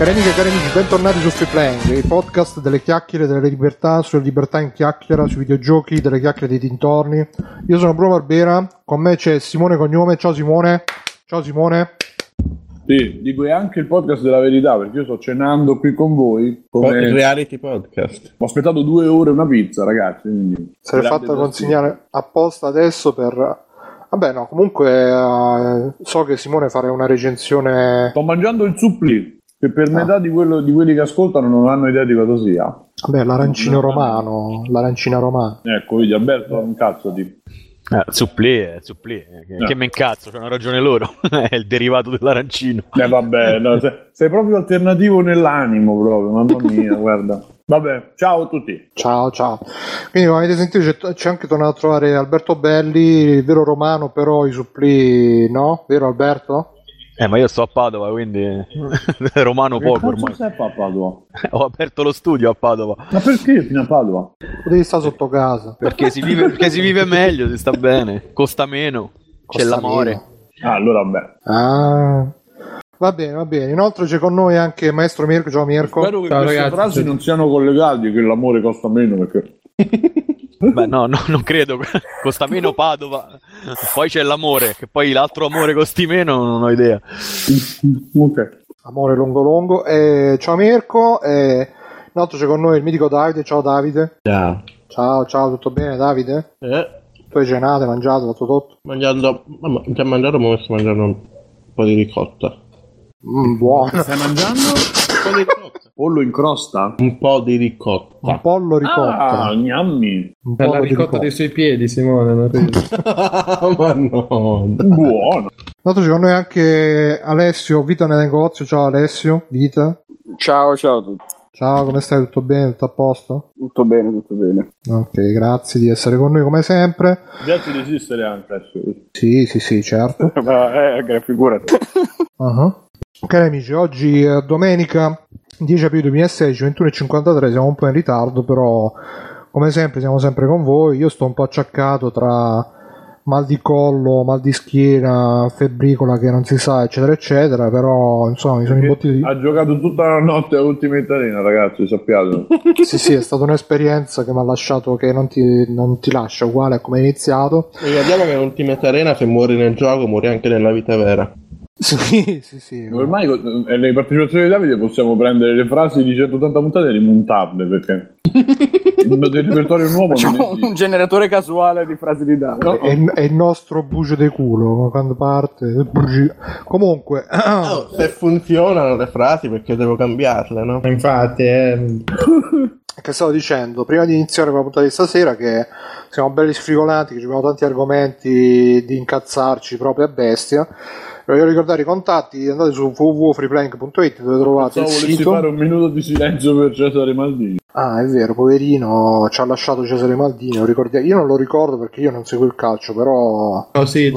Cari amiche e cari amici, bentornati su Free Playing, il podcast delle chiacchiere delle libertà, sulle libertà in chiacchiera, sui videogiochi, delle chiacchiere dei dintorni. Io sono Bruno Barbera, con me c'è Simone Cognome. Ciao Simone. Ciao Simone. Sì, dico è anche il podcast della verità perché io sto cenando qui con voi. Come... Il reality podcast. Ho aspettato due ore una pizza, ragazzi. Quindi... Se l'è fatta consegnare apposta adesso per. Vabbè, no, comunque eh, so che Simone farà una recensione. Sto mangiando il supplì, che per Ah. metà di, quello, di quelli che ascoltano non hanno idea di cosa sia. Vabbè, l'arancino romano. L'arancina romana. Ecco, vedi, Alberto, un cazzo di... Eh, supplì. eh, Che, No. che me incazzo, c'hanno ragione loro. è il derivato dell'arancino. Eh vabbè, no, sei, sei proprio alternativo nell'animo proprio, mamma mia, guarda. Vabbè, ciao a tutti. Ciao, ciao. Quindi, come avete sentito, c'è, c'è anche tornato a trovare Alberto Belli, il vero romano, però i supplì no? Vero Alberto? Eh, ma io sto a Padova, quindi romano Che poco ormai. sei a Padova? Ho aperto lo studio a Padova. Ma perché fino a Padova? Potevi stare sotto casa. Perché si vive, perché si vive meglio, si sta bene, costa meno, c'è Costa l'amore. meno. Ah, allora vabbè. Ah. Va bene, va bene. Inoltre c'è con noi anche Maestro Mirko. Ciao Mirko. Spero che Ciao, queste ragazzi. frasi non siano collegate, che l'amore costa meno perché... Beh, no, no, non credo. Costa meno Padova. Poi c'è l'amore, che poi l'altro amore costi meno, non ho idea. ok. Amore lungo lungo. E ciao Mirko. E inoltre c'è con noi il mitico Davide. Ciao Davide. Ciao. Ciao, ciao, tutto bene Davide? Eh, Tu hai cenato, hai mangiato, fatto tutto? mangiando... Mamma, già mangiato, ma sto mangiando un po' di ricotta. Mm, buono. Stai mangiando? Un po' di ricotta. Pollo in crosta? Un po' di ricotta. Un pollo ricotta. Ah, gnammi. un Per la ricotta ricotta. dei suoi piedi, Simone, ma no. Buono. C'è con noi anche Alessio, Vita nel negozio. Ciao Alessio, Vita. Ciao, ciao a tutti. Ciao, come stai? Tutto bene? Tutto a posto? Tutto bene, tutto bene. Ok, grazie di essere con noi come sempre. Grazie di esistere anche. Sì, sì, sì, certo. Ma eh, che figurati. Uh-huh. Cari amici, oggi è domenica 10 aprile 2016, 21.53, siamo un po' in ritardo, però come sempre siamo sempre con voi. Io sto un po' acciaccato tra mal di collo, mal di schiena, febbricola che non si sa, eccetera, eccetera, però insomma mi sono imbottito. Ha giocato tutta la notte a Ultimate Arena, ragazzi, sappiate. Sì, sì, è stata un'esperienza che mi ha lasciato, che non ti, non ti lascia uguale a come è iniziato. Ricordiamo che in Ultimate Arena se muori nel gioco muori anche nella vita vera. Sì, sì, sì. Ormai con- eh, le partecipazioni di Davide possiamo prendere le frasi di 180 puntate e rimontarle perché il repertorio nuovo Facciamo un generatore casuale di frasi di Davide. È, il- è il nostro bucio di culo quando parte. bugi- Comunque, Oh, se funzionano le frasi perché devo cambiarle, no? Infatti, eh, che stavo dicendo prima di iniziare con la puntata di stasera che siamo belli sfrigolati, che abbiamo tanti argomenti di incazzarci proprio a bestia. Voglio ricordare i contatti, andate su www.freeplank.it dove trovate Pensavo il sito. fare un minuto di silenzio per Cesare Maldini. Ah, è vero, poverino, ci ha lasciato Cesare Maldini. Io non lo ricordo perché io non seguo il calcio, però oh sì,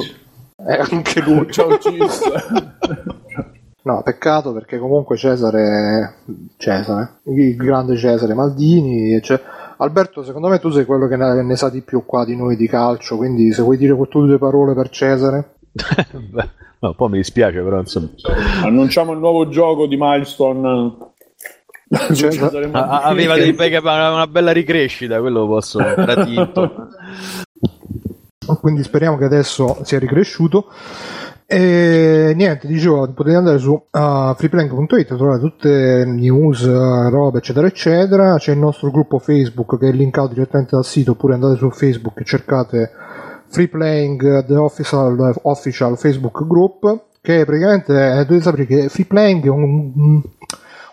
è anche lui. Ciao Cis. No, peccato perché comunque Cesare, Cesare, il grande Cesare Maldini, cioè, Alberto, secondo me tu sei quello che ne, ne sa di più qua di noi di calcio, quindi se vuoi dire tu due parole per Cesare. Beh, no, poi mi dispiace, però insomma. Annunciamo il nuovo gioco di Milestone. Cesare A- aveva dei una bella ricrescita, quello lo posso era tinto. Quindi speriamo che adesso sia ricresciuto. E niente, dicevo, potete andare su uh, freeplank.it, trovate tutte le news, eh, robe, eccetera, eccetera. C'è il nostro gruppo Facebook che è linkato direttamente dal sito, oppure andate su Facebook e cercate Freeplaying The Official, official Facebook Group, che praticamente eh, dovete sapere che Freeplaying è un, un-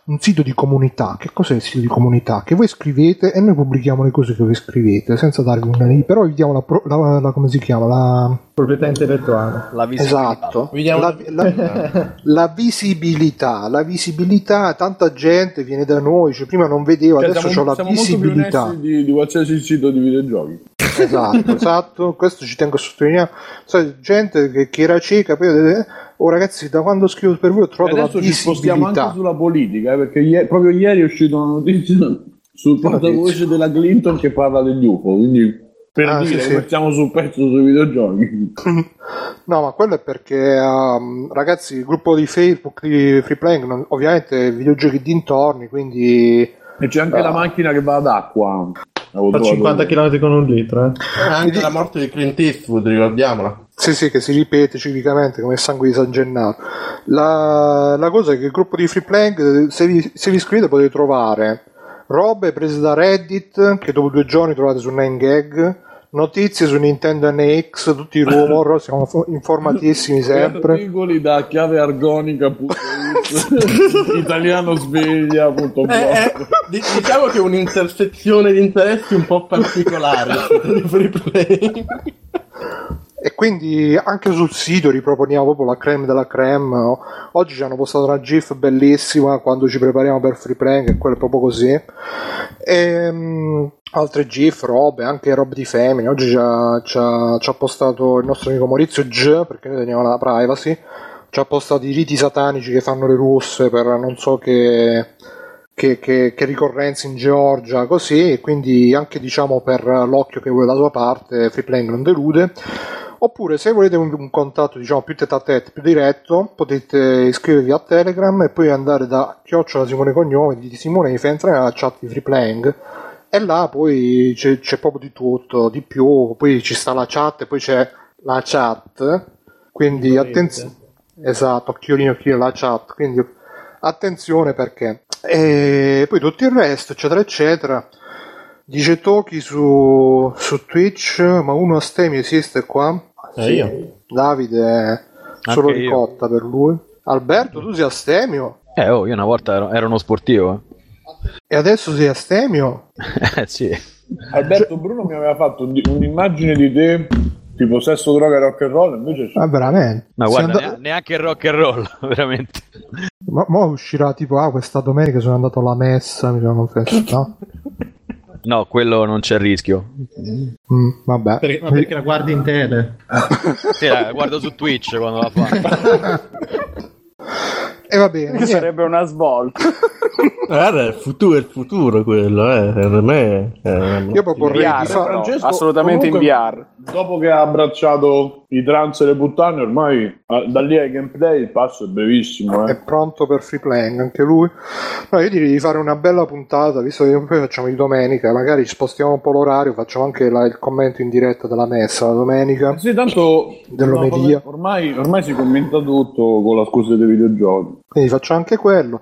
un sito di comunità. Che cos'è il sito di comunità? Che voi scrivete e noi pubblichiamo le cose che voi scrivete, senza darvi una lì, però vi diamo la, pro- la- la- come si chiama? La, proprietà intellettuale. La visibilità. Esatto, Vediamo- la, la- la visibilità, la visibilità, tanta gente viene da noi, cioè prima non vedeva, Cioè, adesso siamo, c'ho la siamo molto più visibilità. di, di qualsiasi sito di videogiochi. Esatto, esatto, questo ci tengo a sottolineare. Sai, gente che, che era cieca, poi eh, oh ragazzi, da quando scrivo per voi ho E trovato la adesso ci spostiamo anche sulla politica, eh, perché ie- proprio ieri è uscita una notizia sul portavoce della Clinton che parla degli UFO, quindi Per Ah, dire sì, che sì. mettiamo sul pezzo sui videogiochi. No, ma quello è perché, um, ragazzi, il gruppo di Facebook di Freeplaying, non- ovviamente videogiochi dintorni, quindi E c'è anche la macchina che va ad acqua. Fa trovato- 50 km con un litro, eh. Anche la morte di Clint Eastwood, ricordiamola. sì, sì, che si ripete ciclicamente come il sangue di San Gennaro. La, la cosa è che il gruppo di Freeplaying, se vi, se vi iscrivete potete trovare robe prese da Reddit, che dopo due giorni trovate su 9gag, notizie su Nintendo NX, tutti i rumor, siamo fo- informatissimi sempre. Articoli da chiaveargonica.it italiano sveglia.blog Eh, eh, di- diciamo che è un'intersezione di interessi un po' particolare play. E quindi anche sul sito riproponiamo proprio la creme della creme. Oggi ci hanno postato una GIF bellissima quando ci prepariamo per free playing, e quello è proprio così. E, altre GIF, robe, anche robe di femmine. Oggi ci ha, ci ha- ci ha postato il nostro amico Maurizio G, perché noi teniamo la privacy. Ci ha postato i riti satanici che fanno le russe per non so che che, che- che ricorrenze in Georgia, così, e quindi anche diciamo per l'occhio che vuole la sua parte, Freeplaying non delude. Oppure se volete un, un contatto diciamo più tête a tête, più diretto, potete iscrivervi a Telegram e poi andare da chiocciola Simone Cognome di Simone entrare nella chat di Freeplaying e là poi c'è, c'è proprio di tutto, di più, poi ci sta la chat e poi c'è la chat, quindi attenzione. Esatto, occhiolino, occhiolino, la chat, quindi attenzione perché. E poi tutto il resto, eccetera, eccetera. Dice Toki su, su Twitch, ma uno a Stemio esiste qua? Eh, io. Davide, solo Anche io. ricotta per lui. Alberto, tu sei a Stemio? Eh, oh, io una volta ero, ero uno sportivo. E adesso sei a Stemio? Eh, sì. Alberto Bruno mi aveva fatto un- un'immagine di te tipo sesso, droga e rock and roll invece Ma veramente? Ma guarda, andato- nea- neanche il rock and roll, veramente. Ma mo uscirà tipo, ah, questa domenica sono andato alla messa, mi sono confessato. No, quello non c'è rischio. Mm, vabbè. Perché, ma perché la guardi in tele? Sì, la guardo su Twitch quando la fa. E va bene. Sarebbe una svolta. Guarda, è il futuro, è il futuro quello, eh. Per me eh, Io proporrei VR, di fare... però. Francesco, assolutamente in comunque, VR. dopo che ha abbracciato i trans e le puttane ormai ah, da lì ai gameplay il passo è brevissimo è eh. pronto per free playing anche lui. No, io direi di fare una bella puntata, visto che poi facciamo di domenica, magari spostiamo un po' l'orario, facciamo anche la- il commento in diretta della messa la domenica. sì tanto Dell'omelia. ormai, ormai si commenta tutto con la scusa dei videogiochi Quindi faccio anche quello.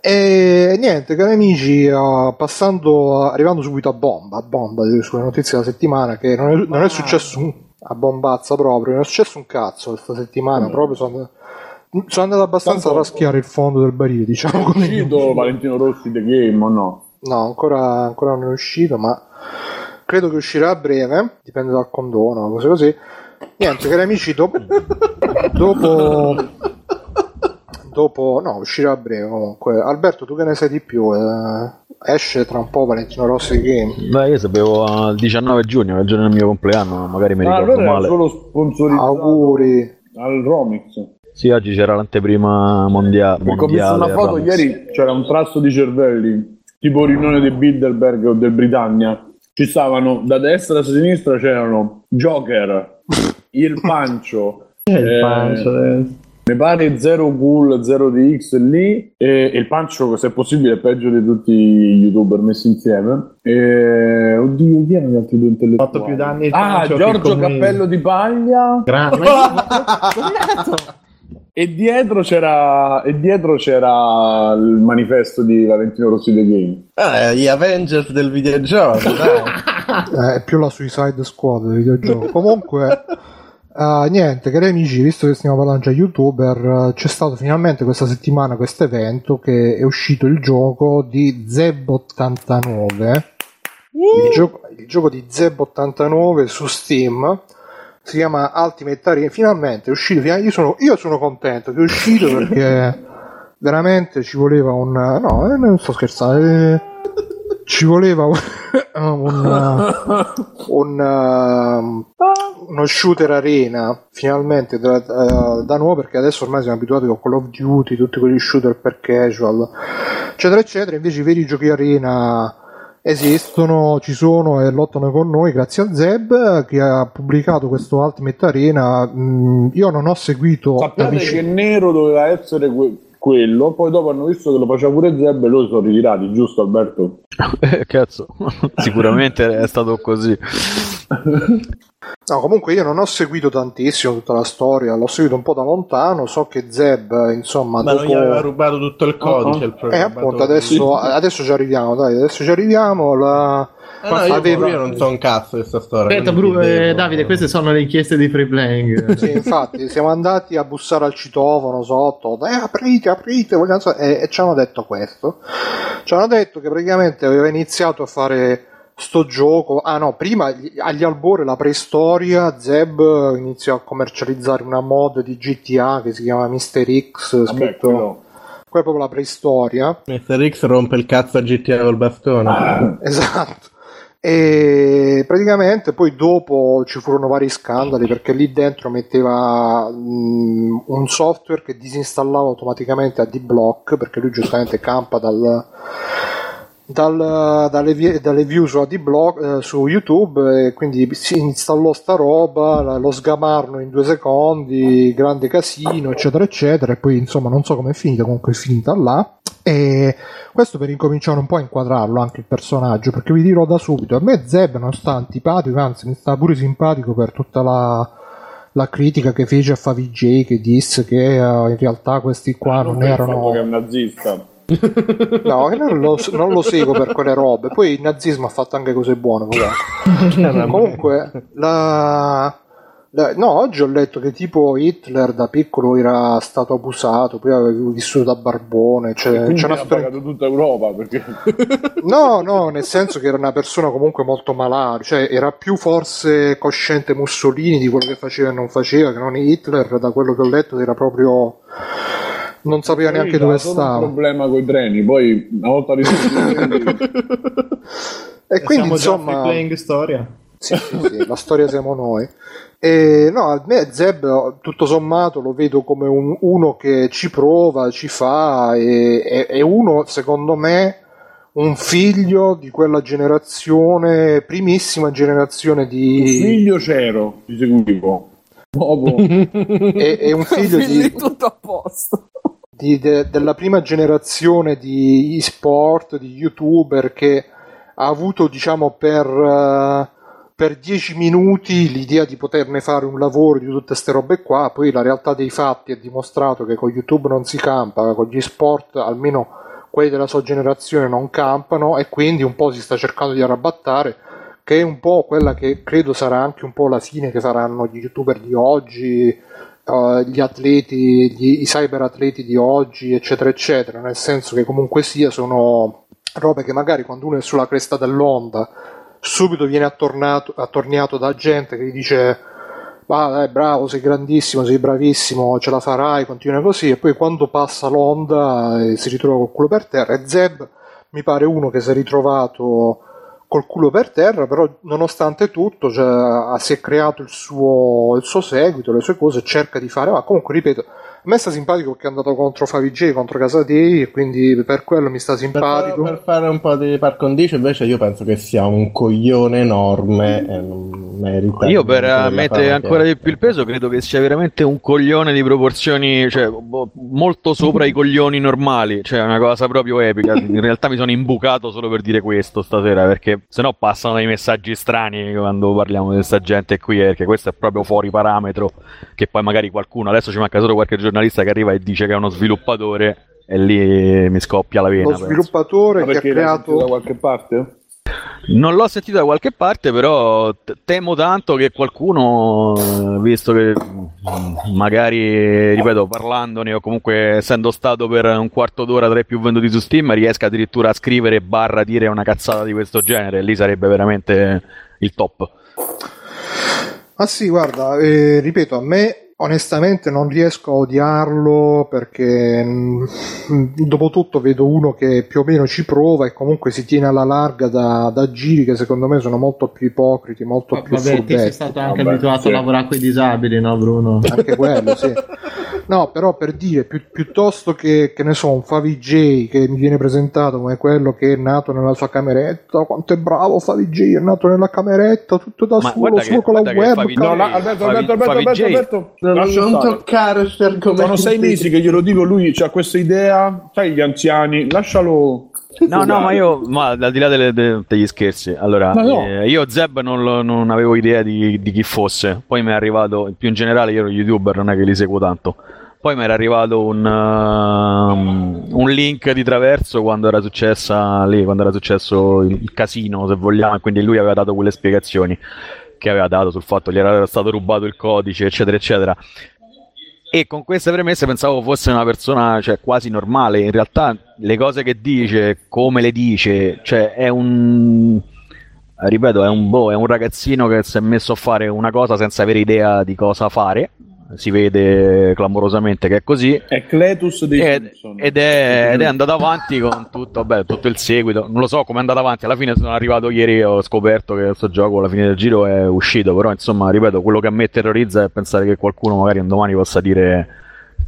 E niente, cari amici, eh, passando, arrivando subito a bomba, a bomba delle sue notizie della settimana, che non è, non è successo un, a bombazza proprio, non è successo un cazzo questa settimana, proprio sono andato, sono andato abbastanza Tanto- a raschiare il fondo del barile, diciamo è così. uscito Valentino Rossi The Game o no? No, ancora, ancora non è uscito, ma credo che uscirà a breve, dipende dal condono, cose così. Niente, cari amici, dopo, dopo, dopo, no, uscirà a breve comunque. Alberto, tu che ne sai di più? Eh, esce tra un po' Valentino Rossi Game. Beh, io sapevo al 19 giugno, il giorno del mio compleanno, magari mi Ah, ricordo allora era male. solo sponsorizzato Auguri. al Romix Sì, oggi c'era l'anteprima mondia- Perché ho visto mondiale. una foto ieri, c'era un trasto di cervelli, tipo riunione di Bilderberg o del Britannia. Ci stavano da destra a sinistra c'erano Joker, il Pancio, Eh, il eh, pancio, eh. Mi pare 0 Ghoul, 0 DX lì, e, e il Pancio, se è possibile, è peggio di tutti gli youtuber messi insieme. E, oddio, chi erano gli altri due intellettuali? Fatto più danni Ah, Giorgio Cappello di Paglia. Grande. E dietro c'era, e dietro c'era il manifesto di Valentino Rossi The Game. Ah, gli Avengers del videogioco, dai. Eh, è più la Suicide Squad del videogioco. Comunque, eh, niente, cari amici, visto che stiamo parlando già youtuber, eh, c'è stato finalmente questa settimana questo evento che è uscito il gioco di Zeb89. Il, gioco, il gioco di Zeb89 su Steam si chiama Ultimate Arena. Finalmente è uscito. Io sono, io sono contento che è uscito perché veramente ci voleva un. No, eh, non sto scherzando. Eh, ci voleva un, un, un, um, uno shooter arena finalmente da, da- da nuovo perché adesso ormai siamo abituati con Call of Duty tutti quegli shooter per casual eccetera eccetera invece i veri giochi arena esistono, ci sono e lottano con noi grazie a Zeb che ha pubblicato questo Ultimate Arena. Mm, io non ho seguito Sappiate che Nero doveva essere que- quello, poi dopo hanno visto che lo faceva pure Zeb e loro sono ritirati, giusto Alberto? Eh, cazzo, sicuramente è stato così. No, comunque io non ho seguito tantissimo tutta la storia, l'ho seguito un po' da lontano, so che Zeb, insomma, Ma non gli aveva dopo... rubato tutto il codice. il Eh, appunto, adesso, adesso ci arriviamo, dai, adesso ci arriviamo. La... Ah, no, io, io non so un cazzo di questa storia. Aspetta, Bru- eh, devo- Davide, queste sono le inchieste di free playing. Sì, infatti, siamo andati a bussare al citofono sotto, eh, aprite, aprite, vogliamo e, e ci hanno detto questo. Ci hanno detto che praticamente aveva iniziato a fare sto gioco. Ah no, prima gli- agli albori la preistoria, Zeb iniziò a commercializzare una mod di GTA che si chiama Mister X, Vabbè, scritto... Quella è proprio la preistoria. Mr. X rompe il cazzo a GTA col bastone. Esatto. E praticamente poi dopo ci furono vari scandali perché lì dentro metteva mh, un software che disinstallava automaticamente a D-Block perché lui giustamente campa dal, dal- dalle, dalle view su AD-Block eh, su YouTube e quindi si installò sta roba, lo sgamarno in due secondi, grande casino eccetera eccetera e poi insomma non so come è finita comunque è finita là e questo per incominciare un po' a inquadrarlo anche il personaggio, perché vi dirò da subito, a me Zeb non sta antipatico, anzi mi sta pure simpatico per tutta la, la critica che fece a Favij che disse che eh, in realtà questi qua non, fatto erano... che è un nazista. No, non lo, non lo seguo per quelle robe, poi il nazismo ha fatto anche cose buone. Comunque, la... No, oggi ho letto che tipo Hitler da piccolo era stato abusato, poi aveva vissuto da barbone, cioè, c'è una ha storia... pagato tutta Europa perché No, no, nel senso che era una persona comunque molto malata, cioè era più forse cosciente Mussolini di quello che faceva e non faceva, che non Hitler, da quello che ho letto era proprio... non sapeva neanche dove ha solo un stava. problema con i treni, poi una volta risolto E quindi Siamo già insomma... free playing storia. Sì, sì, sì, la storia siamo noi. E, no, a me Zeb tutto sommato lo vedo come un- uno che ci prova, ci fa, e è, è uno, secondo me, un figlio di quella generazione, primissima generazione di... figlio c'ero, ti seguivo. Dopo, È, è un figlio di, tutto a posto. di- de- della prima generazione di e-sport, di youtuber che ha avuto, diciamo, per, eh, per dieci minuti l'idea di poterne fare un lavoro di tutte queste robe qua, poi la realtà dei fatti ha dimostrato che con YouTube non si campa, con gli sport almeno quelli della sua generazione non campano e quindi un po' si sta cercando di arrabattare che è un po' quella che credo sarà anche un po' la fine che faranno gli youtuber di oggi, eh, gli atleti, gli- i cyber-atleti di oggi, eccetera, eccetera, nel senso che comunque sia sono robe che magari quando uno è sulla cresta dell'onda subito viene attornato- attorniato da gente che gli dice ma dai bravo, sei grandissimo, sei bravissimo, ce la farai, continua così. E poi quando passa l'onda eh, si ritrova col culo per terra e Zeb mi pare uno che si è ritrovato col culo per terra, però nonostante tutto cioè, si è creato il suo, il suo seguito, le sue cose, cerca di fare, ma comunque ripeto, a me sta simpatico perché è andato contro Favij, contro Casadei, e quindi per quello mi sta Per, simpatico. per fare un po' di par condicio, invece, io penso che sia un coglione enorme e non merita. Io per mettere ancora di più il peso credo che sia veramente un coglione di proporzioni, cioè molto sopra i coglioni normali, cioè una cosa proprio epica. In realtà mi sono imbucato solo per dire questo stasera, perché sennò passano dei messaggi strani quando parliamo di questa gente qui, eh, perché questo è proprio fuori parametro, che poi magari qualcuno, adesso ci manca solo qualche giornalista che arriva e dice che è uno sviluppatore e lì mi scoppia la vena. Lo sviluppatore che ha sentito da creato... qualche parte? Non l'ho sentito da qualche parte, però t- temo tanto che qualcuno, eh, visto che mm, magari, ripeto, parlandone o comunque essendo stato per un quarto d'ora tra i più venduti su Steam, riesca addirittura a scrivere barra dire una cazzata di questo genere, lì sarebbe veramente il top. Ah sì, guarda, eh, ripeto, a me onestamente non riesco a odiarlo perché mm, dopo tutto vedo uno che più o meno ci prova e comunque si tiene alla larga da, da giri che secondo me sono molto più ipocriti, molto più Vabbè, te sei furbetti. stato anche Vabbè, abituato sì. a lavorare con i disabili, no Bruno? Anche quello, sì. No, però per dire, pi- piuttosto che, che ne so, un Favij che mi viene presentato come quello che è nato nella sua cameretta, quanto è bravo Favij, è nato nella cameretta, tutto da Ma solo, solo che- con la web. Favij- No, la- Alberto, Favi- Alberto, Alberto, Alberto. Alberto, lascia non stare. toccare questi argomenti. Sono sei mesi che glielo dico, lui ha questa idea, sai gli anziani, lascialo. No, no, ma io, ma al di là delle- de- degli scherzi, allora, no. eh, io Zeb non, lo- non avevo idea di, di chi fosse, poi mi è arrivato, più in generale io ero youtuber, non è che li seguo tanto, poi mi era arrivato un, um, un link di traverso quando era successa lì, quando era successo il, il casino, se vogliamo, e quindi lui aveva dato quelle spiegazioni che aveva dato sul fatto che gli era stato rubato il codice, eccetera, eccetera. E con queste premesse pensavo fosse una persona cioè, quasi normale. In realtà le cose che dice, come le dice, cioè è un. Ripeto, è un, boh, è un ragazzino che si è messo a fare una cosa senza avere idea di cosa fare. Si vede clamorosamente che è così. È Cletus dei Ed, ed è, ed è andato avanti con tutto, vabbè, tutto il seguito. Non lo so come è andato avanti. Alla fine sono arrivato ieri ho scoperto che questo gioco alla fine del giro è uscito. Però, insomma, ripeto, quello che a me terrorizza è pensare che qualcuno magari un domani possa dire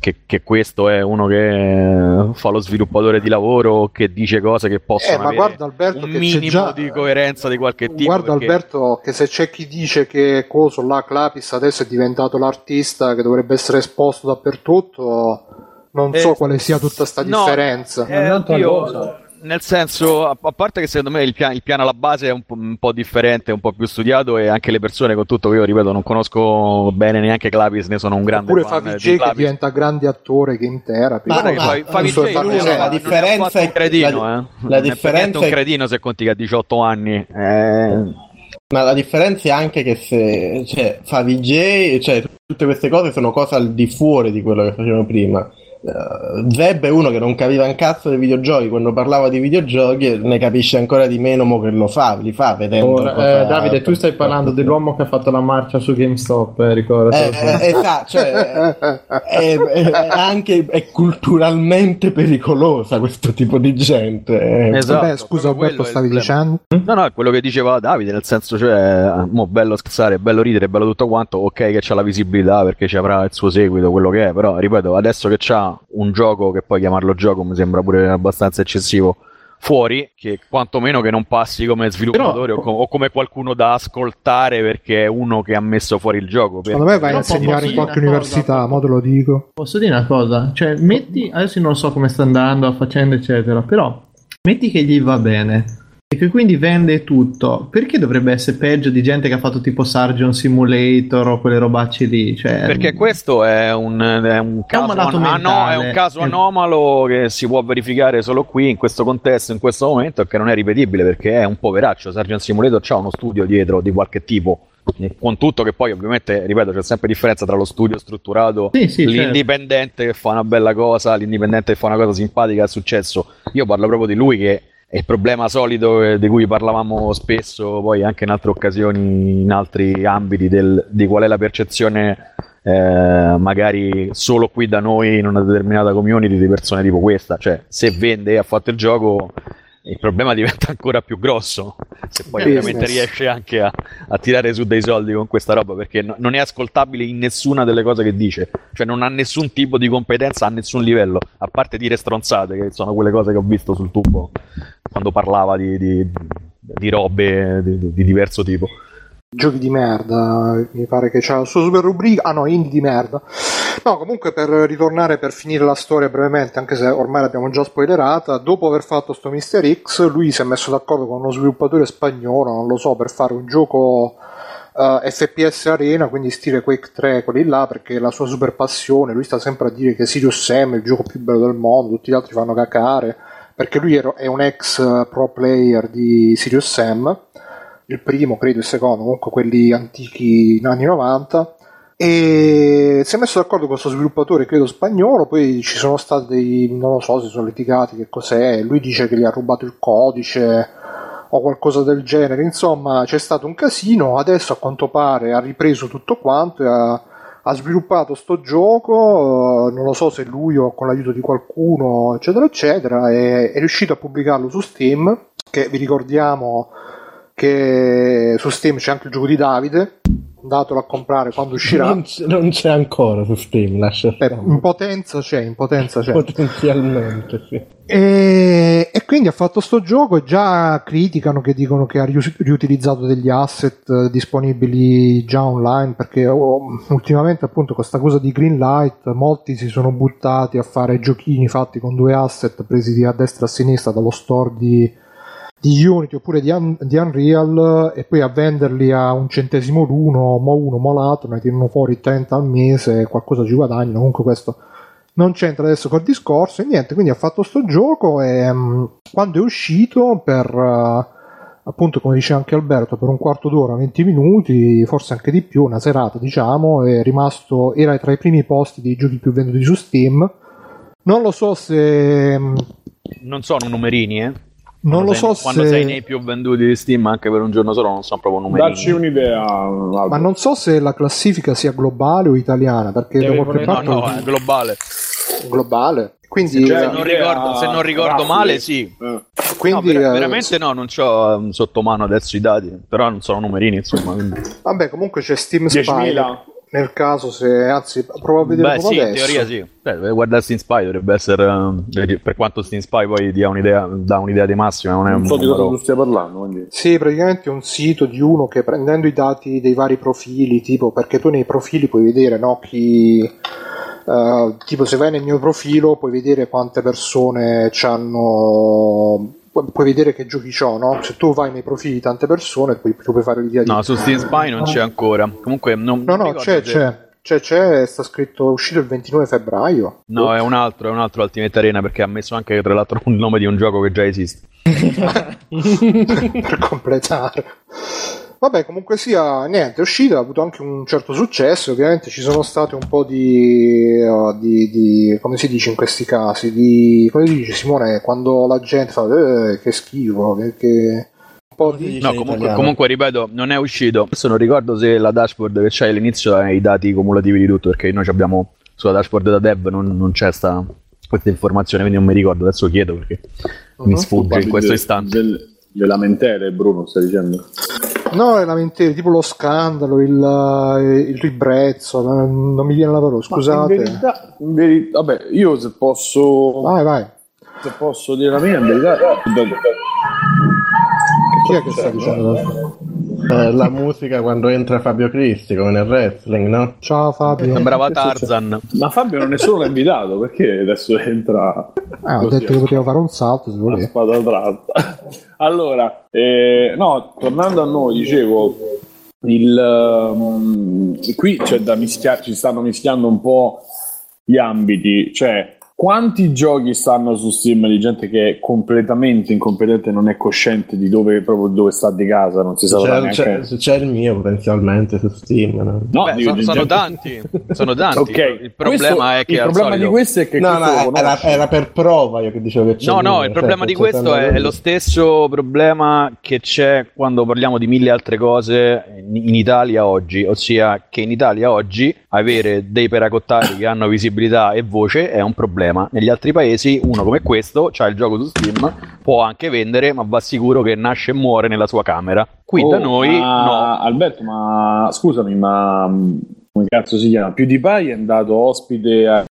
che, che questo è uno che fa lo sviluppatore di lavoro, che dice cose che possono Eh, ma avere guarda Alberto un minimo già di coerenza di qualche tipo. Guarda perché- Alberto che se c'è chi dice che Coso là Clapis adesso è diventato l'artista che dovrebbe essere esposto dappertutto, non Eh, so quale sia tutta sta no, differenza. Eh, un'altra oddio, cosa. Nel senso, a, a parte che secondo me il, pia- il piano alla base è un po', un po' differente, un po' più studiato e anche le persone, con tutto che io ripeto, non conosco bene neanche Clavis, ne sono un grande Oppure fan Favi di J che Clavis. diventa grande attore game therapy. Ma- che ma- Favi- Favi non so è- la non è differenza è- un cretino, la- eh. la è differenza niente un è- cretino se conti che ha 18 anni. Eh, Ma la differenza è anche che se cioè, Favij, cioè tutte queste cose sono cose al di fuori di quello che facevano prima. Uh, Zeb è uno che non capiva un cazzo dei videogiochi, quando parlava di videogiochi ne capisce ancora di meno mo che lo fa, li fa vedendo. Ora, cosa- eh, Davide, tu stai parlando dell'uomo che ha fatto la marcia su GameStop, eh, ricordati. Eh, eh, esatto, cioè, è, è- è anche è culturalmente pericolosa questo tipo di gente. eh. Esatto, Vabbè, scusa Alberto, stavi dicendo? No, no, è quello che diceva Davide, nel senso, cioè, mo bello scherzare, bello ridere, bello tutto quanto, ok che c'ha la visibilità perché ci avrà il suo seguito, quello che è, però, ripeto, adesso che c'ha un gioco, che poi chiamarlo gioco mi sembra pure abbastanza eccessivo, fuori, che quantomeno che non passi come sviluppatore Però- o, co- o come qualcuno da ascoltare perché è uno che ha messo fuori il gioco. Secondo me vai a insegnare in qualche università, cosa, mo te lo dico. Posso dire una cosa? Cioè, metti, adesso non so come sta andando la faccenda, eccetera, però metti che gli va bene e che quindi vende tutto, perché dovrebbe essere peggio di gente che ha fatto tipo Sargent Simulator o quelle robacce lì? Cioè, Perché questo è un, è un caso, malato an- ah, no, è un caso anomalo che si può verificare solo qui, in questo contesto, in questo momento, e che non è ripetibile perché è un poveraccio. Sargent Simulator c'ha uno studio dietro di qualche tipo. Con tutto che poi ovviamente, ripeto, c'è sempre differenza tra lo studio strutturato, Sì, sì, certo. l'indipendente che fa una bella cosa, l'indipendente che fa una cosa simpatica, è successo. Io parlo proprio di lui che è il problema solito eh, di cui parlavamo spesso poi anche in altre occasioni, in altri ambiti, del- di qual è la percezione eh, magari solo qui da noi in una determinata community di persone tipo questa. Cioè, se vende e ha fatto il gioco, il problema diventa ancora più grosso. Se poi Business. veramente riesce anche a, a tirare su dei soldi con questa roba, perché no- non è ascoltabile in nessuna delle cose che dice, cioè non ha nessun tipo di competenza a nessun livello, a parte dire stronzate, che sono quelle cose che ho visto sul tubo quando parlava di, di- di robe di, di diverso tipo. Giochi di merda, mi pare che c'ha la sua super rubrica. Ah no, indie di merda. No, comunque per ritornare per finire la storia brevemente, anche se ormai l'abbiamo già spoilerata, dopo aver fatto sto Mister X, lui si è messo d'accordo con uno sviluppatore spagnolo, non lo so, per fare un gioco eh, FPS Arena, quindi stile Quake 3, quelli là, perché la sua super passione, lui sta sempre a dire che Sirius Sam è il gioco più bello del mondo, tutti gli altri fanno cacare, perché lui è un ex eh, pro player di Sirius Sam il primo, credo, il secondo, comunque quelli antichi anni 90. E si è messo d'accordo con questo sviluppatore, credo spagnolo. Poi ci sono stati dei non lo so, si sono litigati. Che cos'è? Lui dice che gli ha rubato il codice o qualcosa del genere. Insomma, c'è stato un casino. Adesso, a quanto pare, ha ripreso tutto quanto e ha, ha sviluppato sto gioco. Non lo so se lui o con l'aiuto di qualcuno, eccetera, eccetera. E è riuscito a pubblicarlo su Steam. Che vi ricordiamo che su Steam c'è anche il gioco di Davide andatelo a comprare quando uscirà. Non, c- non c'è ancora su Steam, lascia Eh, stare. in potenza c'è, in potenza c'è. Potenzialmente, sì. E, e quindi ha fatto sto gioco e già criticano che dicono che ha rius- riutilizzato degli asset eh, disponibili già online perché oh, ultimamente appunto con questa cosa di Greenlight molti si sono buttati a fare giochini fatti con due asset presi a destra e a sinistra dallo store di, di Unity oppure di, Un- di Unreal e poi a venderli a un centesimo l'uno, mo uno, mo l'altro, ne tirano fuori 30 al mese, qualcosa ci guadagnano, comunque questo non c'entra adesso col discorso e niente, quindi ha fatto sto gioco e mm, quando è uscito per eh, appunto come diceva anche Alberto per un quarto d'ora, 20 minuti, forse anche di più, una serata diciamo, è rimasto era tra i primi posti dei giochi più venduti su Steam. Non lo so se mm, Non sono numerini, eh. Non Quando lo sei- so Quando se sei nei più venduti di Steam anche per un giorno solo non sono proprio numerini. Dacci un'idea. Albo. ma non so se la classifica sia globale o italiana, perché Deve da qualche voler- No, parte no, è globale. globale. Quindi, Cioè, Se non ricordo, se non ricordo male, sì. Eh. quindi no, ver- eh, veramente no, non ho um, sotto mano adesso i dati, però non sono numerini, insomma. Vabbè, comunque c'è Steam 10.000. Nel caso, se anzi, provo a vedere Beh, sì, in adesso. teoria sì. Beh, guardare Steam Spy dovrebbe essere. um, per quanto Steam Spy poi dia un'idea, dà un'idea di massima, non è un Non so di cosa tu stia parlando. Quindi. Sì, praticamente è un sito di uno che prendendo i dati dei vari profili, tipo perché tu nei profili puoi vedere no, chi. eh, tipo se vai nel mio profilo puoi vedere quante persone c'hanno pu- puoi vedere che giochi c'ho no? se tu vai nei profili di tante persone poi tu puoi fare l'idea di No, su Steam Spy non c'è ancora. Comunque, non, no no c'è se- c'è c'è c'è sta scritto è uscito il 29 febbraio No, è un altro, è un altro Ultimate Arena perché ha messo anche tra l'altro il nome di un gioco che già esiste. per completare. Vabbè, comunque sia, niente, è uscita, ha avuto anche un certo successo, ovviamente ci sono state un po' di, uh, di, di- come si dice in questi casi, di, come si dice Simone, quando la gente fa, eh, che schifo, che, che- un po' di... No, comunque, comunque, ripeto, non è uscito. Adesso non ricordo se la dashboard che c'è all'inizio ha i dati cumulativi di tutto, perché noi ci abbiamo sulla dashboard da dev non, non c'è sta, questa informazione, quindi non mi ricordo. Adesso chiedo perché mi Mhm. sfugge in questo istante. del- Le lamentele, Bruno, stai dicendo? No, le lamentele, tipo lo scandalo, il, eh, il ribrezzo, non mi viene la parola, scusate. In verità, in veri- vabbè, io se posso, Vai, vai. se posso dire la mia, in verità, Chi è che sta dicendo? Eh, la musica quando entra Fabio Cristi, come nel wrestling, no? Ciao Fabio. Sembrava? Tarzan. ma Fabio non è solo l'ha invitato, perché adesso entra Ah, ho detto che poteva fare un salto se a voleva. spada tratta. allora, eh, no, tornando a noi, dicevo, il, ehm, qui c'è da mischiare, ci stanno mischiando un po' gli ambiti, cioè quanti giochi stanno su Steam di gente che è completamente incompetente e non è cosciente di dove, proprio dove sta di casa, non si saprà C'è, c'è, c'è il mio potenzialmente su Steam. No, No, Beh, sono, sono tanti, sono tanti. Ok, Il problema questo- è che il problema solito- di questo è che no, no, era, era per prova io che dicevo che c'è No, il no, mio, il problema cioè, di questo è, è lo stesso problema che c'è quando parliamo di mille altre cose in in Italia oggi, ossia che in Italia oggi avere dei peracottari che hanno visibilità e voce è un problema. Negli altri paesi uno come questo c'ha il gioco su Steam, può anche vendere, ma va sicuro che nasce e muore nella sua camera. Qui da Oh, noi ma- no. Alberto, ma scusami, ma mh, come cazzo si chiama? PewDiePie è andato ospite a-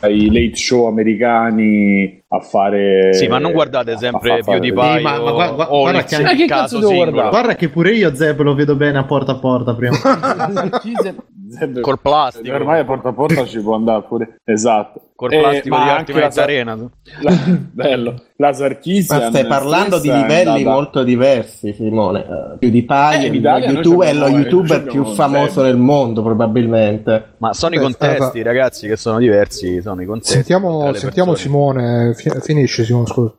ai late show americani a fare. Sì, ma non guardate sempre fare- PewDiePie Sì, ma- ma guarda il che- Ma che caso cazzo devo guardare? Guarda che pure io Zeb lo vedo bene a porta a porta prima. Zeb- Col plastico. Ormai a porta a porta ci può andare pure. Esatto. Col Eh, plastico ma di anche Ultimate la- Arena. la- bello. La Sarkisian Ma stai parlando di livelli andata- molto diversi, Simone. Uh, Eh, in il Italia noi YouTube- è lo abbiamo- youtuber più famoso del mondo, probabilmente. Ma sono i contesti, eh, ragazzi, che sono diversi. Sono i contesti. Sentiamo, sentiamo. Simone, fi- finisci Simone, scusa.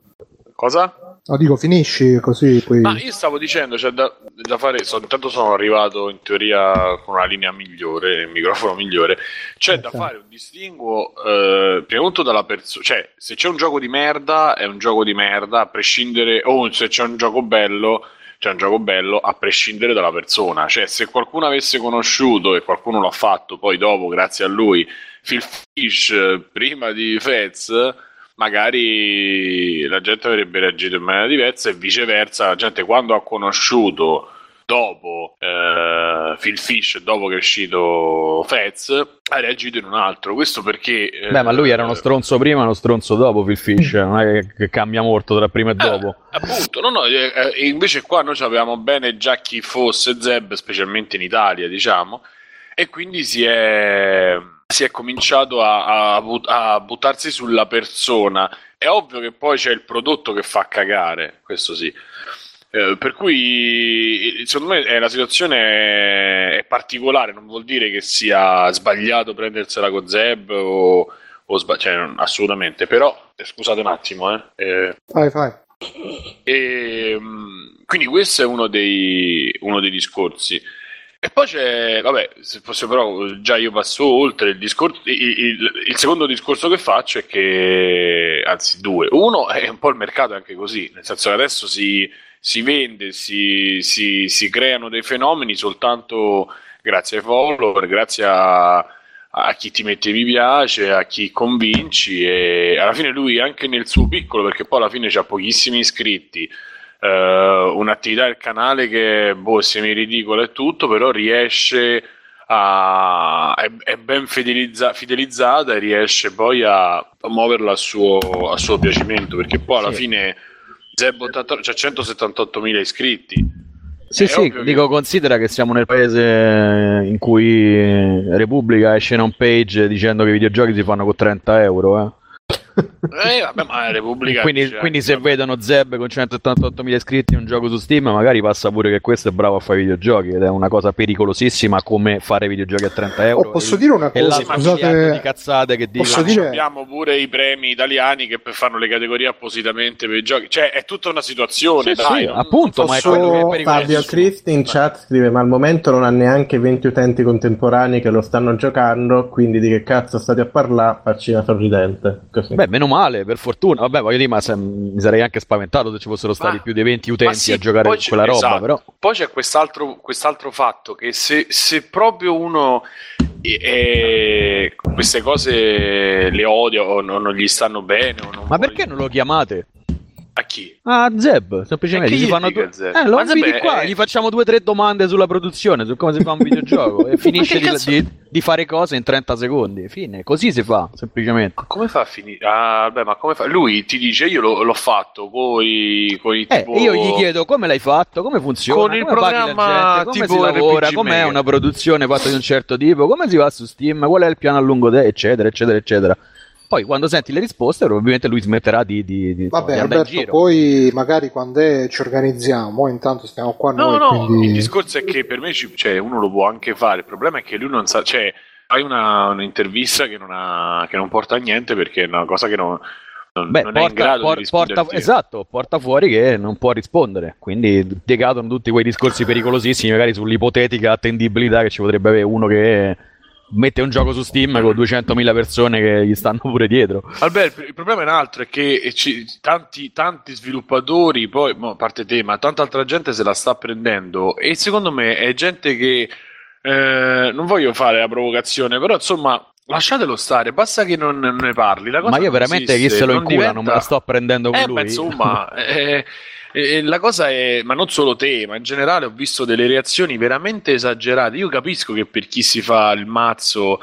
Cosa? No, dico finisci così poi... Ma io stavo dicendo, c'è da, da fare. so- intanto sono arrivato in teoria con una linea migliore, il microfono migliore. C'è da Ok. fare un distinguo, eh, prima di tutto dalla persona. Cioè, se c'è un gioco di merda, è un gioco di merda, a prescindere. O se c'è un gioco bello, c'è un gioco bello, a prescindere dalla persona. Cioè, se qualcuno avesse conosciuto e qualcuno l'ha fatto, poi dopo, grazie a lui, Phil Fish eh, prima di Fez magari la gente avrebbe reagito in maniera diversa e viceversa la gente quando ha conosciuto dopo eh, Phil Fish, dopo che è uscito Fez, ha reagito in un altro. Questo perché... eh, Beh, ma lui era uno stronzo prima e uno stronzo dopo Phil Fish, non è che, cambia molto tra prima e dopo. Eh, appunto, no, no, eh, eh, invece qua noi sapevamo bene già chi fosse Zeb, specialmente in Italia, diciamo, e quindi si è, si è cominciato a, a but- a buttarsi sulla persona. È ovvio che poi c'è il prodotto che fa cagare, questo sì. Eh, per cui secondo me eh, la situazione è particolare, non vuol dire che sia sbagliato prendersela con Zeb o, o sba- cioè, non- assolutamente, però eh, scusate un attimo, eh. Eh, Fai, fai. e, mm, quindi questo è uno dei, uno dei discorsi. E poi c'è, vabbè, se fosse però già io passo oltre il discorso. Il, il- il secondo discorso che faccio è che, anzi, due. Uno è un po' il mercato anche così, nel senso che adesso si, si vende, si, si- si creano dei fenomeni soltanto grazie ai follower, grazie a, a chi ti mette mi piace, a chi convinci e alla fine lui anche nel suo piccolo, perché poi alla fine c'ha pochissimi iscritti, eh, un'attività del canale che boh, semi ridicola e tutto, però riesce a è, è ben fidelizza- fidelizzata e riesce poi a, a muoverla a suo, a suo piacimento, perché poi alla Sì. fine Zeb 88 c'ha 178.000 iscritti. Sì, È sì, ovvio che- dico, considera che siamo nel paese in cui Repubblica esce in home page dicendo che i videogiochi si fanno con 30 euro. eh. Eh, vabbè, ma la Repubblica Quindi, dice quindi se vabbè. vedono Zeb con 178.000 iscritti in un gioco su Steam, magari passa pure che questo è bravo a fare videogiochi ed è una cosa pericolosissima come fare videogiochi a 30 euro. Oh, posso E- dire una cosa? miliardo di Scusate, cazzate che dicono. Posso dire- abbiamo pure i premi italiani che fanno le categorie appositamente per i giochi. Cioè, è tutta una situazione, Sì, dai. sì, non- appunto, ma è posso- quello che è pericoloso. Fabio Cristi in chat scrive: Ma al momento non ha neanche 20 utenti contemporanei che lo stanno giocando. Quindi di che cazzo state a parlare? Faccina sorridente. Così. Beh, meno male, per fortuna. Vabbè, voglio dire, ma se- mi sarei anche spaventato se ci fossero stati Ma- più di 20 Ma utenti sì, a giocare con quella roba, esatto. però. Poi c'è quest'altro, quest'altro fatto che se, se proprio uno eh, queste cose le odia o non, non gli stanno bene Ma perché non lo chiamate? A chi? Ah, Zeb, semplicemente. Gli gli fanno due... Zeb? Eh, lo Zeb è- qua, gli facciamo due o tre domande sulla produzione, su come si fa un videogioco e finisce di, di- di fare cose in 30 secondi. Fine, così si fa, semplicemente. Ma come fa a finire? Ah, beh, ma come fa? Lui ti dice io l'ho, l'ho fatto coi, coi Eh, tipo... e io gli chiedo come l'hai fatto, come funziona, Con il come la programma gente, come si lavora, RPG com'è una produzione fatta di un certo tipo, come si va su Steam, qual è il piano a lungo termine, eccetera, eccetera, eccetera. Poi quando senti le risposte probabilmente lui smetterà di, di, di, Vabbè, di andare in Alberto, giro. poi magari quando è ci organizziamo, intanto stiamo qua No, noi, no, quindi... il discorso è che per me ci- cioè, uno lo può anche fare, il problema è che lui non sa, cioè, fai una, un'intervista che non, ha, che non porta a niente perché è una cosa che non, non, Beh, non è in porta, grado por- di porta- esatto, porta fuori che non può rispondere. Quindi decadono tutti quei discorsi pericolosissimi, magari sull'ipotetica attendibilità che ci potrebbe avere uno che mette un gioco su Steam con 200.000 persone che gli stanno pure dietro. Alberto, il problema è un altro, è che ci- tanti, tanti sviluppatori, poi a parte te, ma tanta altra gente se la sta prendendo e secondo me è gente che eh, non voglio fare la provocazione, però insomma lasciatelo stare, basta che non, ne parli. La cosa Ma io veramente chi esiste, se lo incula, non me la diventa- sto prendendo con Eh, lui. ma insomma, eh, eh, la cosa è, ma non solo te, ma in generale ho visto delle reazioni veramente esagerate. Io capisco che per chi si fa il mazzo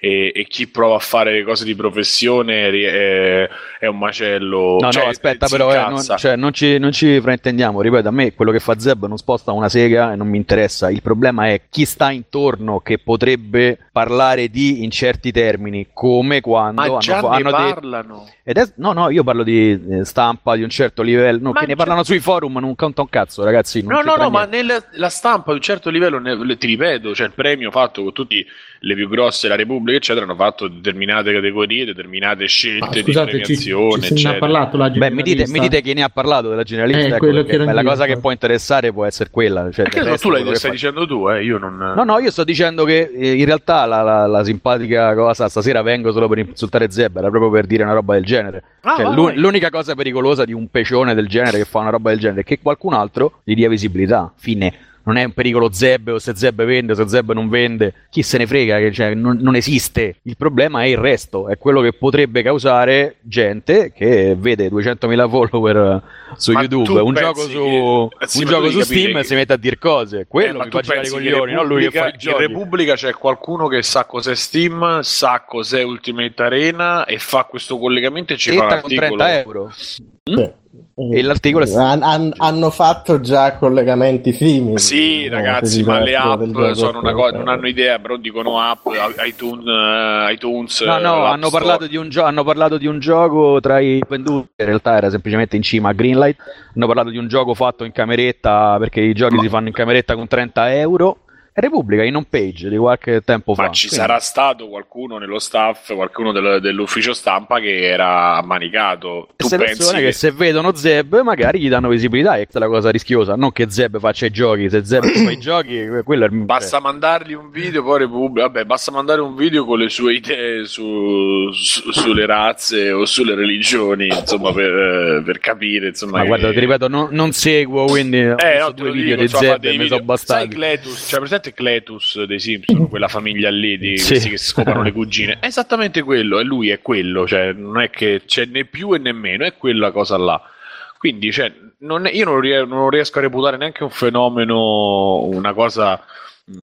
e, e chi prova a fare le cose di professione ri- è, è un macello. No, cioè, no, aspetta, però, eh, non, cioè, non ci, non ci fraintendiamo. Ripeto, a me quello che fa Zeb non sposta una sega e non mi interessa. Il problema è chi sta intorno che potrebbe parlare di in certi termini, come quando ma hanno, già hanno detto. parlano. Ed è- no, no, io parlo di eh, stampa di un certo livello, no, che ne parlano sui forum, non conta un cazzo, ragazzi. Non No, no, no, ma nella la stampa di un certo livello, ne- ti ripeto, c'è il premio fatto con tutte le più grosse, la Repubblica, eccetera, hanno fatto determinate categorie, determinate scelte di scusate, ci, premiazione, ci se ne ha eccetera. parlato la Beh, mi dite, mi dite chi ne ha parlato della generalista, Eh, ecco, che beh, la cosa che può interessare può essere quella. Cioè, resto tu che stai fa- dicendo tu, eh? Io non. No, no, io sto dicendo che eh, in realtà la, la- la simpatica cosa stasera vengo solo per insultare Zeb, era proprio per dire una roba del genere. Ah, Cioè, vai, l'u- vai. l'unica cosa pericolosa di un pecione del genere che fa una roba del genere è che qualcun altro gli dia visibilità. Fine. Non è un pericolo Zeb o se Zeb vende o se Zeb non vende, chi se ne frega, che, cioè, non, non esiste. Il problema è il resto, è quello che potrebbe causare gente che vede 200.000 follower su Ma YouTube, tu un gioco su, che- sì, un gioco su Steam e che- si mette a dire cose. Eh, Quello ma mi tu fa girare i coglioni, non lui che fa i in. Repubblica c'è qualcuno che sa cos'è Steam, sa cos'è Ultimate Arena e fa questo collegamento e ci fa un articolo. 30 euro. Sì. E l'articolo è- Han- han- hanno fatto già collegamenti simili. Sì, Eh, ragazzi, ma le app sono una cosa, non hanno idea, però dicono app, iTunes, eh, iTunes No, no, l'App hanno parlato, di un gio- hanno parlato di un gioco tra i venduti, in realtà era semplicemente in cima a Greenlight, hanno parlato di un gioco fatto in cameretta, perché i giochi si fanno in cameretta con 30 euro, Repubblica in home page di qualche tempo fa. Ma ci Quindi- sarà stato qualcuno nello staff, qualcuno del- dell'ufficio stampa che era ammanicato. Tu pensi persone che... che se vedono Zeb magari gli danno visibilità e questa è la cosa rischiosa, non che Zeb faccia i giochi, se Zeb fa i giochi, quello è il Basta mandargli un video, poi Repubblica. Vabbè, basta mandare un video con le sue idee su- su- sulle razze o sulle religioni, insomma, per, per capire. Insomma, Ma che- guarda, ti ripeto, non, non seguo, quindi ho Eh, visto no, due video dico, di cioè, Zeb e mi sono bastati. Sai Cletus, cioè presente Cletus dei Simpson, quella famiglia lì di Sì. questi che si scopano le cugine? È esattamente quello, e lui è quello, cioè non è che c'è né più e né meno, è quella cosa là. Quindi, cioè, non è- io non, rie- non riesco a reputare neanche un fenomeno, una cosa,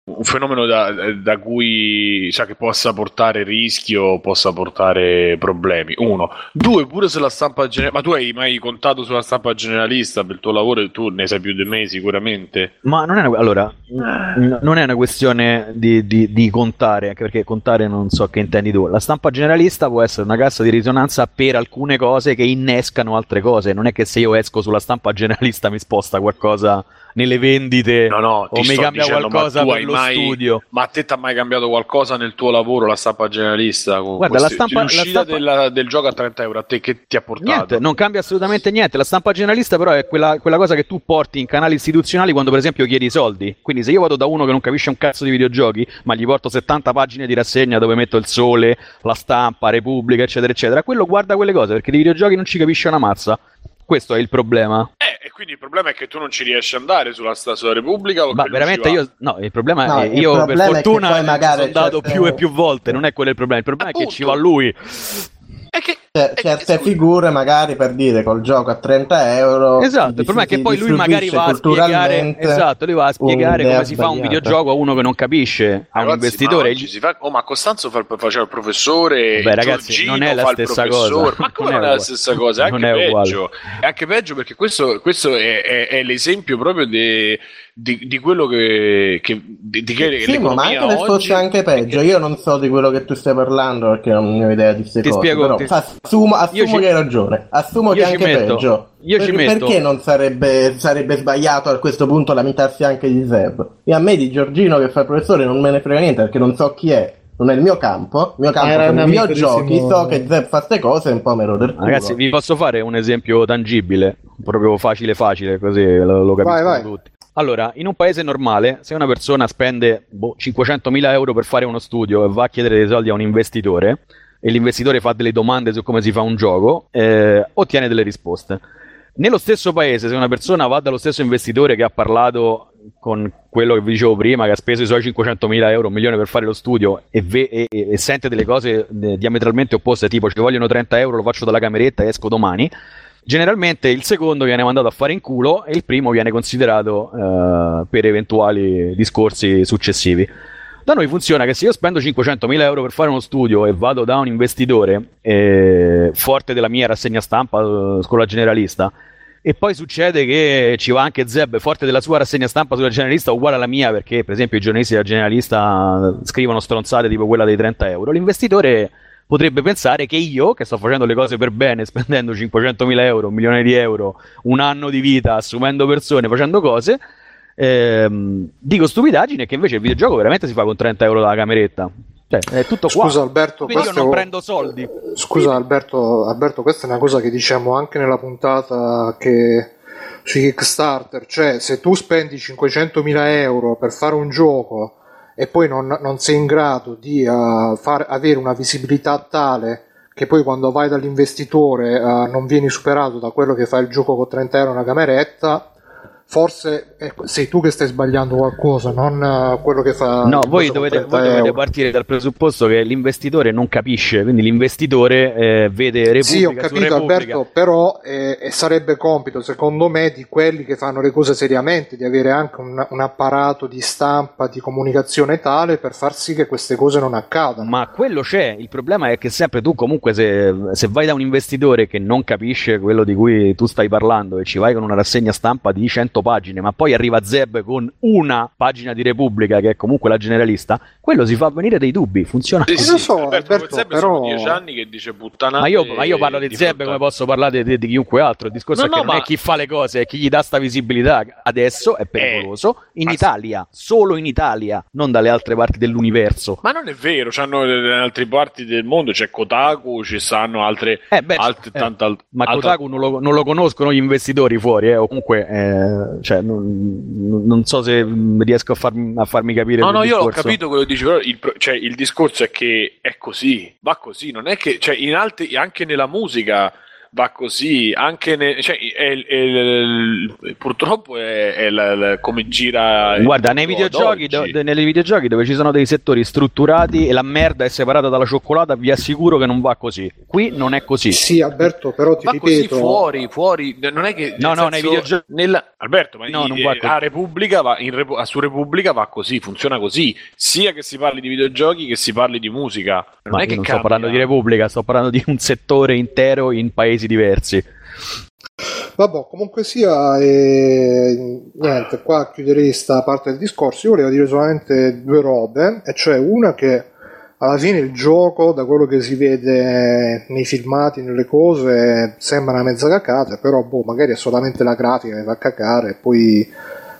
un fenomeno da, da cui, cioè, che possa portare rischi o possa portare problemi. Uno. Due, pure se la stampa generalista, ma tu hai mai contato sulla stampa generalista per il tuo lavoro e tu ne sai più di me sicuramente. Ma non è una, allora, n- non è una questione di, di- di contare, anche perché contare non so che intendi tu. La stampa generalista può essere una cassa di risonanza per alcune cose che innescano altre cose. Non è che se io esco sulla stampa generalista mi sposta qualcosa nelle vendite No, no, o mi cambia dicendo, qualcosa per lo mai- studio. Ma a te ti ha mai cambiato qualcosa nel tuo lavoro, la stampa generalista? Con Guarda, la questi- stampa- la stampa- della- del gioco a 30 euro, a te che ti ha portato? Niente, non cambia assolutamente niente. La stampa generalista, però, è quella, quella cosa che tu porti in canali istituzionali quando, per esempio, chiedi i soldi. Quindi, se io vado da uno che non capisce un cazzo di videogiochi, ma gli porto 70 pagine di rassegna dove metto il sole, la stampa, Repubblica, eccetera, eccetera, quello guarda quelle cose perché di videogiochi non ci capisce una mazza. Questo è il problema. Eh, quindi il problema è che tu non ci riesci ad andare sulla, sta- sulla Repubblica o Ma che veramente io, no, il problema No, è il io per problema è che fortuna magari sono andato certe- più e più volte, non è quello il problema. Il problema è che ci va Appunto. lui. Che, Cioè, certe scusa, figure magari per dire col gioco a 30 euro Esatto, il problema è che poi lui magari va a spiegare, esatto, lui va a spiegare come si fa un videogioco a uno che non capisce, a un Ragazzi, ma investitore. oggi si fa- Oh, ma Costanzo fa, faceva il professore, Beh, ragazzi, Giorgino non è la fa il stessa professore. cosa. Ma come Non non è la stessa cosa? È Non anche è uguale. peggio. È anche peggio perché questo, questo è, è- è l'esempio proprio de- di, di quello che, che, di, di che Sì, ma anche se oggi fosse anche peggio, io non so di quello che tu stai parlando perché non ne ho idea di queste Ti cose. spiego, però ti- assumo, assumo ci- che hai ragione, assumo Io che è ci anche metto- peggio. io ci Per- metto- Perché non sarebbe, sarebbe sbagliato a questo punto lamentarsi anche di Zeb? E a me di Giorgino che fa il professore non me ne frega niente perché non so chi è. Non è il mio campo, il mio campo Era sono i videogiochi, Simone. so che Zeb fa queste cose e un po' me lo del culo. Ragazzi, vi posso fare un esempio tangibile, proprio facile facile, così lo, lo capiscono Vai, vai. tutti. Allora, in un paese normale, se una persona spende boh, 500.000 euro per fare uno studio e va a chiedere dei soldi a un investitore, e l'investitore fa delle domande su come si fa un gioco, eh, ottiene delle risposte. Nello stesso paese, se una persona va dallo stesso investitore che ha parlato con quello che vi dicevo prima, che ha speso i suoi 500.000 euro, un milione per fare lo studio e, ve- e- e- sente delle cose eh, diametralmente opposte, tipo ci vogliono 30 euro, lo faccio dalla cameretta e esco domani. Generalmente il secondo viene mandato a fare in culo e il primo viene considerato eh, per eventuali discorsi successivi. Da noi funziona che se io spendo 500.000 euro per fare uno studio e vado da un investitore eh, forte della mia rassegna stampa, eh, scuola generalista, e poi succede che ci va anche Zeb, forte della sua rassegna stampa sulla generalista, uguale alla mia, perché per esempio i giornalisti della generalista scrivono stronzate tipo quella dei 30 euro. L'investitore potrebbe pensare che io, che sto facendo le cose per bene, spendendo 500.000 euro, un milione di euro, un anno di vita, assumendo persone, facendo cose, ehm, dico stupidaggini e che invece il videogioco veramente si fa con 30 euro dalla cameretta. Cioè, è tutto qua. Scusa Alberto, Quindi io questo- non prendo soldi. Scusa Alberto, Alberto, questa è una cosa che diciamo anche nella puntata che sui Kickstarter, cioè se tu spendi 500.000 euro per fare un gioco e poi non, non sei in grado di eh, far avere una visibilità tale che poi quando vai dall'investitore eh, non vieni superato da quello che fa il gioco con 30 euro una cameretta, forse ecco, sei tu che stai sbagliando qualcosa, non eh, quello che fa. No, voi dovete, 30 voi dovete partire dal presupposto che l'investitore non capisce, quindi l'investitore eh, vede Repubblica Sì, ho capito. Alberto, però eh, sarebbe compito secondo me di quelli che fanno le cose seriamente, di avere anche un, un apparato di stampa, di comunicazione tale per far sì che queste cose non accadano. Ma quello c'è, il problema è che sempre tu comunque se, se vai da un investitore che non capisce quello di cui tu stai parlando e ci vai con una rassegna stampa di 100 pagine, ma poi arriva Zeb con una pagina di Repubblica che è comunque la generalista, quello si fa venire dei dubbi, funziona Sì, Eh, sì, lo so, Alberto, Alberto, Zeb però- sono dieci anni che dice puttana. Ma io, ma io parlo di Zeb come posso parlare di, di chiunque altro. Il discorso No, è che no, non ma- è chi fa le cose, è chi gli dà sta visibilità. Adesso è pericoloso. In ma- Italia, solo in Italia, non dalle altre parti dell'universo. Ma non è vero, c'hanno in altre parti del mondo, c'è Kotaku, ci stanno altre, Eh, beh, altre eh, tante alt- Ma Kotaku non lo, non lo conoscono gli investitori fuori, eh, o comunque, eh, cioè, non, non so se riesco a, farmi, a farmi capire. No, no, io ho discorso. capito quello che dici, però il, cioè, il discorso è che è così, va così, non è che, cioè, in altri, anche nella musica va così, anche ne- cioè, è, è il- purtroppo è, è la- la- come gira Guarda, nei videogiochi, do- nei videogiochi dove ci sono dei settori strutturati e la merda è separata dalla cioccolata, vi assicuro che non va così. Qui non è così. Sì, Alberto, però ti Va così ripeto, fuori, fuori, non è che No, nel no, nei videogiochi- nella- Alberto, ma No, i- non va così. a Repubblica va, in Repu- a- su Repubblica va così, funziona così, sia che si parli di videogiochi che si parli di musica. Non Ma è che non sto cambia. parlando di Repubblica, sto parlando di un settore intero in paesi diversi. Vabbè, comunque sia, eh, niente, qua chiuderei sta parte del discorso. Io volevo dire solamente due robe, e cioè una che alla fine il gioco, da quello che si vede nei filmati, nelle cose, sembra una mezza cacata, però boh, magari è solamente la grafica che fa cacare e poi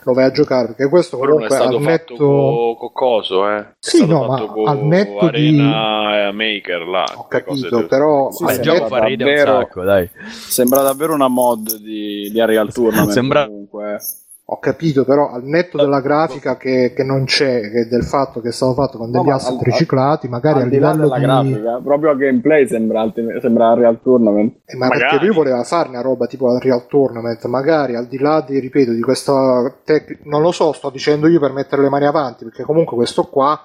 lo vai a giocare, perché questo Però non è comunque stato al fatto netto... co, co coso, eh. È Sì, no, ma co al netto di- Arena Maker là. Ho cose capito, del- però Sì, il sì, gioco fa ridere un davvero- sacco, dai. Sembra davvero una mod di, di Unreal Tournament. Sembra- comunque. Ho capito, però al netto della grafica che, che non c'è, che del fatto che è stato fatto con No, degli ma asset al- riciclati, magari a Al di là livello della di... grafica, proprio a gameplay sembra, sembra Unreal Tournament. Eh, ma Magari. perché lui voleva fare una roba tipo Unreal Tournament, magari al di là di, ripeto, di questa tec- non lo so, sto dicendo io per mettere le mani avanti, perché comunque questo qua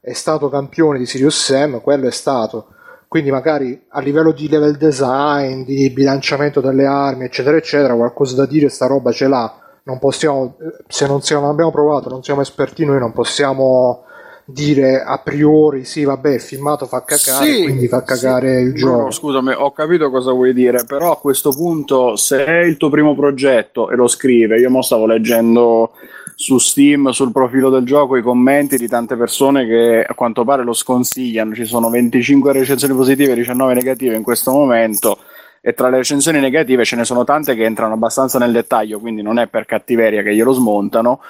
è stato campione di Sirius Sam, quello è stato. Quindi magari a livello di level design, di bilanciamento delle armi, eccetera, eccetera, qualcosa da dire sta roba ce l'ha. Non possiamo, se non, siamo, non abbiamo provato, non siamo esperti noi, non possiamo dire a priori sì, vabbè, il filmato fa cacare, quindi fa cagare il Bruno, gioco. scusami, ho capito cosa vuoi dire, però a questo punto, se è il tuo primo progetto e lo scrive, io mo stavo leggendo su Steam, sul profilo del gioco, i commenti di tante persone che a quanto pare lo sconsigliano. Ci sono 25 recensioni positive e 19 negative in questo momento. E tra le recensioni negative ce ne sono tante che entrano abbastanza nel dettaglio, quindi non è per cattiveria che glielo smontano.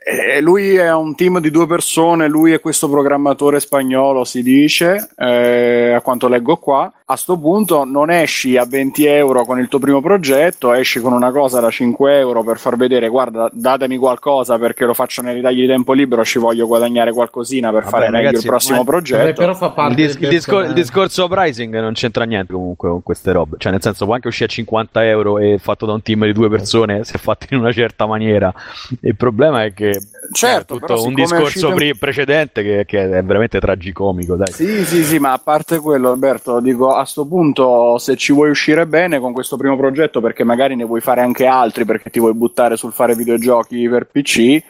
E lui è un team di due persone, lui è questo programmatore spagnolo, si dice, eh, a quanto leggo qua. A sto punto non esci a 20 euro con il tuo primo progetto, esci con una cosa da 5 euro per far vedere, guarda, datemi qualcosa perché lo faccio nei ritagli di tempo libero, ci voglio guadagnare qualcosina per Vabbè, fare meglio ragazzi, il prossimo ma- Vabbè, progetto. però fa Il, parte dis- del il discor- il discorso uprising non c'entra niente comunque con queste robe. Cioè, nel senso, può anche uscire a 50 euro e fatto da un team di due persone, se fatto in una certa maniera. Il problema è che Certo, è però tutto un discorso uscito- pre- precedente che, che è veramente tragicomico. Dai. Sì, sì, sì, ma a parte quello, Alberto, dico a sto punto se ci vuoi uscire bene con questo primo progetto, perché magari ne vuoi fare anche altri, perché ti vuoi buttare sul fare videogiochi per PC,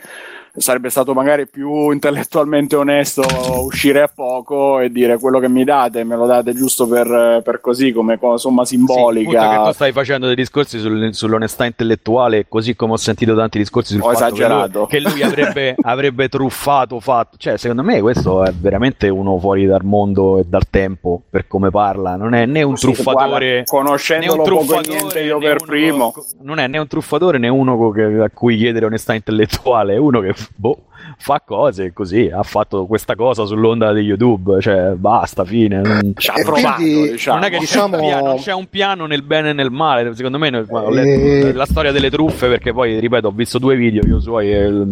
sarebbe stato magari più intellettualmente onesto uscire a poco e dire quello che mi date, me lo date giusto per, per così, come co- somma Sì, punto è che simbolica. tu stai facendo dei discorsi sul- sull'onestà intellettuale, così come ho sentito tanti discorsi sul Ho fatto esagerato. che lui, che lui avrebbe, avrebbe truffato fatto. Cioè, secondo me questo è veramente uno fuori dal mondo e dal tempo per come parla. Non è né un Sì, truffatore. né un conoscendolo e truffatore, niente io per uno primo. non è né un truffatore né uno che- a cui chiedere onestà intellettuale, è uno che boh, fa cose così, ha fatto questa cosa sull'onda di YouTube, cioè basta, fine. Non, Ci ha E provato, diciamo. non è che diciamo- c'è, un piano, non c'è un piano nel bene e nel male, secondo me ho Eh. letto la storia delle truffe perché poi, ripeto, ho visto due video io suoi e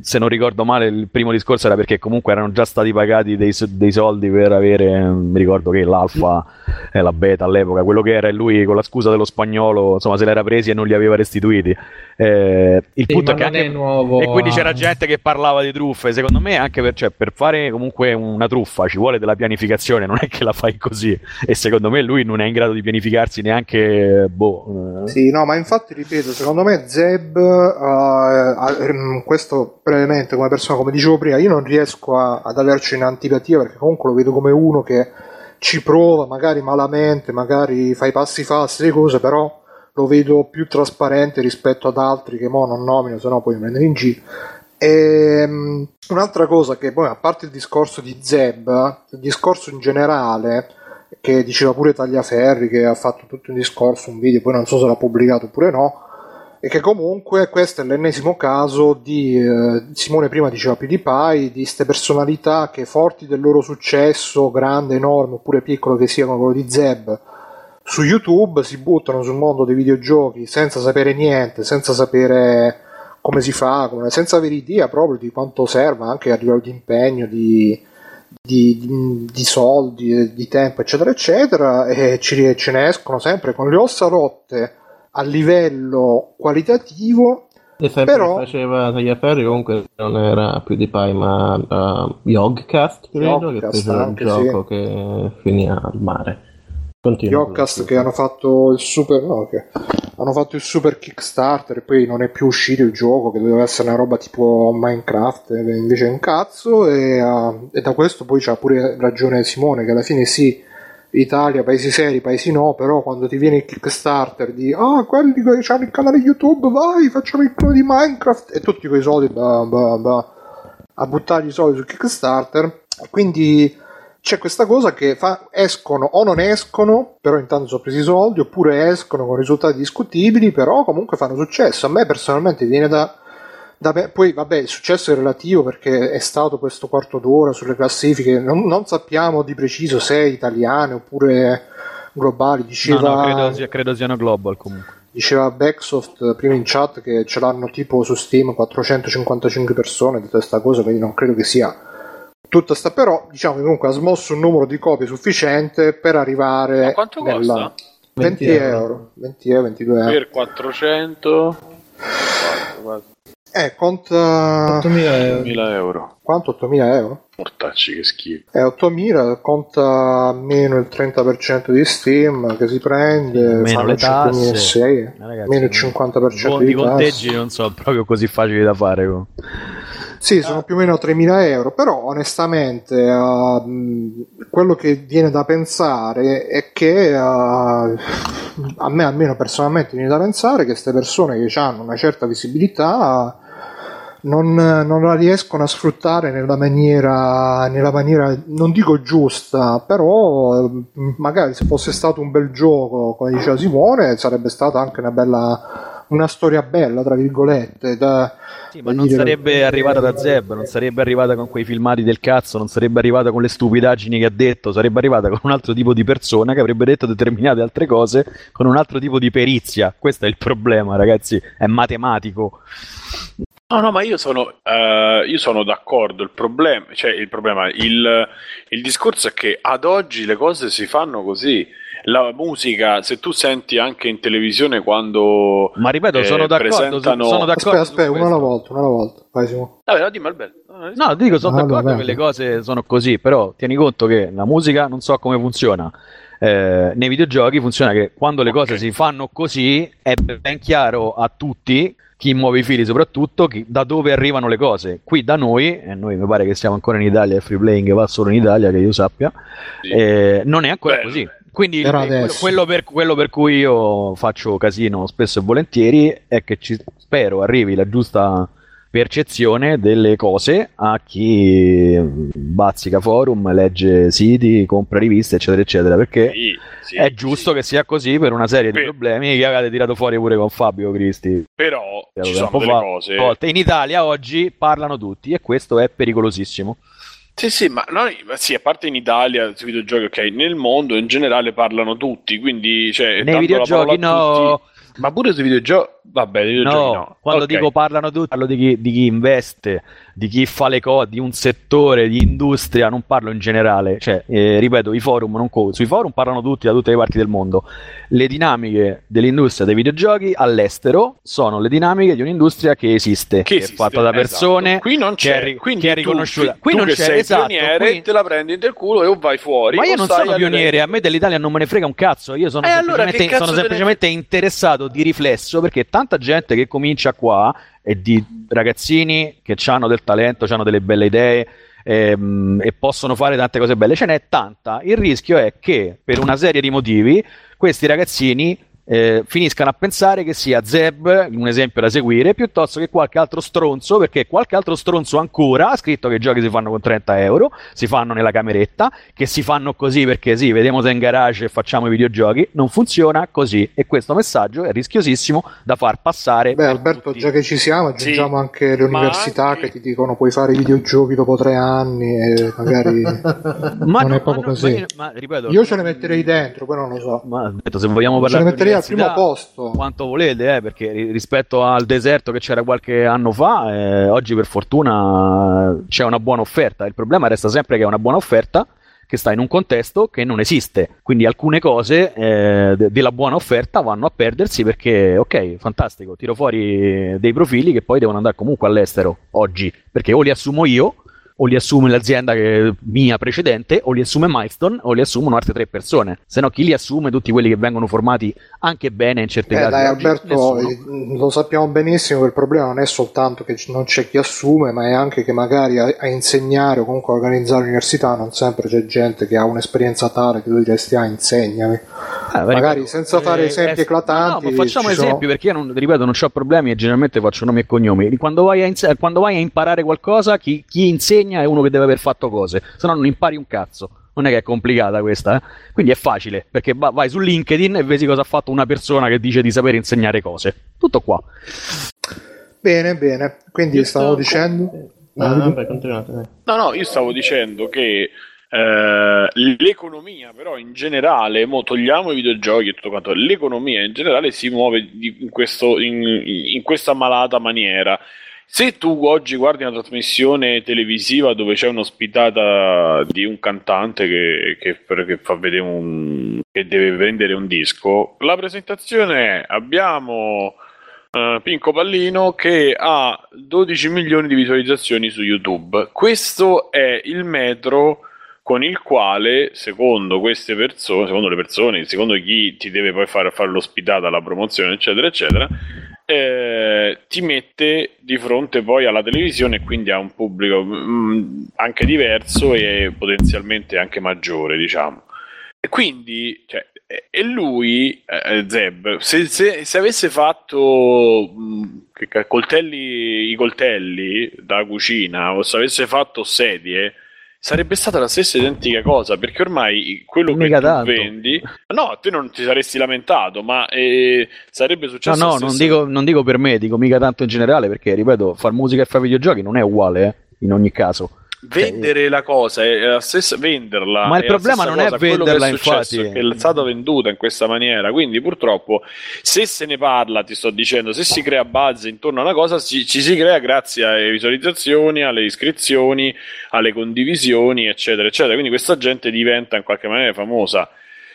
se non ricordo male il primo discorso era perché comunque erano già stati pagati dei, dei soldi per avere, mi ricordo che l'alfa e la beta all'epoca, quello che era e lui con la scusa dello spagnolo, insomma se l'era presi e non li aveva restituiti. Eh, il Sì, punto è che anche... è nuovo E quindi c'era gente che parlava di truffe. Secondo me, anche per, cioè, per fare comunque una truffa ci vuole della pianificazione, non è che la fai così. E secondo me lui non è in grado di pianificarsi neanche. Boh, eh, Sì, no, ma infatti ripeto, secondo me Zeb, ehm, questo brevemente come persona, come dicevo prima, io non riesco a- ad averci un'antipatia perché comunque lo vedo come uno che ci prova, magari malamente, magari fa i passi falsi, le cose, però lo vedo più trasparente rispetto ad altri che mo non nomino, se no poi mi prendono in giro. Ehm, un'altra cosa che poi, a parte il discorso di Zeb, il discorso in generale, che diceva pure Tagliaferri, che ha fatto tutto un discorso, un video, poi non so se l'ha pubblicato oppure no, e che comunque questo è l'ennesimo caso di, eh, Simone prima diceva PewDiePie, di queste personalità che forti del loro successo, grande, enorme oppure piccolo che sia come quello di Zeb, su YouTube si buttano sul mondo dei videogiochi senza sapere niente, senza sapere come si fa, come- senza avere idea proprio di quanto serva anche a livello di impegno, di, di, di- di soldi, di tempo, eccetera, eccetera, e ci, ce ne escono sempre con le ossa rotte a livello qualitativo. L'esempio Però- che faceva Tagliaferri comunque non era più di Pai ma uh, Yogcast credo Yogcast, che fecero un gioco che finì al mare Continua. Yogcast che hanno fatto il super no, che hanno fatto il super Kickstarter e poi non è più uscito il gioco che doveva essere una roba tipo Minecraft e invece è un cazzo e, uh, e da questo poi c'ha pure ragione Simone che alla fine sì Italia, paesi seri, paesi no, però quando ti viene il Kickstarter di ah, quelli che hanno il canale YouTube, vai, facciamo il clone di Minecraft e tutti quei soldi bah, bah, bah, a buttargli i soldi su Kickstarter. Quindi c'è questa cosa che fa, escono o non escono, però intanto sono presi i soldi, oppure escono con risultati discutibili, però comunque fanno successo. A me personalmente viene da, da poi vabbè, il successo è relativo perché è stato questo quarto d'ora sulle classifiche, non, non sappiamo di preciso se italiane oppure globali, No, diceva, no, credo, sia- credo siano global comunque. diceva Backsoft prima in chat che ce l'hanno tipo su Steam 455 persone, di questa cosa, quindi non credo che sia tutta sta però diciamo che comunque ha smosso un numero di copie sufficiente per arrivare Ma quanto nella- costa? 20 20 euro 20 euro 22 euro Per 400 eh conta 8.000 euro. 1000 euro. quanto 8000 euro? Mortacci che schifo. Eh, 8000 conta meno il 30% di Steam che si prende, Meno le tasse. 5006, Eh, ragazzi, meno il 50% con- di I conteggi non sono proprio così facili da fare. oh. Sì, sono più o meno 3.000 euro, però onestamente uh, quello che viene da pensare è che uh, a me almeno personalmente viene da pensare che queste persone che hanno una certa visibilità non, non la riescono a sfruttare nella maniera, nella maniera, non dico giusta, però eh, magari se fosse stato un bel gioco, come diceva Simone, sarebbe stata anche una bella, una storia bella, tra virgolette. Da, Sì, ma non dire- sarebbe arrivata da Zeb, non sarebbe arrivata con quei filmati del cazzo, non sarebbe arrivata con le stupidaggini che ha detto, sarebbe arrivata con un altro tipo di persona che avrebbe detto determinate altre cose con un altro tipo di perizia. Questo è il problema, ragazzi, è matematico. No, no, ma io sono, eh, io sono d'accordo. Il problema, cioè il problema, il, il discorso è che ad oggi le cose si fanno così. La musica, se tu senti anche in televisione quando. Ma ripeto, eh, sono d'accordo, presentano- sono d'accordo Aspetta, aspetta, una alla volta, una alla volta. Vai. Vabbè, no, dimmi Alberto. No, no, dico, sono Ah, d'accordo vabbè. che le cose sono così, però tieni conto che la musica non so come funziona. Eh, nei videogiochi funziona che quando le cose Ok. si fanno così è ben chiaro a tutti, chi muove i fili soprattutto, chi- da dove arrivano le cose. Qui da noi, e noi mi pare che siamo ancora in Italia, il free playing va solo in Italia, che io sappia, Sì. eh, non è ancora Beh, così. Quindi però eh, quello, quello per, quello per cui io faccio casino spesso e volentieri è che ci spero arrivi la giusta percezione delle cose a chi bazzica forum, legge siti, compra riviste, eccetera, eccetera. Perché Sì, sì, è giusto sì. che sia così per una serie di Beh. problemi che avete tirato fuori pure con Fabio Cristi. Però ci sono delle fa, cose. volte. In Italia oggi parlano tutti e questo è pericolosissimo. Sì, sì, ma noi, sì, a parte in Italia, sui videogiochi, ok, nel mondo in generale parlano tutti, quindi, cioè, Nei videogiochi no. tutti- Ma pure sui videogiochi, vabbè, No, no. quando Ok. dico parlano tutti, parlo di chi, di chi investe, di chi fa le cose, di un settore, di industria, non parlo in generale. Cioè, eh, ripeto, i forum non co- sui forum parlano tutti da tutte le parti del mondo. Le dinamiche dell'industria dei videogiochi all'estero sono le dinamiche di un'industria che esiste, che, esiste, è fatta da persone, esatto. qui non che c'è, è ri- quindi che è tu- riconosciuta. tu Qui non che c'è, sei esatto, pioniere, qui- te la prendi del culo e o vai fuori. Ma io non sono pioniere, a me dell'Italia non me ne frega un cazzo, io sono Eh, allora, semplicemente, che cazzo sono ne- semplicemente interessato di riflesso perché tanta gente che comincia qua e di ragazzini che hanno del talento, hanno delle belle idee ehm, e possono fare tante cose belle, ce n'è tanta. Il rischio è che per una serie di motivi questi ragazzini eh, finiscano a pensare che sia Zeb un esempio da seguire piuttosto che qualche altro stronzo perché qualche altro stronzo ancora ha scritto che i giochi si fanno con 30 euro si fanno nella cameretta che si fanno così perché sì vediamo se in garage e facciamo i videogiochi non funziona così e questo messaggio è rischiosissimo da far passare Beh, Alberto, tutti. già che ci siamo, aggiungiamo Sì, anche le università anche- che ti dicono puoi fare i videogiochi dopo tre anni e magari ma non no, è proprio ma no, così. ma io- ma ripeto io ce le metterei dentro, poi non lo so. ma detto, se vogliamo Ce parlare le di metterei al primo posto. quanto volete, eh, perché ri- rispetto al deserto che c'era qualche anno fa, eh, oggi per fortuna eh, c'è una buona offerta. Il problema resta sempre che è una buona offerta che sta in un contesto che non esiste. Quindi alcune cose eh, de- della buona offerta vanno a perdersi perché, ok, fantastico, tiro fuori dei profili che poi devono andare comunque all'estero oggi, perché o li assumo io o li assume l'azienda che- mia precedente, o li assume Milestone, o li assumono altre tre persone. Se no, chi li assume? Tutti quelli che vengono formati anche bene in certi Eh, casi. dai? Alberto, Nessuno. eh, lo sappiamo benissimo che il problema non è soltanto che non c'è chi assume, ma è anche che magari a, a insegnare o comunque a organizzare l'università non sempre c'è gente che ha un'esperienza tale che tu diresti, ah, insegnami. Eh, magari ripeto, senza fare esempi eclatanti, No, ma facciamo ci sono- esempi perché io non, ripeto, non ho problemi e generalmente faccio nomi e cognomi. Quando vai a, inse- quando vai a imparare qualcosa, chi, chi insegna è uno che deve aver fatto cose, se no non impari un cazzo. Non è che è complicata questa, eh? quindi è facile perché va- vai su LinkedIn e vedi cosa ha fatto una persona che dice di sapere insegnare cose. Tutto qua. Bene, bene. Quindi Io stavo sto- dicendo... Ah, vabbè, continuate. No, no, io stavo dicendo che eh, l'economia, però in generale, mo togliamo i videogiochi e tutto quanto, l'economia in generale si muove di- in, questo- in- in questa malata maniera. Se tu oggi guardi una trasmissione televisiva dove c'è un'ospitata di un cantante che, che- che fa vedere un, che deve vendere un disco, la presentazione è abbiamo eh, Pinco Pallino che ha 12 milioni di visualizzazioni su YouTube. Questo è il metro con il quale, secondo queste persone, secondo le persone, secondo chi ti deve poi fare, fare l'ospitata, la promozione, eccetera, eccetera, eh, ti mette di fronte poi alla televisione quindi a un pubblico mm, anche diverso e potenzialmente anche maggiore, diciamo. E quindi, cioè, e- lui, eh, Zeb, se, se- se avesse fatto mh, ca- coltelli, i coltelli da cucina o se avesse fatto sedie, sarebbe stata la stessa identica cosa perché ormai quello che Mica tu tanto. vendi, no, te non ti saresti lamentato, ma eh, sarebbe No, successo no, la non dico, non dico per me, dico mica tanto in generale perché, ripeto, far musica e fare videogiochi non è uguale, eh, in ogni caso. Vendere la cosa è la stessa venderla Ma il è problema non è cosa. Quello venderla, che è infatti. è che è stata venduta in questa maniera quindi purtroppo se se ne parla ti sto dicendo se si crea buzz intorno a una cosa ci, ci si crea grazie alle visualizzazioni alle iscrizioni alle condivisioni eccetera eccetera quindi questa gente diventa in qualche maniera famosa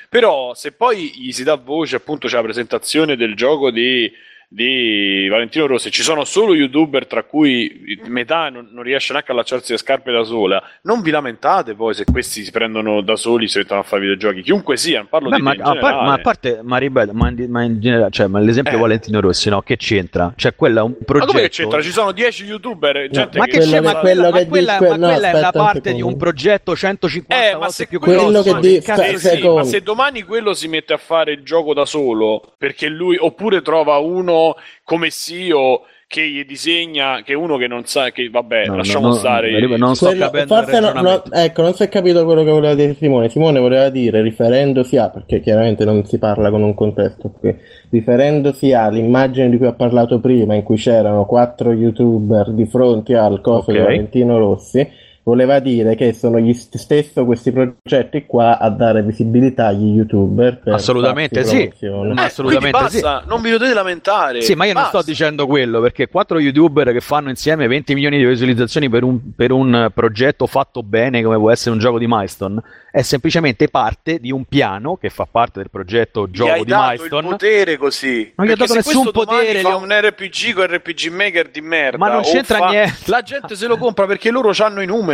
però se poi gli si dà voce appunto c'è la presentazione del gioco di di Valentino Rossi ci sono solo youtuber tra cui metà non, non riesce neanche a allacciarsi le scarpe da sola non vi lamentate poi se questi si prendono da soli si mettono a fare videogiochi chiunque sia non parlo Beh, di ma, a par- ma a parte, ma ripeto, ma in, ma in generale, cioè, ma l'esempio Eh. Valentino Rossi, no? Che c'entra? Cioè, quello è un ma progetto. come che c'entra? Ci sono 10 youtuber, gente Ma che c'è? Ma quella, ma quella, dice- ma no, quella è la un parte di un progetto 150 Eh, ma se più quello, che grosso. di- Che cazzo fa- Eh sì, ma se domani quello si mette a fare il gioco da solo perché lui oppure trova uno come CEO che gli disegna, che uno che non sa, che vabbè, No, lasciamo no, stare. no, non sto Quello- capendo forse no- ecco, non si è capito quello che voleva dire Simone. Simone voleva dire, riferendosi a, perché chiaramente non si parla con un contesto qui, riferendosi all'immagine di cui ho parlato prima, in cui c'erano quattro youtuber di fronte al coso Ok. di Valentino Rossi, voleva dire che sono gli st- stesso questi progetti qua a dare visibilità agli youtuber. Per Assolutamente sì. Eh, assolutamente basta, non vi dovete lamentare. Sì, ma io non Basta. sto dicendo quello perché quattro youtuber che fanno insieme 20 milioni di visualizzazioni per un, per un progetto fatto bene come può essere un gioco di Milestone è semplicemente parte di un piano che fa parte del progetto Gli gioco hai di dato Milestone. il potere così. Non gli ho dato nessun potere, Fa gli un RPG con RPG Maker di merda. Ma non c'entra fa- niente. La gente se lo compra perché loro hanno i numeri.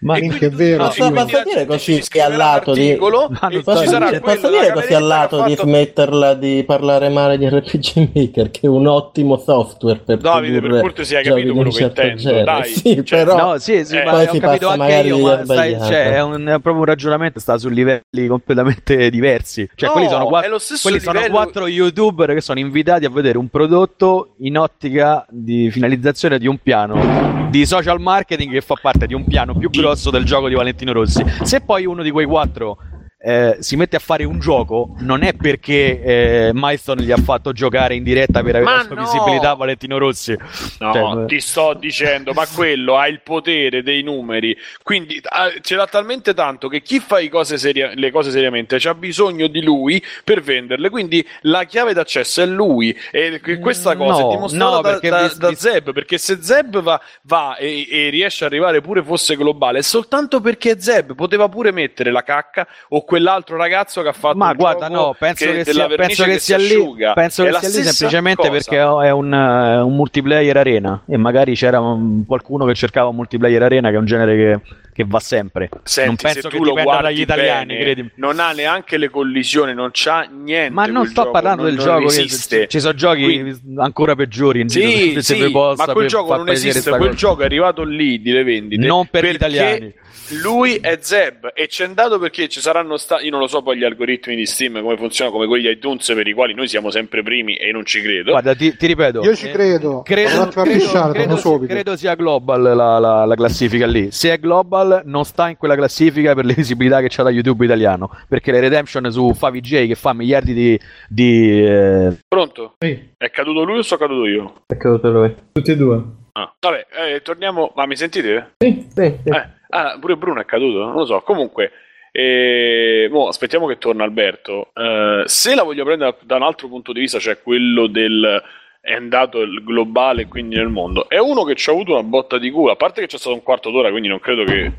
Ma E minchia, quindi è vero, tutti- sì. Posso, posso dire così scriverà al lato di- Ma Posso, sarà dire, posso dire così al lato che di smetterla di parlare male di RPG Maker, che è un ottimo software per Davide, per cortesia, hai giochi capito quello che certo intendo, genere. dai. Sì, Cioè, però No, sì, sì, Eh, ma poi ho si capito passa anche magari io, ma stai, cioè, è, un, è proprio un ragionamento sta su livelli completamente diversi. Cioè, No, quelli sono, qua- è lo stesso quelli sono quattro youtuber che sono invitati a vedere un prodotto in ottica di finalizzazione di un piano di social marketing che fa parte di un piano più grosso del gioco di Valentino Rossi. Se poi uno di quei quattro eh, si mette a fare un gioco, non è perché eh, Milestone gli ha fatto giocare in diretta per avere Ma la sua no! visibilità a Valentino Rossi. No, Cioè, ti sto dicendo, ma quello ha il potere dei numeri, quindi ah, ce l'ha talmente tanto che chi fa i cose seria- le cose seriamente c'ha bisogno di lui per venderle, quindi la chiave d'accesso è lui e que- questa cosa No, è dimostrata no, da, perché da- vis- da Zeb, perché se Zeb va, va e, e riesce ad arrivare pure fosse globale, è soltanto perché Zeb poteva pure mettere la cacca o quell'altro ragazzo che ha fatto Ma guarda, no, penso che, della sia, penso che che sia si lì, penso che sia lì semplicemente cosa. perché è un, eh, un multiplayer arena e magari c'era un- qualcuno che cercava un multiplayer arena che è un genere che, che va sempre. Senti, non penso se che tu lo dipenda guardi dagli italiani, bene, credimi. non ha neanche le collisioni, non c'ha niente. Ma non sto gioco, parlando non- del non gioco, che- esiste. ci sono giochi Quindi- ancora peggiori in giro Sì, se sì, ma quel gioco non esiste, quel cosa. gioco è arrivato lì di le vendite. Non per gli italiani. Lui è Zeb e c'è andato perché ci saranno stati, io non lo so poi gli algoritmi di Steam come funzionano, come quelli di iTunes per i quali noi siamo sempre primi e non ci credo. Guarda, ti, ti ripeto. Io ci eh, credo. Credo, a credo- credo subito. credo sia global la, la- la classifica lì. Se è global, non sta in quella classifica per le visibilità che c'ha da YouTube italiano. Perché le Redemption su Favij che fa miliardi di. di, eh, Pronto? Sì, È caduto lui o sono caduto io? è caduto lui. tutti e due. Ah. Vabbè, eh, torniamo. Ma mi sentite? Sì, sì. Eh, ah, pure Bruno è caduto? Non lo so. Comunque, eh, mo, aspettiamo che torna Alberto. Eh, se la voglio prendere da un altro punto di vista, cioè quello del è andato il globale quindi nel mondo, è uno che ci ha avuto una botta di culo. A parte che c'è stato un quarto d'ora, quindi non credo che eh,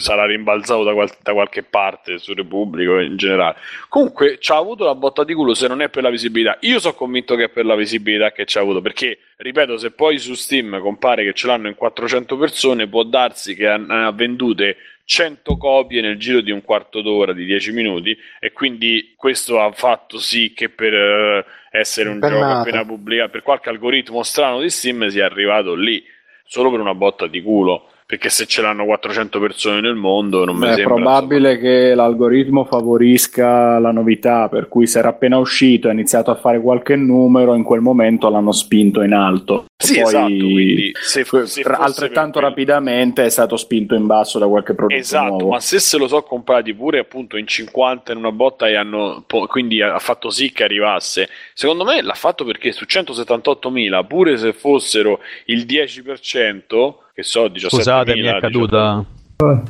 sarà rimbalzato da, qual- da qualche parte su Repubblico in generale. Comunque ci ha avuto una botta di culo se non è per la visibilità. Io sono convinto che è per la visibilità che ci ha avuto, perché ripeto, se poi su Steam compare che ce l'hanno in 400 persone, può darsi che ha, vendute 100 copie nel giro di un quarto d'ora, di 10 minuti, e quindi questo ha fatto sì che per eh, essere un gioco Impennata. appena pubblicato, per qualche algoritmo strano di Steam sia arrivato lì, solo per una botta di culo. Perché se ce l'hanno 400 persone nel mondo, non mi È sembra. probabile che l'algoritmo favorisca la novità, per cui se era appena uscito e ha iniziato a fare qualche numero, in quel momento l'hanno spinto in alto. Sì, Poi, esatto, quindi se, se altrettanto rapidamente è stato spinto in basso da qualche prodotto Esatto, nuovo. ma se se lo so comprati pure appunto in 50 in una botta e hanno quindi ha fatto sì che arrivasse. Secondo me l'ha fatto perché su 178.000, pure se fossero il 10%, che so, 17.000, Scusate, mi è caduta.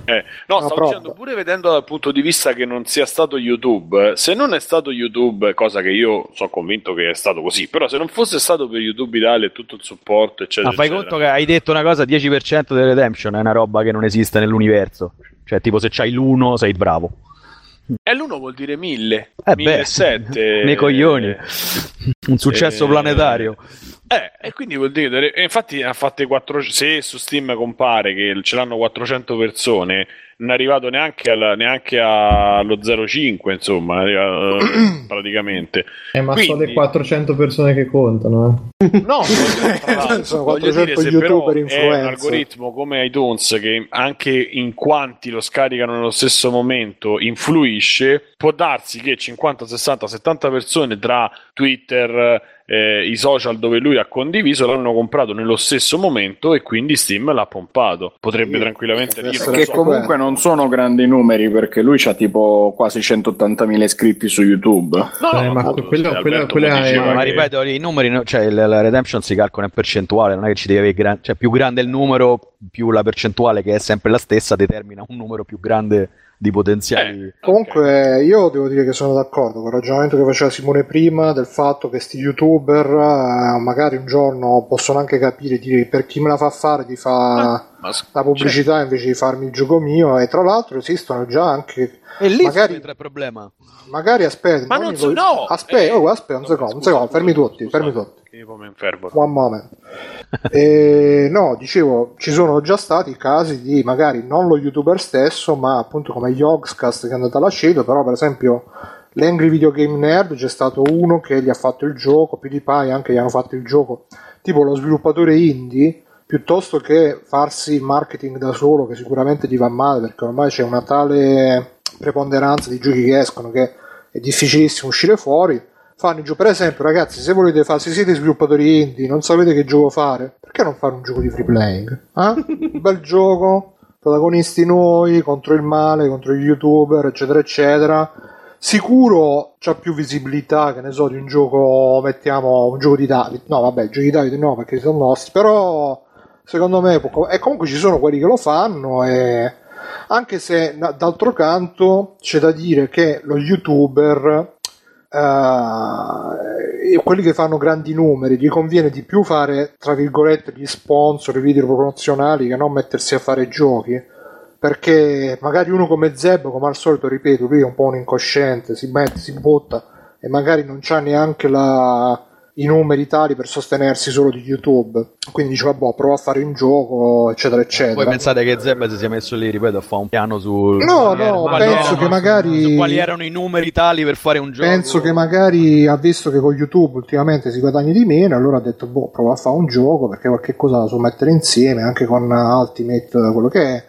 eh, no, stavo prova. dicendo pure vedendo dal punto di vista che non sia stato YouTube, eh, se non è stato YouTube, cosa che io sono convinto che è stato così, però se non fosse stato per YouTube Italia e tutto il supporto, eccetera, Ma fai eccetera, conto che hai detto una cosa: 10% delle Redemption è una roba che non esiste nell'universo. Cioè, tipo, se c'hai l'uno, sei bravo. E l'uno vuol dire 1000, Eh beh, 1007. nei coglioni. Un successo Eh, planetario. Eh, e quindi vuol dire, infatti ne ha fatte 4, se su Steam compare che ce l'hanno 400 persone, non è arrivato neanche, alla- neanche allo 0,5, insomma, arrivato, eh, praticamente. Eh, ma sono Quindi- le 400 persone che contano. eh. No, Sono voglio 400 dire, se youtuber però è un influencer. algoritmo come iTunes che anche in quanti lo scaricano nello stesso momento influisce, può darsi che 50, 60, 70 persone tra Twitter, eh, i social dove lui ha condiviso l'hanno comprato nello stesso momento e quindi Steam l'ha pompato. Potrebbe Sì, tranquillamente deve dire Che so comunque non sono grandi numeri perché lui ha tipo quasi 180.000 iscritti su YouTube. No, Eh, ma appunto, quello- quello- mi è- Ma che- ripeto, i numeri, no- cioè il- la redemption si calcola in percentuale, non è che ci devi avere gran- cioè più grande il numero, più la percentuale che è sempre la stessa determina un numero più grande di potenziali. Eh, Comunque io devo dire che sono d'accordo con il ragionamento che faceva Simone prima del fatto che sti youtuber eh, magari un giorno possono anche capire di, per chi me la fa fare di fare ma s- la pubblicità invece di farmi il gioco mio e tra l'altro esistono già anche E lì magari- il problema. magari aspetta Ma non so- voglio- no! aspetta Eh, oh, aspetta un secondo un scusa, secondo fermi tutti scusa. fermi tutti Io poi mi infermo. One moment. E, no, dicevo, ci sono già stati casi di magari non lo youtuber stesso, ma appunto come Yogscast che è andato alla Shadow, però per esempio l'Angry Video Game Nerd c'è stato uno che gli ha fatto il gioco, PewDiePie anche gli hanno fatto il gioco, tipo lo sviluppatore indie, piuttosto che farsi marketing da solo, che sicuramente gli va male perché ormai c'è una tale preponderanza di giochi che escono che è difficilissimo uscire fuori fanno gioco. Per esempio, ragazzi, se volete fare, se siete sviluppatori indie, non sapete che gioco fare, perché non fare un gioco di free playing? Eh? Un bel gioco, protagonisti noi, contro il male, contro gli youtuber, eccetera, eccetera. Sicuro c'ha più visibilità, che ne so, di un gioco, mettiamo un gioco di Davide. No, vabbè, giochi di Davide no, perché sono nostri, però secondo me, può- e comunque ci sono quelli che lo fanno e anche se d'altro canto c'è da dire che lo youtuber eh, quelli che fanno grandi numeri gli conviene di più fare tra virgolette gli sponsor i video promozionali che non mettersi a fare giochi perché magari uno come Zeb come al solito ripeto lui è un po' un incosciente si mette si butta e magari non c'ha neanche la- i numeri tali per sostenersi solo di YouTube quindi dice vabbè prova a fare un gioco eccetera eccetera Voi pensate che Zeb si sia messo lì, ripeto, a fare un piano su. No, no, erano- penso che magari- su quali erano i numeri tali per fare un gioco. Penso che magari ha visto che con YouTube ultimamente si guadagna di meno, allora ha detto, boh, prova a fare un gioco perché qualche cosa la so mettere insieme, anche con Ultimate, quello che è.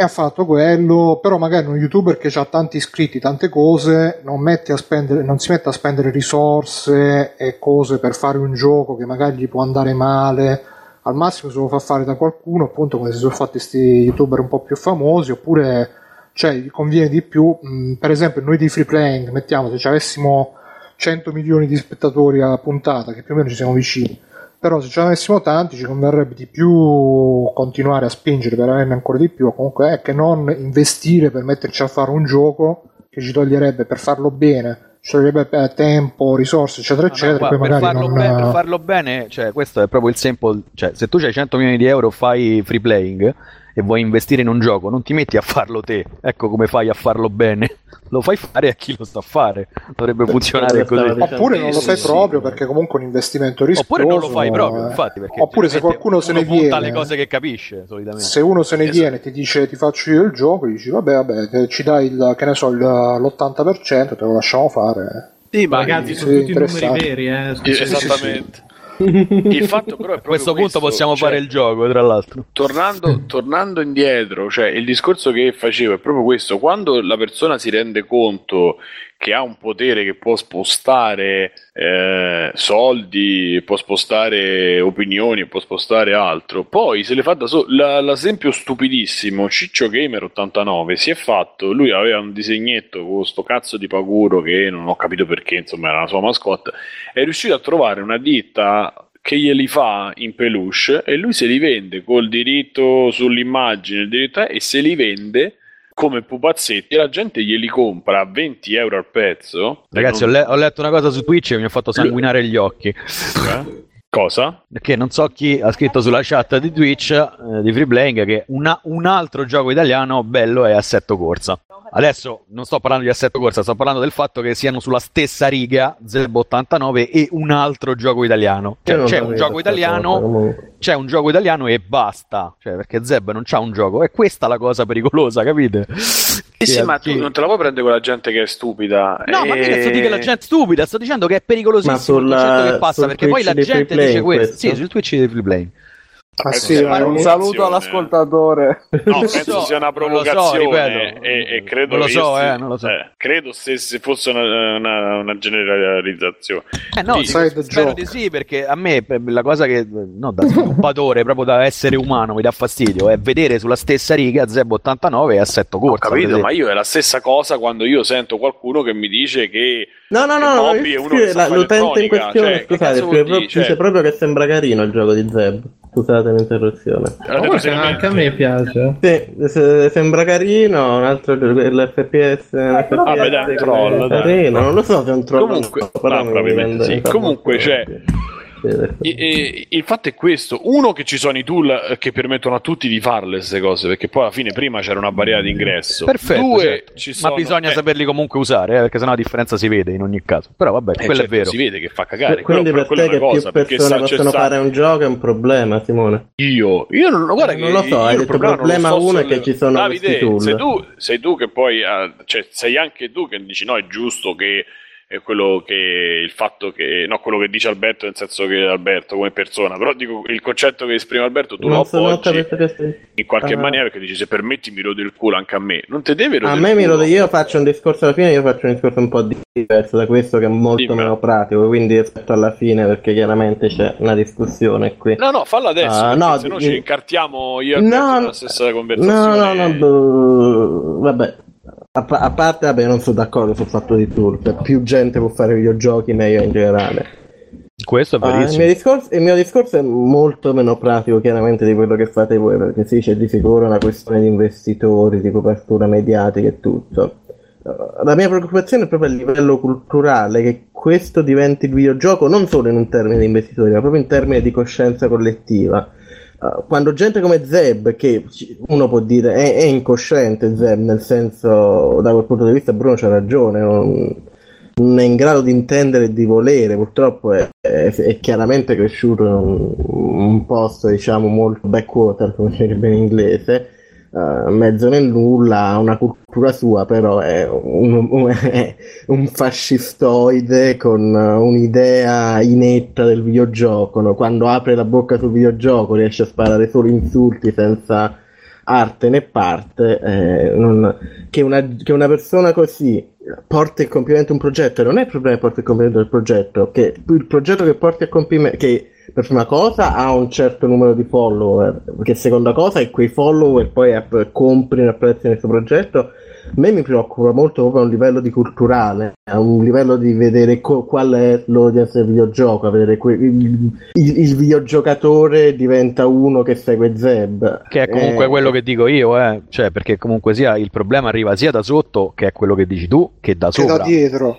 E ha fatto quello, però magari un youtuber che ha tanti iscritti, tante cose, non, spendere, non si mette a spendere risorse e cose per fare un gioco che magari gli può andare male. Al massimo se lo fa fare da qualcuno, appunto come si sono fatti questi youtuber un po' più famosi, oppure cioè conviene di più, mh, per esempio noi di free playing, mettiamo se ci avessimo 100 milioni di spettatori a puntata, che più o meno ci siamo vicini, però se ce ne avessimo tanti ci converrebbe di più continuare a spingere per averne ancora di più, comunque è che non investire per metterci a fare un gioco che ci toglierebbe per farlo bene, ci toglierebbe eh, tempo, risorse, eccetera, No, no, eccetera, e poi per, farlo non... bene, per farlo bene, cioè, questo è proprio il sample. Cioè, se tu hai 100 milioni di euro, fai free playing e vuoi investire in un gioco, non ti metti a farlo te. Ecco come fai a farlo bene. Lo fai fare a chi lo sta a fare. Dovrebbe funzionare quello così. dicendo. Oppure non lo fai sì, proprio sì. perché comunque è un investimento rischioso. Oppure non lo fai proprio, eh. infatti. Perché Oppure se qualcuno se ne viene, le cose che capisce, solitamente. se uno se ne Esatto. viene e ti dice ti faccio io il gioco, dici vabbè, vabbè, te- ci dai il, che ne so, il- l'80%, te lo lasciamo fare. Sì, ma Ragazzi, sono tutti numeri veri, eh. Eh. Esattamente. Il fatto però è A proprio questo punto questo, possiamo cioè, fare il gioco, tra l'altro. Tornando, tornando indietro, cioè il discorso che facevo è proprio questo: quando la persona si rende conto che ha un potere che può spostare eh, soldi, può spostare opinioni, può spostare altro, poi se le fa da solo. L'esempio stupidissimo: Ciccio Gamer 89 si è fatto. Lui aveva un disegnetto con sto cazzo di paguro che non ho capito perché, insomma, era la sua mascotte. È riuscito a trovare una ditta che glieli fa in peluche e lui se li vende col diritto sull'immagine diritto e se li vende come pupazzetti e la gente glieli compra a 20 euro al pezzo Ragazzi, ho, Non- le- ho letto una cosa su Twitch e mi ha fatto sanguinare gli occhi. Eh? cosa? Perché non so chi ha scritto sulla chat di Twitch eh, di Free Playing che una- un altro gioco italiano bello è Assetto Corsa. adesso non sto parlando di assetto corsa, sto parlando del fatto che siano sulla stessa riga Zeb 89 e un altro gioco italiano. Cioè, c'è un gioco italiano, c'è un gioco italiano e basta. Cioè, perché Zeb non c'ha un gioco. È questa la cosa pericolosa, capite? Sì, sì, ma tu non te la puoi prendere con la gente che è stupida. No, ma E- mica sto di che la gente è stupida, sto dicendo che è pericolosissimo Ma sulla- il concetto che passa, perché poi la gente dice questo. questo? Sì, sul Twitch di Free Play. Ah, sì, un saluto all'ascoltatore. No, penso so, sia una non lo so, provocazione ripeto. e, e credo Non lo io so, sti- eh, non lo so. credo se, se fosse una, una- una generalizzazione. Eh no, dico, spero joke. di sì, perché a me eh, la cosa che, no, da sviluppatore, proprio da essere umano, mi dà fastidio, è vedere sulla stessa riga Zeb 89 e Assetto Ho per capito, ma io è la stessa cosa quando io sento qualcuno che mi dice che No, no, no, no, fare l'utente in elettronica, questione, cioè, scusate? Cioè- dice proprio che sembra carino il gioco di Zeb. Scusate l'interruzione. Eh, guarda, se- anche a me piace. Sì, se- sembra carino, un altro l'FPS, l'FPS Vabbè, dai, un troll, dai. carino, non lo so se è un troll. Comunque- no, mi probabilmente sì. Comunque, cioè. E- e- il fatto è questo: uno, che ci sono i tool eh, che permettono a tutti di farle queste cose, perché poi alla fine prima c'era una barriera di ingresso. Perfetto, Due, certo. ci sono, ma bisogna eh, saperli comunque usare, eh, perché sennò la differenza si vede in ogni caso. Però vabbè, eh, quello certo, è vero. Si vede che fa cagare. Quindi Quello- per quella te che cosa, più persone possono fare un gioco è un problema, Simone. Io, io non, guarda Eh, che non lo so, il problema problema sto uno è che ci sono Davide, questi tool. sei tu, sei tu che poi, ah, cioè, sei anche tu che dici no, è giusto che è quello che il fatto che no, quello che dice Alberto nel senso che Alberto come persona, però dico il concetto che esprime Alberto tu lo Non ho appoggi in qualche Ah. maniera perché dici se permetti mi rode il culo anche a me. Non te deve rodere A me mi rode, io faccio un discorso alla fine, io faccio un discorso un po' diverso da questo che è molto Dimmelo. meno pratico, quindi aspetto alla fine perché chiaramente c'è una discussione qui. No, no, fallo adesso, Ah, no, se no di- ci incartiamo io e No, no. nella stessa No, conversazione. no, no, boh, vabbè. A, a parte, vabbè, non sono d'accordo sul fatto di cioè, più gente può fare videogiochi meglio in generale. Questo è Ah, il, verissimo. mio discorso, il mio discorso è molto meno pratico chiaramente di quello che fate voi, perché sì, c'è di sicuro una questione di investitori, di copertura mediatica e tutto. Uh, La mia preoccupazione è proprio a livello culturale, che questo diventi il videogioco non solo in un termine di investitori, ma proprio in termini di coscienza collettiva. Uh, quando gente come Zeb, che uno può dire è, è incosciente Zeb, nel senso, da quel punto di vista Bruno c'ha ragione, non, non è in grado di intendere e di volere, purtroppo è, è- è chiaramente cresciuto in un, un posto, diciamo, molto backwater, come si direbbe in inglese, eh, mezzo nel nulla, ha una cultura sua, però è un, è un fascistoide con eh, un'idea inetta del videogioco, no? quando apre la bocca sul videogioco riesce a sparare solo insulti senza arte né parte, eh, non- che, una, che una persona così porti a compimento un progetto, non è il problema che porti a compimento del progetto, che il progetto che porti a compimento, per prima cosa ha un certo numero di follower, che seconda cosa è quei follower poi app- comprino e apprezzino il suo progetto, a me mi preoccupa molto proprio a un livello di culturale, a un livello di vedere co- qual è l'audience del videogioco, a vedere que- il, il- il videogiocatore diventa uno che segue Zeb. Che è comunque Eh, quello che dico io, eh. cioè, perché comunque sia il problema arriva sia da sotto, che è quello che dici tu, che da Che sopra, da dietro.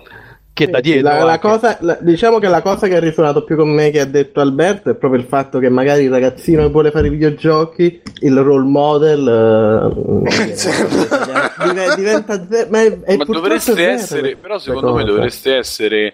Che da dietro. La, la cosa, la- diciamo che la cosa che ha risuonato più con me che ha detto Alberto è proprio il fatto che magari il ragazzino che vuole fare i videogiochi, il role model eh, div- diventa ze- ma, è, è Ma dovreste zero essere, però secondo me dovreste essere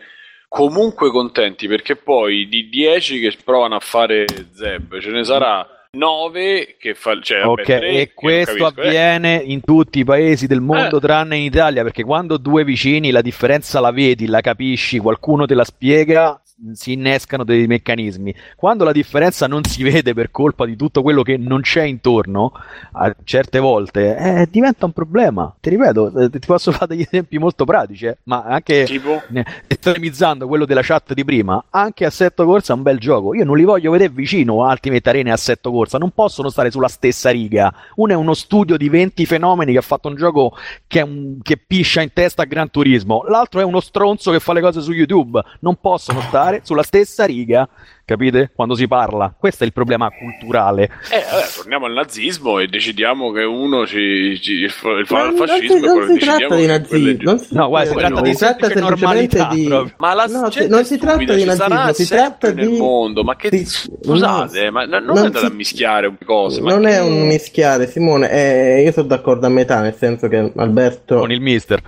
comunque contenti perché poi di 10 che provano a fare Zeb ce ne sarà 9 che fa cioè, vabbè, Ok, tre che e non questo capisco, eh. avviene in tutti i paesi del mondo Eh. tranne in Italia perché quando due vicini la differenza la vedi, la capisci, qualcuno te la spiega, si innescano dei meccanismi. Quando la differenza non si vede per colpa di tutto quello che non c'è intorno, a certe volte eh, diventa un problema. Ti ripeto, eh, ti posso fare degli esempi molto pratici, eh, ma anche tipo estremizzando quello della chat di prima, anche Assetto Corsa è un bel gioco. Io non li voglio vedere vicino a Ultimate Arena e Assetto Corsa, non possono stare sulla stessa riga. Uno è uno studio di 20 fenomeni che ha fatto un gioco che, un- che piscia in testa a Gran Turismo, l'altro è uno stronzo che fa le cose su YouTube. Non possono stare sulla stessa riga. capite? Quando si parla. Questo è il problema culturale. Eh, vabbè, torniamo al nazismo e decidiamo che uno ci, ci- il, fa- il fa- Ma il non fascismo si- è non si tratta di è nazismo, non si No, guarda, si tratta tratta di- tratta semplice semplicemente di proprio. Ma la No, gente non si tratta di nazismo, si tratta nel di- mondo, ma che di- scusate, no, ma non non andate si- a mischiare un cose, ma non che- è un mischiare, Simone. eh, io sono d'accordo a metà, nel senso che Alberto. Con il mister.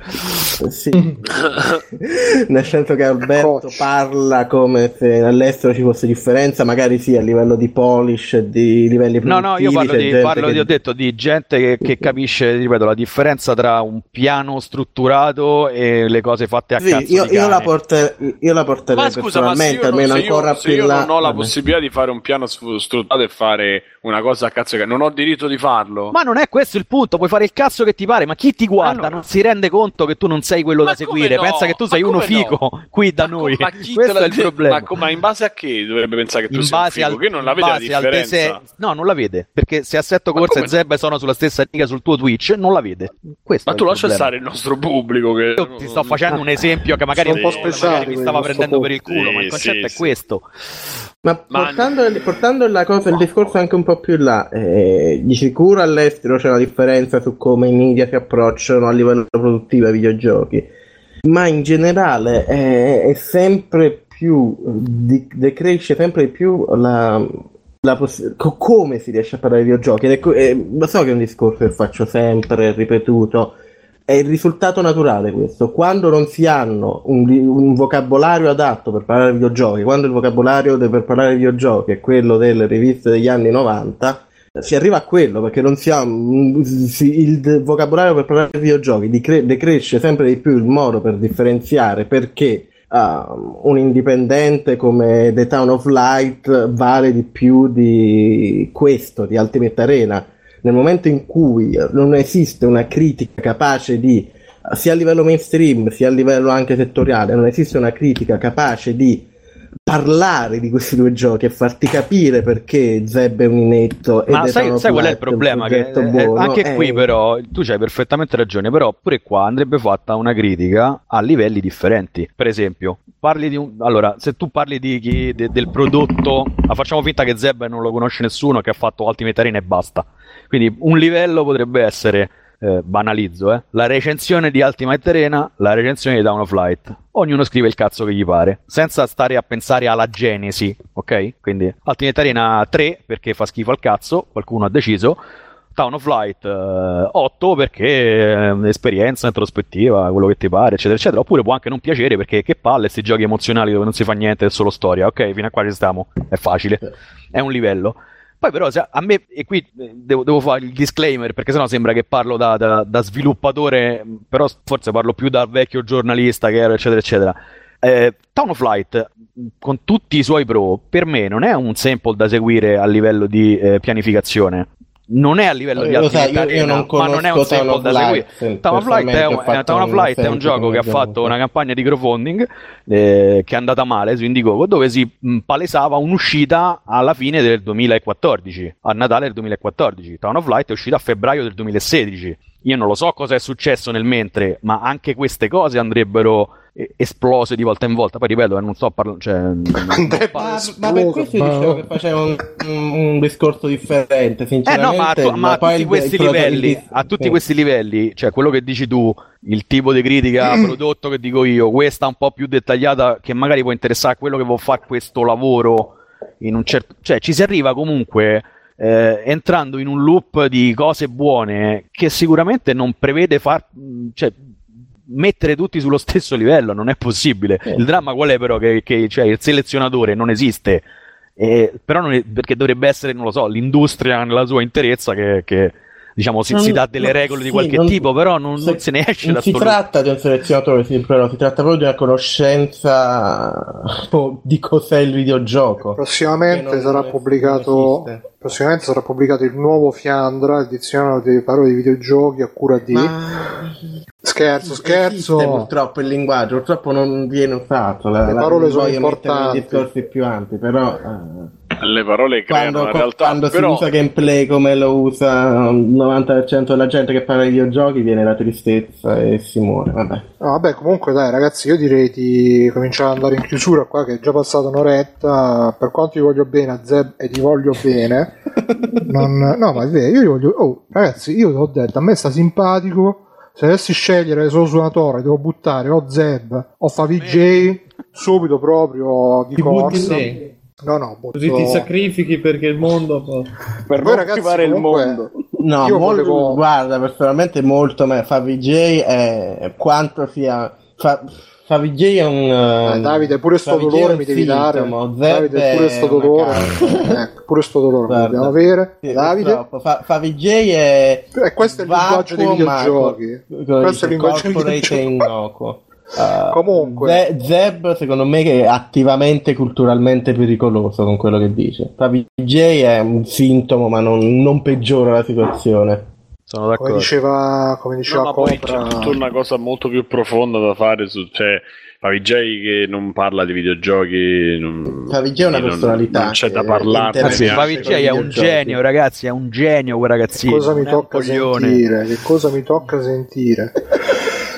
Sì. nel senso che Alberto Coach. parla come se all'estero ci fosse differenza, magari sì a livello di polish e di livelli No, no, io produttivi, parlo, di, gente parlo che- di- ho detto di gente che, che capisce, ripeto, la differenza tra un piano strutturato e le cose fatte a Sì, cazzo io, di io la porter- io la porterei Ma scusa, ma personalmente, io, non, almeno io- ancora se più io là. non ho la possibilità di fare un piano strutturato e fare una cosa a cazzo che non ho diritto di farlo. Ma non è questo il punto, puoi fare il cazzo che ti pare, ma chi ti guarda Allora. non si rende conto che tu non sei quello Ma da seguire, no? pensa che tu sei uno figo no? qui da Ma noi. ma chi te Questo l'ha è il problema. Ma, ma in base a che dovrebbe pensare che tu in sei un base figo? al, Che non la in vede la base al differenza. dese- no, non la vede perché se Assetto Corsa e Zeb sono sulla stessa riga sul tuo Twitch, non la vede. Questo Ma tu lascia problema. stare il nostro pubblico che... Io ti sto facendo un esempio che magari, Sono un po' speciali mi stava prendendo per il culo, ma il Sì, concetto sì, è sì. questo. Ma Ma- portando, portando la cosa, il discorso anche un po' più là, eh, di sicuro all'estero c'è una differenza su come i media si approcciano a livello produttivo ai videogiochi, ma in generale eh, è sempre più, di- decresce sempre di più la, la poss- co- come si riesce a parlare di videogiochi. Ed è co- eh, so che è un discorso che faccio sempre, ripetuto, è il risultato naturale questo. Quando non si hanno un, un vocabolario adatto per parlare di videogiochi, quando il vocabolario de- per parlare di videogiochi è quello delle riviste degli anni 90, eh, si arriva a quello perché non si ha un- si- il vocabolario per parlare di videogiochi decre- decresce sempre di più il modo per differenziare perché ah, un indipendente come The Town of Light vale di più di questo, di Ultimate Arena nel momento in cui non esiste una critica capace di, sia a livello mainstream sia a livello anche settoriale, non esiste una critica capace di parlare di questi due giochi e farti capire perché Zeb è un inetto e Ma sai, sai qual è il problema? Che, eh, buono? anche Eh, qui, però, tu c'hai perfettamente ragione. Però, pure qua andrebbe fatta una critica a livelli differenti. Per esempio, parli di un. Allora, se tu parli di chi- de- del prodotto, ma facciamo finta che Zeb non lo conosce nessuno, che ha fatto Ultimate Arena e basta. Quindi, un livello potrebbe essere. eh, banalizzo, eh, la recensione di Ultimate Arena, la recensione di Down of Light. Ognuno scrive il cazzo che gli pare, senza stare a pensare alla genesi, ok? Quindi Ultimate Arena 3 perché fa schifo al cazzo, qualcuno ha deciso. Town of Light eh, 8 perché eh, esperienza, introspettiva, quello che ti pare, eccetera, eccetera. Oppure può anche non piacere perché che palle questi giochi emozionali dove non si fa niente, è solo storia. Ok, fino a qua ci stiamo, è facile, è un livello. Poi però se a me, e qui eh, devo, devo fare il disclaimer perché sennò sembra che parlo da, da- da sviluppatore, però forse parlo più da vecchio giornalista che ero, eccetera, eccetera. Eh, Town of Light, con tutti i suoi pro, per me non è un sample da seguire a livello di eh, pianificazione. Non è a livello di Lo Ultimate sai, io- io non ma non è un sample da seguire. Town of Light è un, fatto Town of Light è un gioco che ha fatto una campagna di crowdfunding eh, che è andata male su Indiegogo dove si mh, palesava un'uscita alla fine del 2014 a Natale del 2014 Town of Light è uscita a febbraio del 2016 io non lo so cosa è successo nel mentre ma anche queste cose andrebbero eh, esplose di volta in volta. Poi ripeto eh, non sto parlando cioè, Ma, esploso, ma per questo ma- dicevo che faceva un, un- discorso differente, Eh sinceramente. no, ma, a, tu- ma a tutti questi il livelli, il- a tutti questi livelli, cioè quello che dici tu, il tipo di critica prodotto che dico io, questa un po' più dettagliata che magari può interessare a quello che vuol fare questo lavoro in un certo, cioè ci si arriva comunque eh, entrando in un loop di cose buone che sicuramente non prevede far, cioè, mettere tutti sullo stesso livello, non è possibile. Il dramma qual è però che, che cioè, il selezionatore non esiste. Eh, però non è- perché dovrebbe essere, non lo so, l'industria nella sua interezza che, che, diciamo si, Non- si dà delle regole di sì, qualche non- tipo, però non, se- non se ne esce non da si sto loop. tratta di un selezionatore, sì, però si tratta proprio di una conoscenza oh, di cos'è il videogioco. Prossimamente sarà esiste. prossimamente sarà pubblicato il nuovo Fiandra, il dizionario delle parole di videogiochi a cura di Ma scherzo, esiste scherzo. purtroppo il linguaggio, purtroppo non viene usato. La, Le parole sono importanti. discorsi più ampi, però eh, Le parole creano Quando, una realtà, quando però si usa gameplay come lo usa il 90% della gente che parla di videogiochi, viene la tristezza e si muore. Vabbè. No, vabbè, comunque dai ragazzi, io direi di cominciare ad andare in chiusura qua che è già passata un'oretta. Per quanto ti voglio bene a Zeb e ti voglio bene, non... no, ma è vero, io gli voglio... Oh, ragazzi, io ti ho detto, a me sta simpatico. Se dovessi scegliere solo suonatore, devo buttare o Zeb o Favij subito proprio di Ti butti corsa. lì. No, no, butto... Così ti sacrifichi perché il mondo. fa- Per Voi non ragazzi, privare il comunque- mondo. No, Io molto- volevo- guarda, personalmente molto me. Favij è quanto sia. Fa... Favij è un. Eh, eh, Davide, pure sto Favij è dolore mi devi dare. Zeb Davide, pure sto dolore. ecco, pure sto dolore lo Guarda. dobbiamo avere. Sì, Davide. Fa- Favij è. E questo è il linguaggio dei videogiochi. Questo è il linguaggio dei videogiochi. Uh, Comunque. Ze- Zeb secondo me che è attivamente culturalmente pericoloso con quello che dice Favij è un sintomo ma non, non peggiora la situazione Sono Come d'accordo. diceva, come diceva No, Copra, c'è tutta una cosa molto più profonda da fare su cioè Favij che non parla di videogiochi non, Favij è una non- personalità non c'è da che Favij con i è un genio, ragazzi, è un genio quel ragazzino. cosa mi non tocca coglione. sentire? Che cosa mi tocca sentire?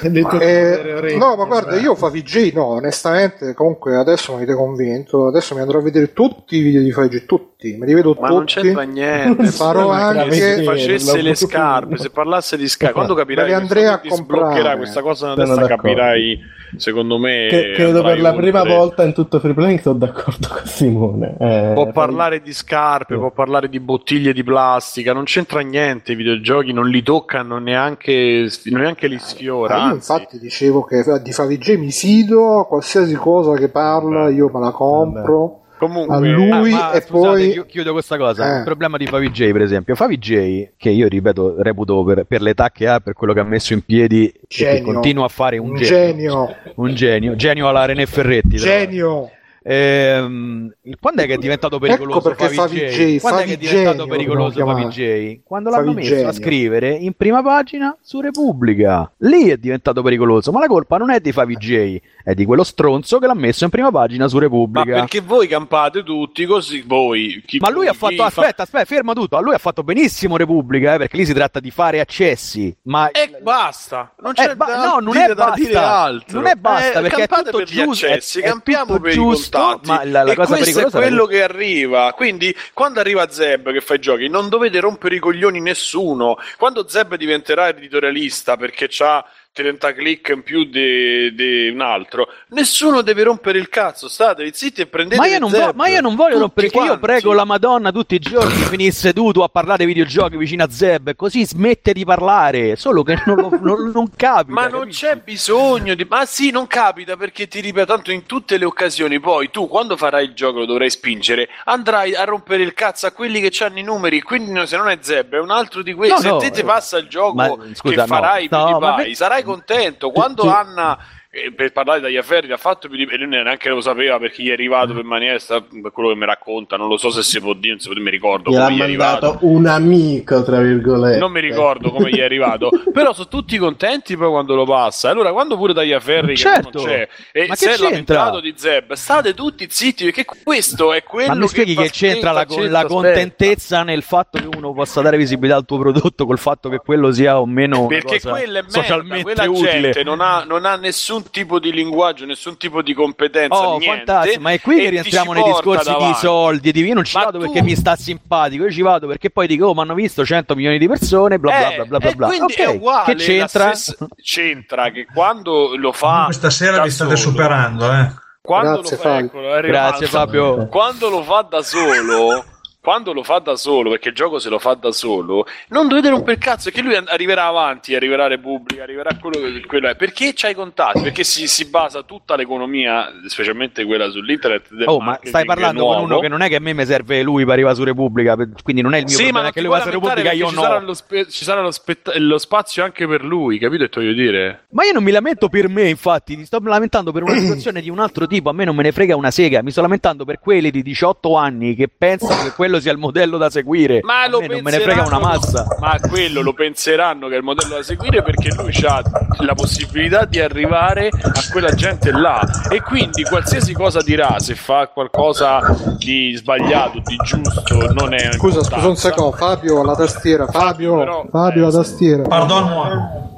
Eh, no, ma guarda, bravo. io Favij, no, onestamente, comunque adesso mi avete convinto. Adesso mi andrò a vedere tutti i video di Favij, tutti, me li vedo ma non tutti. c'entra niente Farò anche- se facesse le scarpe se parlasse di scarpe quando capirai Me le che andrei a quando ti sbloccherà questa cosa nella testa d'accordo. capirai secondo me Che- credo per la prima oltre. volta in tutto Free Playing sono d'accordo con Simone Eh, Può parlare di scarpe, Sì. può parlare di bottiglie di plastica, non c'entra niente. I videogiochi non li toccano neanche, neanche li sfiora. Ah, io infatti dicevo che di Favij mi fido, qualsiasi cosa che parla io me la compro. Comunque, a lui- Ah, ma e scusate, poi- chi- chiudo questa cosa. Eh. Il problema di Favij, per esempio, Favij, che io ripeto, reputo per, per l'età che ha, per quello che ha messo in piedi, e che Genio. continua a fare un, Un genio. genio. Un genio, genio alla René Ferretti. Genio. Ehm, quando è che è diventato pericoloso Ecco perché Favij? Favij, Quando è che è diventato Favij lo pericoloso. Favij? Quando l'hanno Favij. messo a scrivere in prima pagina su Repubblica. Lì è diventato pericoloso, ma la colpa non è di Favij, è di quello stronzo che l'ha messo in prima pagina su ma Repubblica. perché voi campate tutti così? Voi, chi- Ma lui ha fatto, fa- aspetta, aspetta, ferma tutto. A lui ha fatto benissimo Repubblica, eh, perché lì si tratta di fare accessi. Ma E basta, non c'è Eh, ba- da, no, non dire è da basta. dire altro. Non è basta, Eh, perché è tutto per gli giusto, accessi, è- è campiamo tutto per giusto, i contatti. ma la- la e cosa questo è quello che- arriva. Quindi, quando arriva Zeb che fa i giochi, non dovete rompere i coglioni nessuno. Quando Zeb diventerà editorialista perché c'ha 30 click in più di, di un altro, nessuno deve rompere il cazzo. State zitti e prendete Ma io, non vo- ma io non voglio rompere perché io prego la Madonna tutti i giorni di venire seduto a parlare di videogiochi vicino a Zeb, così smette di parlare. Solo che non, lo- non- non capita. Ma non capisci? c'è bisogno di. Ma sì, non capita perché ti ripeto, tanto in tutte le occasioni, poi tu quando farai il gioco lo dovrai spingere, andrai a rompere il cazzo a quelli che hanno i numeri. Quindi no, se non è Zeb, è un altro di questi. No, no, se te ti eh, passa il gioco ma, scusa, che farai no, no, sarai contento. Quando Anna. Eh, per parlare dagli afferri ha fatto PewDiePie e lui neanche lo sapeva perché gli è arrivato per maniera sta- per quello che mi racconta non lo so se si può dire non si può dire, mi ricordo gliel'ha come gli è arrivato un amico tra virgolette non mi ricordo come gli è arrivato, però sono tutti contenti poi quando lo passa. Allora, quando pure Tagliaferri che Certo. non c'è e Ma si che è c'entra? lamentato di Zeb, state tutti zitti perché questo è quello Ma mi spieghi che c'entra la, con- la contentezza nel fatto che uno possa dare visibilità al tuo prodotto col fatto che quello sia o meno una Perché cosa quella è merda, socialmente quella utile. gente non ha, non ha nessun tipo di linguaggio, nessun tipo di competenza, Oh, niente. fantastico, ma è qui che rientriamo nei discorsi di davanti. soldi. Di, io non ci Ma vado tu- perché mi sta simpatico, io ci vado perché poi dico, oh, mi hanno visto 100 milioni di persone, bla bla Eh, bla bla bla. bla. quindi Ok, è uguale, Che c'entra? stessa- c'entra che quando lo fa stasera vi state solo, superando, eh. quando Grazie, lo fa. Grazie Fabio. quando lo fa da solo quando lo fa da solo perché il gioco se lo fa da solo non dovete rompere il cazzo perché lui arriverà avanti arriverà a Repubblica arriverà a quello che quello è perché c'hai contatti perché si, si basa tutta l'economia specialmente quella sull'internet Oh, ma stai parlando con uno che non è che a me mi serve lui per arrivare su Repubblica, quindi non è il mio sì, ma problema non che lui va su Repubblica, io ci sarà, no. lo, spe- ci sarà lo, spetta- lo spazio anche per lui, capito? Che voglio dire? Ma io non mi lamento per me, infatti, mi sto lamentando per una situazione di un altro tipo, a me non me ne frega una sega, mi sto lamentando per quelli di 18 anni che pensano che quella quello sia il modello da seguire. Ma lo me non me ne frega una massa. Ma quello lo penseranno che è il modello da seguire perché lui ha la possibilità di arrivare a quella gente là. E quindi qualsiasi cosa dirà, se fa qualcosa di sbagliato, di giusto, non è. Scusa, scusa un secondo, Fabio la tastiera, Fabio, però- Fabio la eh, tastiera. Pardon moi.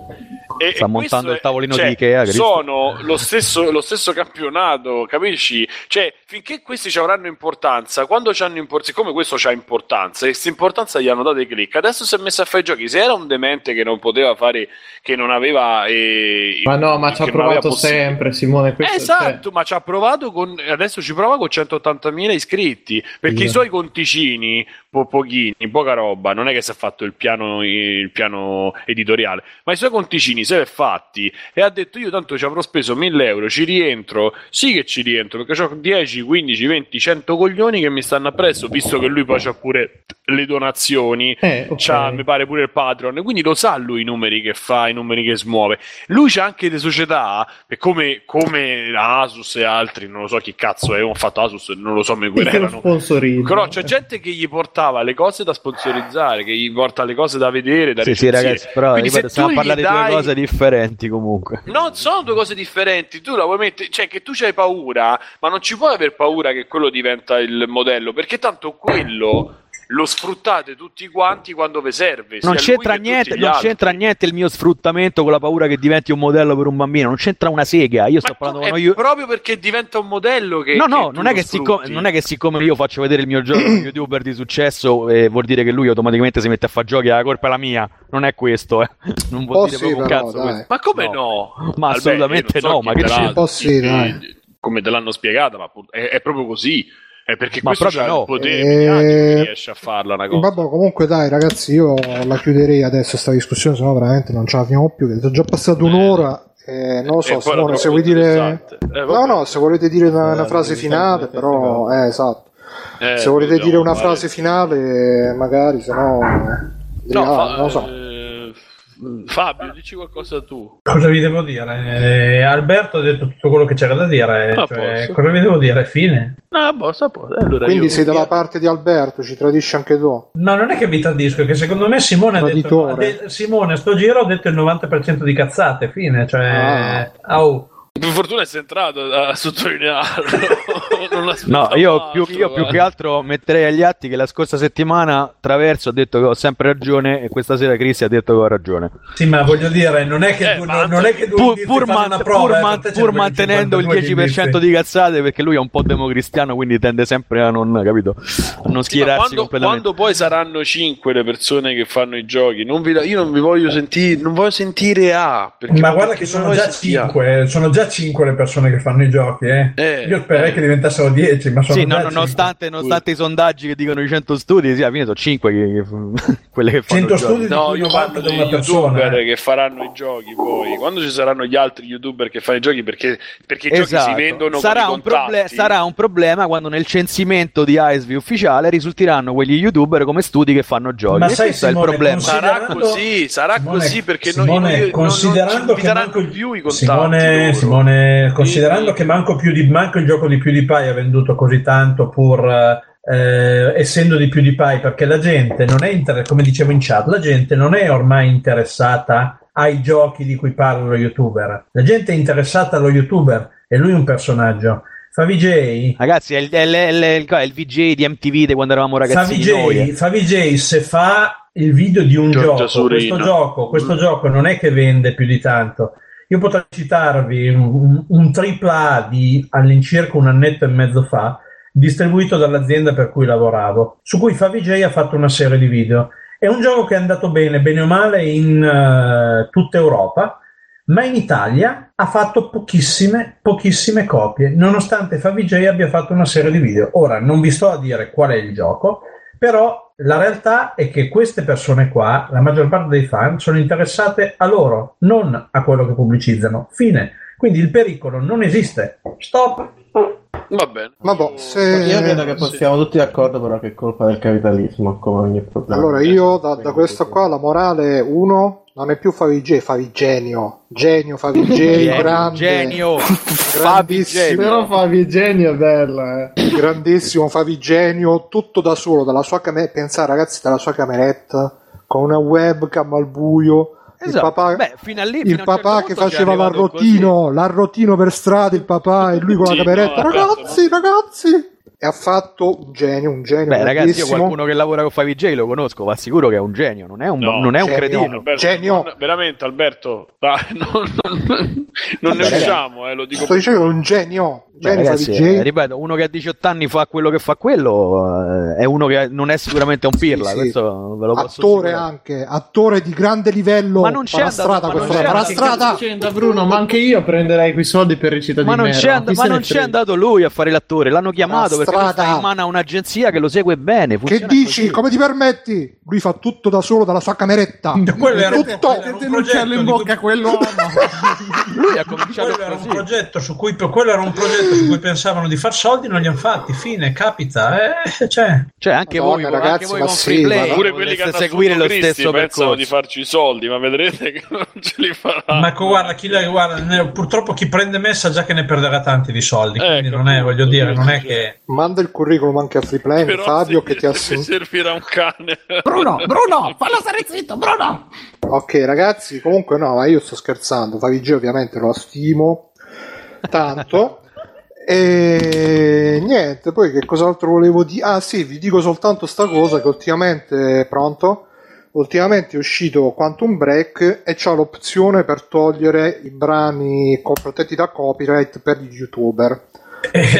E- Sta e montando il tavolino cioè, di Ikea, Cristo. Sono lo stesso, lo stesso campionato, capisci? Cioè, finché questi ci avranno importanza, quando c'hanno importanza, siccome questo c'ha importanza, e questa importanza gli hanno dato i click, adesso si è messo a fare i giochi. Se era un demente che non poteva fare, che non aveva. eh, Ma no, ma ci ha provato sempre, Simone. Questo, esatto, ma ci ha provato con adesso ci prova con 180.000 iscritti perché Sì. i suoi conticini po- pochini, poca roba, non è che si è fatto il piano, il piano editoriale, ma i suoi conticini se li è fatti e ha detto io tanto ci avrò speso 1000 euro, ci rientro, sì che ci rientro perché ho 10, 15, 20, 100 coglioni che mi stanno appresso, visto che lui poi c'ha pure le donazioni, Eh, ok. c'ha mi pare pure il Patreon, quindi lo sa lui i numeri che fa, i numeri che smuove. Lui c'ha anche le società, e come, come Asus e altri, non lo so chi cazzo è, ho fatto Asus, non lo so querano. sponsorizzo. Però c'è gente che gli portava le cose da sponsorizzare, che gli porta le cose da vedere, da Sì, sì, ragazzi, però Quindi ripeto, se stiamo tu a parlare gli di due dai- cose differenti comunque. No, sono due cose differenti. Tu la vuoi mettere, cioè che tu c'hai paura, ma non ci puoi aver paura che quello diventa il modello, perché tanto quello lo sfruttate tutti quanti quando vi serve. Non c'entra, che niente, non c'entra niente il mio sfruttamento con la paura che diventi un modello per un bambino. Non c'entra una sega. Io sto Ma parlando è con io. proprio perché diventa un modello che. No, che no, tu non è che, siccome, non è che siccome io faccio vedere il mio gioco un youtuber di successo eh, vuol dire che lui automaticamente si mette a fare giochi, la colpa è la mia. Non è questo, eh. Non vuol Oh, dire sì, proprio un cazzo dai. Ma come no? Ma Vabbè, assolutamente so no, ma che c'è? Un po' sì, dai. Come te l'hanno spiegata, ma è, è proprio così. È perché Ma questo proprio c'ha no. il potere Eh, che riesce a farla una cosa. Vabbè, comunque dai ragazzi, io la chiuderei adesso sta discussione, sennò veramente non ce la finiamo più, che è già passata un'ora. eh, non lo E so, Simone, se vuoi dire... Eh, no, no, se volete dire una, una Eh, frase finale, però... Eh, esatto. Eh, se volete dire una fare- frase finale, magari, se no... No, ah, fa- non lo so. Eh, Fabio, dici qualcosa tu. Cosa vi devo dire? Eh, Alberto ha detto tutto quello che c'era da dire. Ah, cioè, posso. cosa vi devo dire? Fine. No, boh, sta po- allora Quindi io- sei dalla parte di Alberto, ci tradisci anche tu. No, non è che vi tradisco, è che secondo me Simone ha detto, de- Simone, sto giro ha detto il 90% di cazzate, fine, cioè... au. Per fortuna sei entrato a sottolinearlo. non No, io altro, più, io più guarda. che altro metterei agli atti che la scorsa settimana Traverso ha detto che ho sempre ragione e questa sera Cristi ha detto che ho ragione. Sì, ma voglio dire, non è che, Eh, tu, ma non è che tu Pur, pur man- una prova, pur eh, man- per te c'è pur mantenendo il 52 10% di cazzate perché lui è un po' democristiano quindi tende sempre a non, capito, a non Sì, ma schierarsi quando, completamente. quando poi saranno 5 le persone che fanno i giochi, non vi- io non vi voglio sentire, non voglio sentire A. perché- Ma guarda che sono già voglio sentire A. 5, sono già 5 le persone che fanno i giochi, eh. Eh, Io spererei eh. che diventassero 10, ma sono Sì, no, già no, 5. nonostante, nonostante i sondaggi che dicono i 100 studi, sì, alla fine sono 5 che, che- quelle che fanno 100 i giochi. studi di No, io 90 parlo degli una persona. youtuber eh. che faranno i giochi poi. Quando ci saranno gli altri youtuber che fanno i giochi, perché, perché i giochi si Esatto. vendono sarà con un, proble- sarà un problema quando nel censimento di ISV ufficiale risulteranno quegli youtuber come studi che fanno giochi. Ma e sai, questo è il Simone, problema. Sarà così, sarà Simone- così perché Simone, noi, noi- considerando non, non ci più i contatti. Simone. Simone, considerando che manco, più di, manco il gioco di PewDiePie ha venduto così tanto pur eh, essendo di PewDiePie perché la gente non è inter- come dicevo in chat la gente non è ormai interessata ai giochi di cui parla lo youtuber la gente è interessata allo youtuber e lui è un personaggio fa VJ Ragazzi, è il, è il- è il- è il- è il VJ di MTV di quando eravamo fa ragazzini noi. VJ, eh. fa VJ se fa il video di un Giorgia gioco, questo gioco, questo Mm. gioco non è che vende più di tanto. Io potrei citarvi un, un AAA di all'incirca un annetto e mezzo fa, distribuito dall'azienda per cui lavoravo, su cui Favij ha fatto una serie di video. È un gioco che è andato bene, bene o male, in eh, tutta Europa, ma in Italia ha fatto pochissime, pochissime copie, nonostante Favij abbia fatto una serie di video. Ora, non vi sto a dire qual è il gioco, però la realtà è che queste persone qua, la maggior parte dei fan, sono interessate a loro, non a quello che pubblicizzano. Fine. Quindi il pericolo non esiste. Stop. Va bene. Vabbè, se... Io credo che possiamo tutti d'accordo però che è colpa del capitalismo, come ogni problema. Allora io da, da questo qua la morale 1 non è più Favij, Favigenio. Genio Favij, Genio, grande. genio. grandissimo, Però Fabi Genio è bella, eh. grandissimo Favigenio, tutto da solo, dalla sua cameretta, pensate ragazzi, dalla sua cameretta, con una webcam al buio. Il Esatto. papà, Beh, fino a lì, il fino a un papà certo che faceva l'arrotino, l'arrotino per strada, il papà e lui con la Sì, cameretta. no, ragazzi, ragazzi! E ha fatto un genio, un genio. Beh, ragazzi, io qualcuno che lavora con 5J lo conosco, va sicuro che è un genio, non è un, No, non è un genio. cretino. Alberto, Genio. non- veramente Alberto, dai, non, non- non ne Vabbè, usciamo, eh, lo dico Sto dicendo che è un genio. Beh, Genio ragazzi, eh, ripeto, uno che a 18 anni fa quello che fa quello eh, è uno che non è sicuramente un pirla, sì. questo ve lo posso attore assicurare. anche, attore di grande livello. Ma non c'è strada ma questo, non c'è farà andato- strada. C'entra, Bruno, ma anche io prenderei quei soldi per recita Ma di non, c'è, ma ne andato lui a fare l'attore, l'hanno chiamato perché sta in mano a un'agenzia che lo segue bene. Che dici? così. Come ti permetti? Lui fa tutto da solo dalla sua cameretta. Quello era, tutto. quello era un progetto in bocca a quell'uomo. Lui ha cominciato quello era un progetto su cui quello era un progetto su cui pensavano di far soldi non li hanno fatti fine capita eh, cioè. Cioè, anche Madonna, voi, ragazzi, anche voi ma con sì, free play ma- Pure quelli che hanno seguire lo Cristi stesso pensano percorso. di farci i soldi, ma vedrete che non ce li farà. ma ecco, guarda, chi, la- guarda, ne- purtroppo chi prende me sa già che ne perderà tanti di soldi quindi Ecco, non è voglio dire non è che Manda il curriculum anche a Freeplane, Però Fabio, se- che ti sen- servirà un cane. Bruno, Bruno, fallo stare zitto, Bruno. Ok, ragazzi, comunque no, ma io sto scherzando. Favij ovviamente lo stimo tanto. E niente, poi che cos'altro volevo dire? Ah, sì, vi dico soltanto sta cosa che ultimamente, pronto? Ultimamente è uscito Quantum Break e c'ha l'opzione per togliere i brani protetti da copyright per gli youtuber.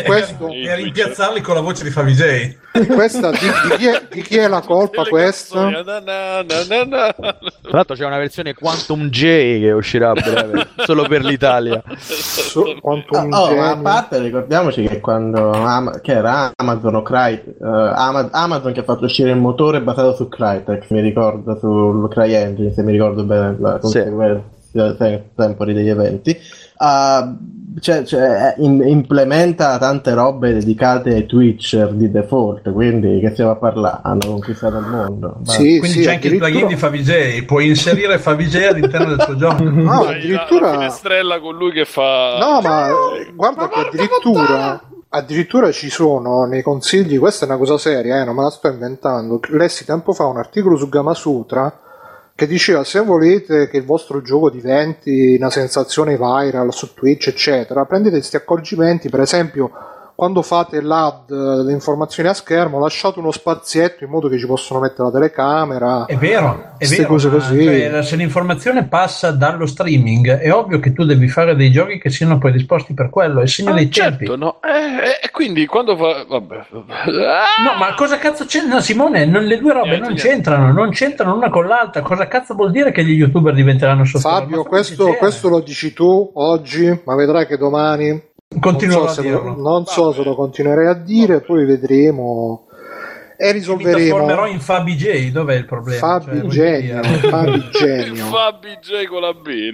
Questo, e rimpiazzarli con la voce di Favij questa di, di chi è, di chi è la colpa questa? Na, na, na. Tra l'altro c'è una versione Quantum J che uscirà a breve, solo per l'Italia. So- Quantum Oh, ma a parte ricordiamoci che quando Ama- che era Amazon o Cry, eh, Ama- Amazon che ha fatto uscire il motore basato su Crytek, mi ricordo sul CryEngine, se mi ricordo bene la Sì. conseguenza tem- tempori degli eventi. ah, cioè, cioè, in- implementa tante robe dedicate ai Twitcher di default, quindi che stiamo a parlare? Hanno conquistato il mondo. Ma- Sì, quindi sì, c'è anche il plugin di addirittura, Favij puoi inserire Favij all'interno del tuo gioco no, C'hai la- La, addirittura finestrella con lui che fa. No, ma guarda che addirittura, addirittura ci sono nei consigli, questa è una cosa seria, eh, non me la sto inventando. Lessi tempo fa un articolo su Gamasutra che diceva se volete che il vostro gioco diventi una sensazione viral su Twitch, eccetera, prendete questi accorgimenti, per esempio quando fate l'ad le informazioni a schermo lasciate uno spazietto in modo che ci possono mettere la telecamera È vero, è Ste vero. cose così. cioè, se l'informazione passa dallo streaming, è ovvio che tu devi fare dei giochi che siano poi disposti per quello. È il segno Ah, dei certo, tempi. no. Eh, E quindi quando fa. Vabbè. Ah! No, ma cosa cazzo c'entra? Simone, non- le due robe Niente, non niente. c'entrano, non c'entrano una con l'altra. Cosa cazzo vuol dire che gli youtuber diventeranno sotto? Fabio questo, questo lo dici tu oggi ma vedrai che domani continuerò non so, a se dirlo. lo, non so se lo continuerei a dire, poi vedremo e Mi risolveremo. trasformerò in Fabi J, dov'è il problema? Fabi Cioè, voglio Genio, dire. Fabi Genio. Fabi J con la B.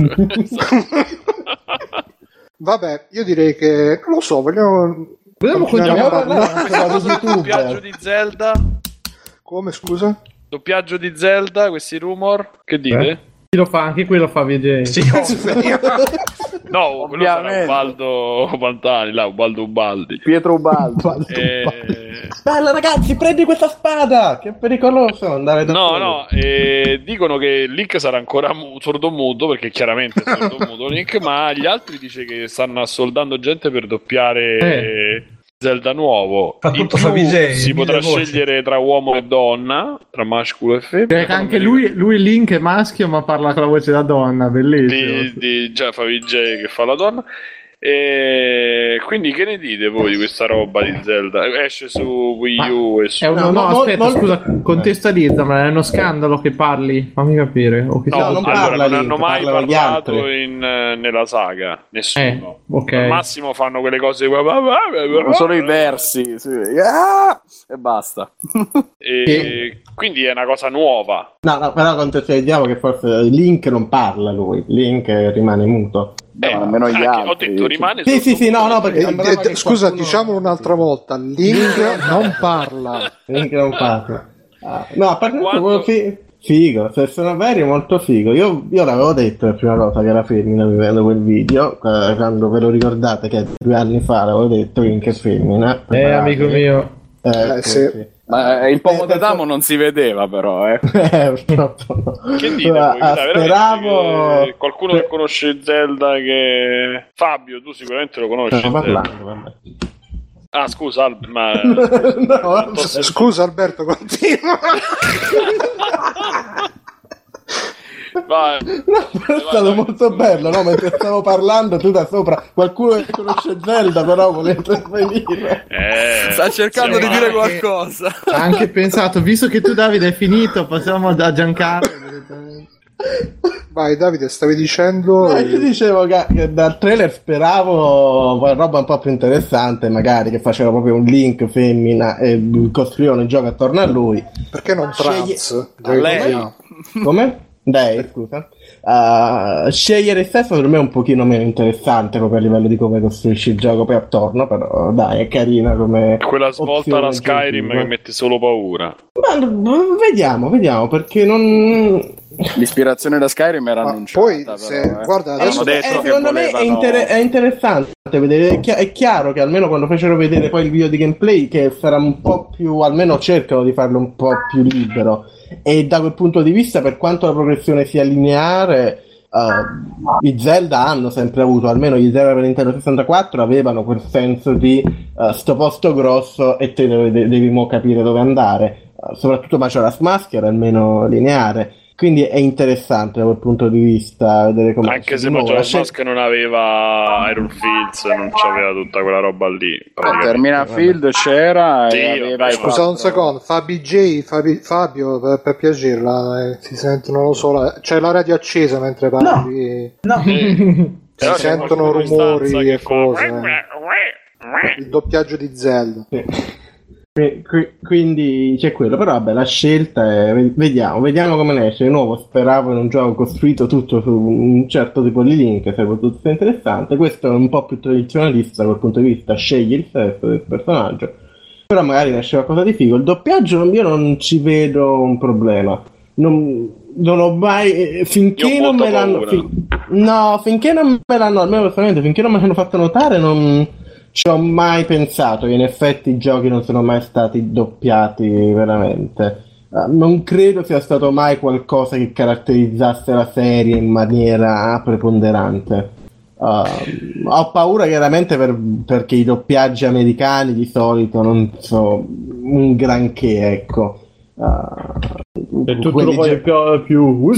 Vabbè, io direi che non lo so, vogliamo. Vogliamo continuare a parlare? di Doppiaggio di Zelda. Come scusa? Doppiaggio di Zelda, questi rumor. Che dite? Chi lo fa? Anche qui lo fa VJ. Sì. No, quello sarà Ovviamente. Ubaldo Pantani, là, Ubaldo Ubaldi. Pietro Ubaldo. Eh, Bella ragazzi, prendi questa spada! Che pericoloso andare da no, soli. no, eh, dicono che Link sarà ancora mu- sordomuto perché chiaramente è sordomuto Link, ma gli altri dice che stanno assoldando gente per doppiare Eh. Zelda nuovo. Fa In tutto si potrà voci. scegliere tra uomo e donna, tra mascolo e femmina. Cioè, che anche lui, lui Link è maschio, ma parla con la voce da donna, bellissimo. di, di già Favij che fa la donna. E quindi che ne dite voi di questa roba di Zelda? Esce su Wii U e su... È uno, No, no, mo- aspetta, mo- scusa, contestualizza, ma è uno scandalo che parli, fammi capire. O che No, non allora, parla non hanno mai parlato in, eh, nella saga, nessuno. Eh, ok. Al massimo fanno quelle cose solo i versi. sì. Ah! E basta. e quindi è una cosa nuova. No, no, però contestualizziamo che forse Link non parla lui, Link rimane muto. Beh, ma nemmeno gli altri. Ho detto rimane Sì, sì, sì, no, no, Eh, perché eh, che scusa, qualcuno- diciamolo un'altra volta: Link non parla. Link non parla. Ah, no, a parte Quando- fi- Figo, se sono veri molto figo. Io, io l'avevo detto la prima volta che era femmina vivendo quel video, eh, quando ve lo ricordate che due anni fa l'avevo detto che è femmina. Eh, amico mio. Eh, Eh, sì, sì. Ma eh, il pomo d'Adamo non si vedeva però, eh. Eh, purtroppo no. Che dite? Dai, veramente speravo... che qualcuno che conosce Zelda che... Fabio, tu sicuramente lo conosci. Sto parlando, vabbè. Ah, scusa, Al- ma... no. Scusa Alberto, continua. Vai. No, però è stato molto bello, no? Mentre stavo parlando, tu da sopra, qualcuno che conosce Zelda, però vuole intervenire. Eh, Sta cercando di dire qualcosa. Ha anche pensato, visto che tu Davide hai finito, passiamo da Giancarlo. Vai Davide, stavi dicendo... Ma io dicevo che, che dal trailer speravo una roba un po' più interessante, magari che faceva proprio un link femmina e costruivano il gioco attorno a lui. Perché non Scegli- trans? A lei? Come? Dai, scusa. Uh, scegliere il sesso per me è un pochino meno interessante proprio a livello di come costruisci il gioco poi attorno, però dai, è carina come... Quella svolta alla Skyrim che mette solo paura. Ma vediamo, vediamo, perché non... L'ispirazione da Skyrim era Ma annunciata. poi, però, se- eh. guarda, adesso- detto Eh, che secondo me è, inter- è interessante vedere. È, chi- è chiaro che almeno quando fecero vedere poi il video di gameplay, che sarà un po' più, almeno cercano di farlo un po' più libero. E da quel punto di vista, per quanto la progressione sia lineare, eh, i Zelda hanno sempre avuto, almeno gli Zelda per Nintendo 64 avevano quel senso di eh, sto posto grosso e te devi, devi mo capire dove andare. Eh, soprattutto Majora's Mask era almeno lineare. Quindi è interessante da quel punto di vista vedere come Anche se nuovo, Majora's la Mask non aveva Iron Fields, non c'aveva tutta quella roba lì. Eh, praticamente. Termina Field c'era Sì, e aveva Scusa un secondo, Fabi J, Fabi- Fabio, per, per piacere, la- eh, si sentono, non lo so, la- c'è la radio accesa mentre parli, No, Però si c'è sentono rumori e fa- cose. il doppiaggio di Zelda. Qui- qui- Quindi c'è quello, però vabbè, la scelta è. Vediamo, vediamo come ne esce. Di nuovo, speravo in un gioco costruito tutto su un certo tipo di link, sarebbe tutto interessante. Questo è un po' più tradizionalista dal punto di vista, scegli il sesso del personaggio. Però magari ne esce qualcosa di figo. Il doppiaggio io non ci vedo un problema. Non, non ho mai. eh, Finché non me l'hanno. paura. fin- no, finché non me l'hanno. Almeno personalmente, finché non me l'hanno fatto notare, non ci ho mai pensato in effetti i giochi non sono mai stati doppiati veramente. Eh, non credo sia stato mai qualcosa che caratterizzasse la serie in maniera preponderante. Uh, ho paura chiaramente per- perché i doppiaggi americani di solito non sono un granché, ecco. Uh, E tu quelli lo vuoi gia- più, più...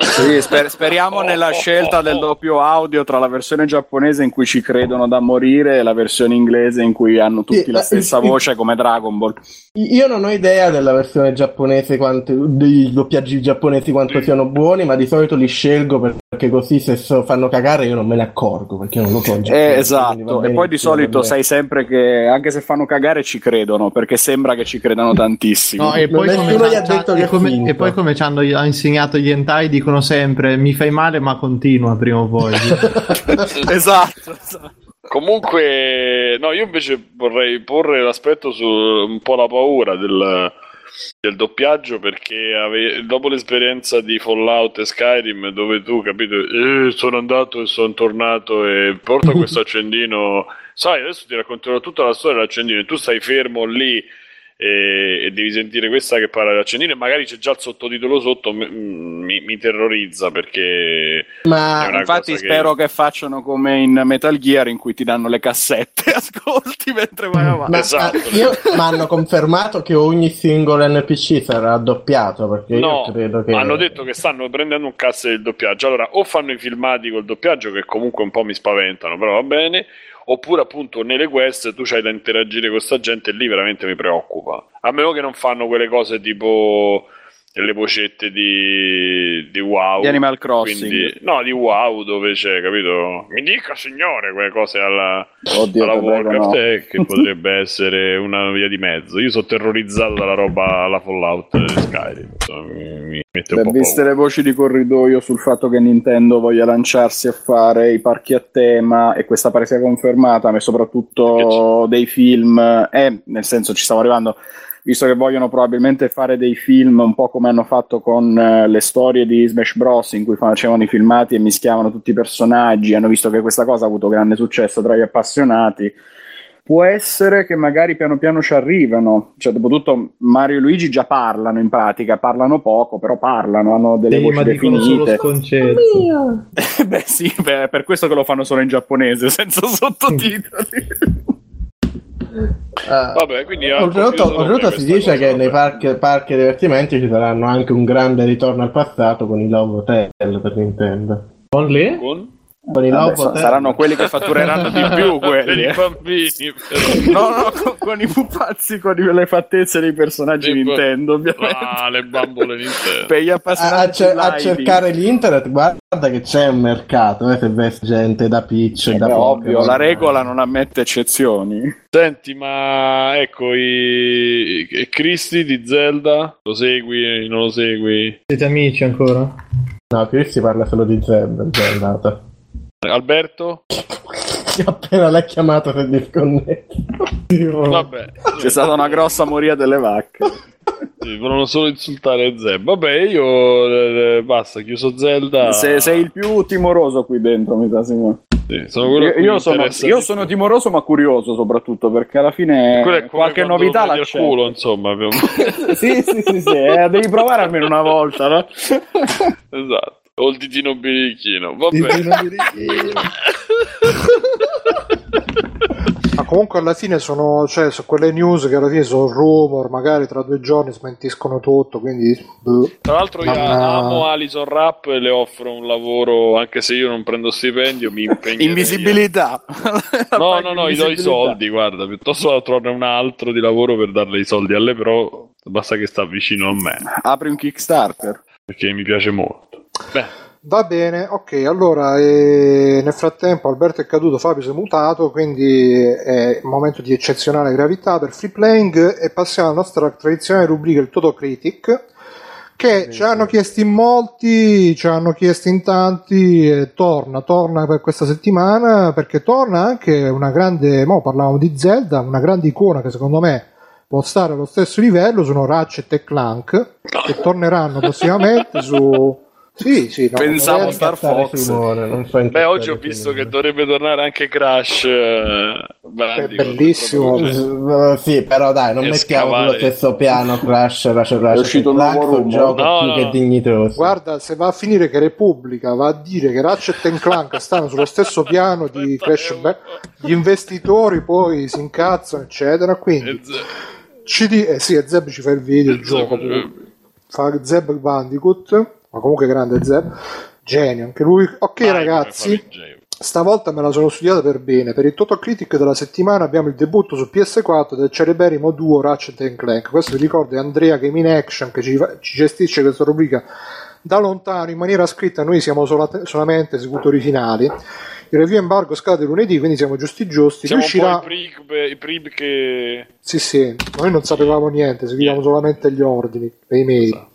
Sì, sper- speriamo nella scelta del doppio audio tra la versione giapponese in cui ci credono da morire e la versione inglese in cui hanno tutti Sì, la ma- stessa il- voce come Dragon Ball. Io non ho idea della versione giapponese, quanto, dei doppiaggi giapponesi quanto siano buoni, ma di solito li scelgo per- perché così se so- fanno cagare io non me ne accorgo, perché non lo so. Eh, esatto, e poi di solito sai sempre che anche se fanno cagare ci credono, perché sembra che ci credano tantissimo. No, e poi, come, nessuno gli ha c'ha- detto che e come- e poi come ci hanno ha insegnato gli hentai dicono sempre mi fai male ma continua prima o poi esatto, esatto. Comunque, no, io invece vorrei porre l'aspetto su un po' la paura del, del doppiaggio perché ave- dopo l'esperienza di Fallout e Skyrim dove tu, capito, eh, sono andato e sono tornato e porta questo accendino, sai, adesso ti racconterò tutta la storia dell'accendino e tu stai fermo lì e, e devi sentire questa che parla dell'accendino e magari c'è già il sottotitolo sotto, mi, mi- mi terrorizza perché... Ma Infatti cosa che- spero che... facciano come in Metal Gear in cui ti danno le cassette, ascolti mentre vai avanti. Ma, Esatto. ma io- ma hanno confermato che ogni singolo NPC sarà doppiato perché No, io credo che hanno detto che stanno prendendo un cazzo del doppiaggio. Allora, o fanno i filmati col doppiaggio, che comunque un po' mi spaventano, però va bene. Oppure, appunto, nelle quest tu c'hai da interagire con sta gente e lì veramente mi preoccupa. A meno che non fanno quelle cose tipo le vocette di, di WoW. Di Animal Crossing. Quindi, no, di WoW dove c'è, capito? Mi dica, signore, quelle cose alla, Oddio, alla Warcraft no. eh, che potrebbe essere una via di mezzo. Io sono terrorizzato dalla roba alla Fallout di Skyrim. Insomma, mi, mi mette un Beh, po' viste paura. le voci di corridoio sul fatto che Nintendo voglia lanciarsi a fare i parchi a tema e questa pare sia confermata, ma soprattutto dei film, eh, nel senso ci stavo arrivando, visto che vogliono probabilmente fare dei film un po' come hanno fatto con eh, le storie di Smash Bros. in cui facevano i filmati e mischiavano tutti i personaggi, hanno visto che questa cosa ha avuto grande successo tra gli appassionati. Può essere che magari piano piano ci arrivano, cioè dopotutto Mario e Luigi già parlano in pratica, parlano poco, però parlano, hanno delle Sì, voci ma dicono solo definite. sconcerti. beh sì, beh, è per questo che lo fanno solo in giapponese, senza sottotitoli. Ah, Vabbè, quindi Oltretutto, oltretutto si dice cosa, che nei parchi, parchi e divertimenti ci saranno anche un grande ritorno al passato con i Love Hotel per Nintendo. Con lì? Con? I Vabbè, saranno quelli che fattureranno di più per quelli. i eh. bambini. però. No, no, con, con i pupazzi, con i- le fattezze dei personaggi Sì, Nintendo, ovviamente. Ah, le bambole Nintendo. Per gli a, a appassionati di a lighting. cercare l'internet, guarda che c'è un mercato, eh, se vesti gente da Peach, Eh, da beh, ovvio, la regola non ammette eccezioni. Senti, ma ecco i... e Cristi di Zelda? Lo segui? Non lo segui? Siete amici ancora? No, qui si parla solo di Zelda, già è andata. Alberto? Appena l'ha chiamato si è disconnesso. Vabbè, C'è stata una grossa moria delle vacche. sì, volevano solo insultare Zeb. Vabbè, io eh, basta, chiuso Zelda. Se- sei il più timoroso qui dentro, mi sa, Simone. Sì, sono Io, io sono, io sono timoroso ma curioso soprattutto perché alla fine qualche novità la il culo, insomma. meno. sì, sì, sì, sì, eh, devi provare almeno una volta, no? esatto. O il ditino birichino. Vabbè. Ma comunque alla fine sono, cioè, sono quelle news che alla fine sono rumor, magari tra due giorni smentiscono tutto, quindi... boh. Tra l'altro io Ma- amo Alison Rapp e le offro un lavoro, anche se io non prendo stipendio, mi impegno. Invisibilità. No, no, no, gli do i soldi, guarda, piuttosto trovare un altro di lavoro per darle i soldi alle pro, basta che sta vicino a me, Apri un Kickstarter. perché mi piace molto. Beh, Va bene, ok, allora eh, nel frattempo Alberto è caduto, Fabio si è mutato, quindi è un momento di eccezionale gravità per free playing e passiamo alla nostra tradizionale rubrica il Toto Critic che ci hanno chiesto in molti, ci hanno chiesto in tanti e torna, torna per questa settimana perché torna anche una grande, mo parlavamo di Zelda, una grande icona che secondo me può stare allo stesso livello, sono Ratchet e Clank che torneranno prossimamente su... Sì, sì, no, Pensavo Star Fox. Simone, beh, oggi ho visto che Simone. dovrebbe tornare anche Crash. eh, Bandicoot, bellissimo. proprio- Eh, Sì, però dai, non E mettiamo scavare. sullo stesso piano Crash, Ratchet Ratchet È uscito un nuovo gioco No, più no, che dignitoso. Guarda, se va a finire che Repubblica va a dire che Ratchet e Clank stanno sullo stesso piano di Crash Ba- gli investitori poi si incazzano, eccetera. Quindi E di- eh sì, e Zeb ci fa il video, il gioco. Zeb- Fa Zeb Bandicoot, ma comunque grande Zeb. Genio anche lui. Ok, Vai, ragazzi. Stavolta me la sono studiata per bene. Per il Toto Critic della settimana abbiamo il debutto su PS4 del celeberrimo duo Ratchet Clank. Questo vi ricordo è Andrea Game in Action che ci, ci gestisce questa rubrica da lontano in maniera scritta. Noi siamo sola- solamente esecutori finali. Il review embargo scade lunedì, quindi siamo giusti giusti. Siamo po' i prib, che... Sì, sì, noi non sapevamo niente, seguivamo solamente gli ordini, le email.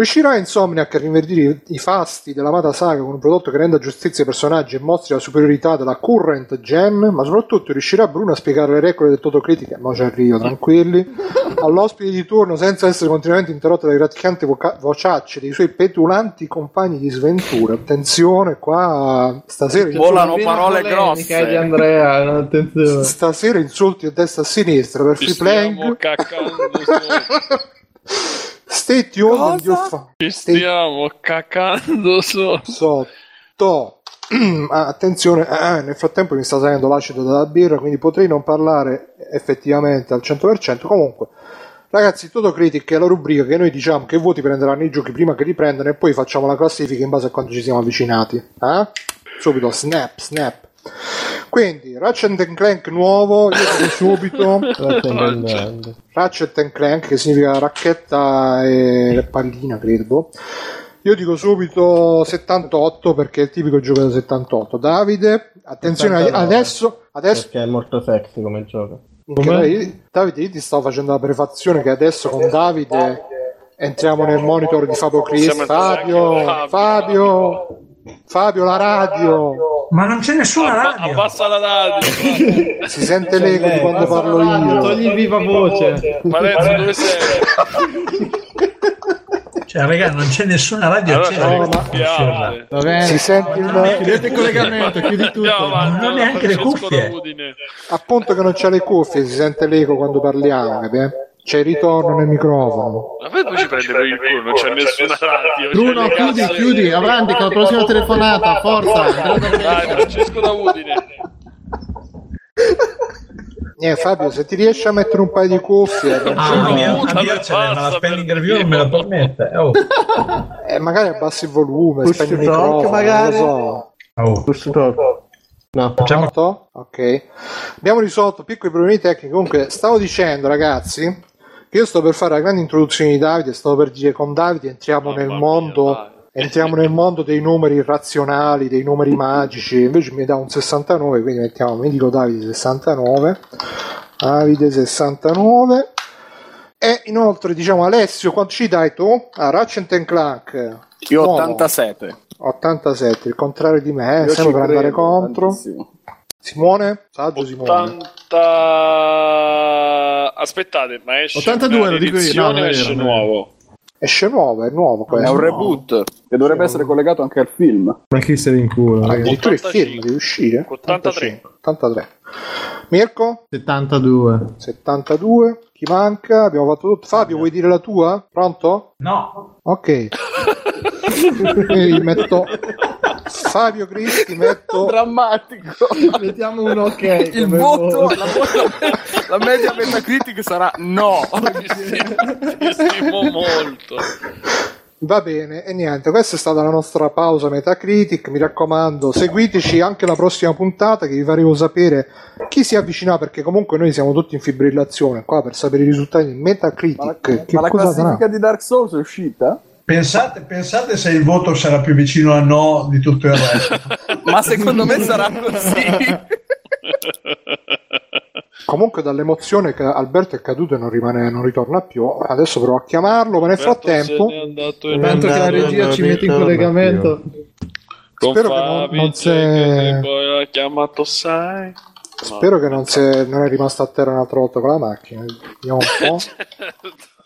Riuscirà Insomniac a rinverdire i fasti dell'amata saga con un prodotto che renda giustizia ai personaggi e mostri la superiorità della current gen, ma soprattutto riuscirà Bruno a spiegare le regole del Toto Critic, ma ci arrivo, tranquilli, all'ospite di turno senza essere continuamente interrotto dai gratificanti voca- vociacce dei suoi petulanti compagni di sventura. Attenzione, qua stasera Volano parole grosse. di Andrea, attenzione. Stasera insulti a destra e a sinistra per Ci free stiamo playing. Stay tuned find- Ci Stay stiamo caccando sopra. sotto. Ah, Attenzione, eh, nel frattempo mi sta salendo l'acido dalla birra, quindi potrei non parlare effettivamente al 100%. Comunque, ragazzi, Toto Critic è la rubrica che noi diciamo che voti prenderanno i giochi prima che riprendono e poi facciamo la classifica in base a quanto ci siamo avvicinati. Eh? Subito, snap, snap. Quindi, Ratchet Clank nuovo, io dico subito. Ratchet and Clank, che significa racchetta e pallina, credo. Io dico subito 78 perché è il tipico gioco da 78. Davide, attenzione 79. adesso, adesso Perché è molto sexy come gioco. dai, Davide, io ti stavo facendo la prefazione che adesso con Davide entriamo nel monitor di Fabio entrare Fabio, Fabio, Fabio, la radio. Ma non c'è nessuna Abba- radio. abbassa la radio. Si sente l'eco di quando Basta parlo la radio, io. Togli viva voce. Parenzo, dove sei? Cioè, raga, non c'è nessuna radio Allora c'è no, ma-. Va bene. Si sente Chiudete il il... collegamento, chiudi tutto. Andiamo avanti, Non neanche le cuffie. Udine. Appunto che non c'è le cuffie, si sente l'eco quando parliamo, capi? C'è il ritorno nel microfono. Ma poi poi ci prende per il culo, non c'è nessuna radio. Bruno, chiudi, chiudi, avanti con la prossima telefonata, forza. Dai, Francesco da Udine. Eh, Fabio, se ti riesci a mettere un paio di cuffie, Ah, la mia, mia per ce l'è, ma la spending per review non me la permette. Oh. eh, magari abbassi il volume, Push spegni il microfono, magari. non lo so. Oh. Push talk. No. Ok. Abbiamo risolto piccoli problemi tecnici. Comunque, stavo dicendo, ragazzi, io sto per fare la grande introduzione di Davide. Stavo per dire con Davide entriamo Mamma nel mondo. Entriamo nel mondo dei numeri irrazionali, dei numeri magici. Invece mi dà un 69, quindi mettiamo, mi dico Davide 69. Davide 69. E inoltre, diciamo, Alessio, quanto ci dai tu? Ah, Ratchet and Clank. Io Nuovo. 87. 87, il contrario di me, sempre per andare contro. tantissimo. Simone? Saggio Simone. 80 aspettate ma esce 82 una lo dico io, no, non è esce vero, è nuovo Esce nuovo, è nuovo È questo. un reboot che dovrebbe essere collegato anche al film. Ma chi se ne in culo? Ah, addirittura il 85. film deve uscire. 83. 83. Mirko? 72. 72. Chi manca? Abbiamo fatto tutto. Fabio, vuoi dire la tua? Pronto? No, Ok. Quindi metto Fabio Cristi, metto Drammatico. Mettiamo un ok. Il voto, la, la media Metacritic sarà no. ti stimo, ti stimo molto Va bene, e niente, questa è stata la nostra pausa Metacritic. Mi raccomando, seguiteci anche la prossima puntata che vi faremo sapere chi si avvicina perché comunque noi siamo tutti in fibrillazione qua per sapere i risultati di Metacritic. Ma la, che ma la cosa sarà? classifica di Dark Souls è uscita? Pensate, pensate se il voto sarà più vicino a no di tutto il resto. Ma secondo me sarà così. Comunque dall'emozione che Alberto è caduto e non, rimane, non ritorna più. Adesso provo a chiamarlo, ma nel Alberto frattempo se n'è andato in Tanto che la regia ci mette in collegamento. con spero che non- Fabi non se- poi chiamato sai spero che non, se- non è rimasto a terra un'altra volta con la macchina. Vediamo un po'.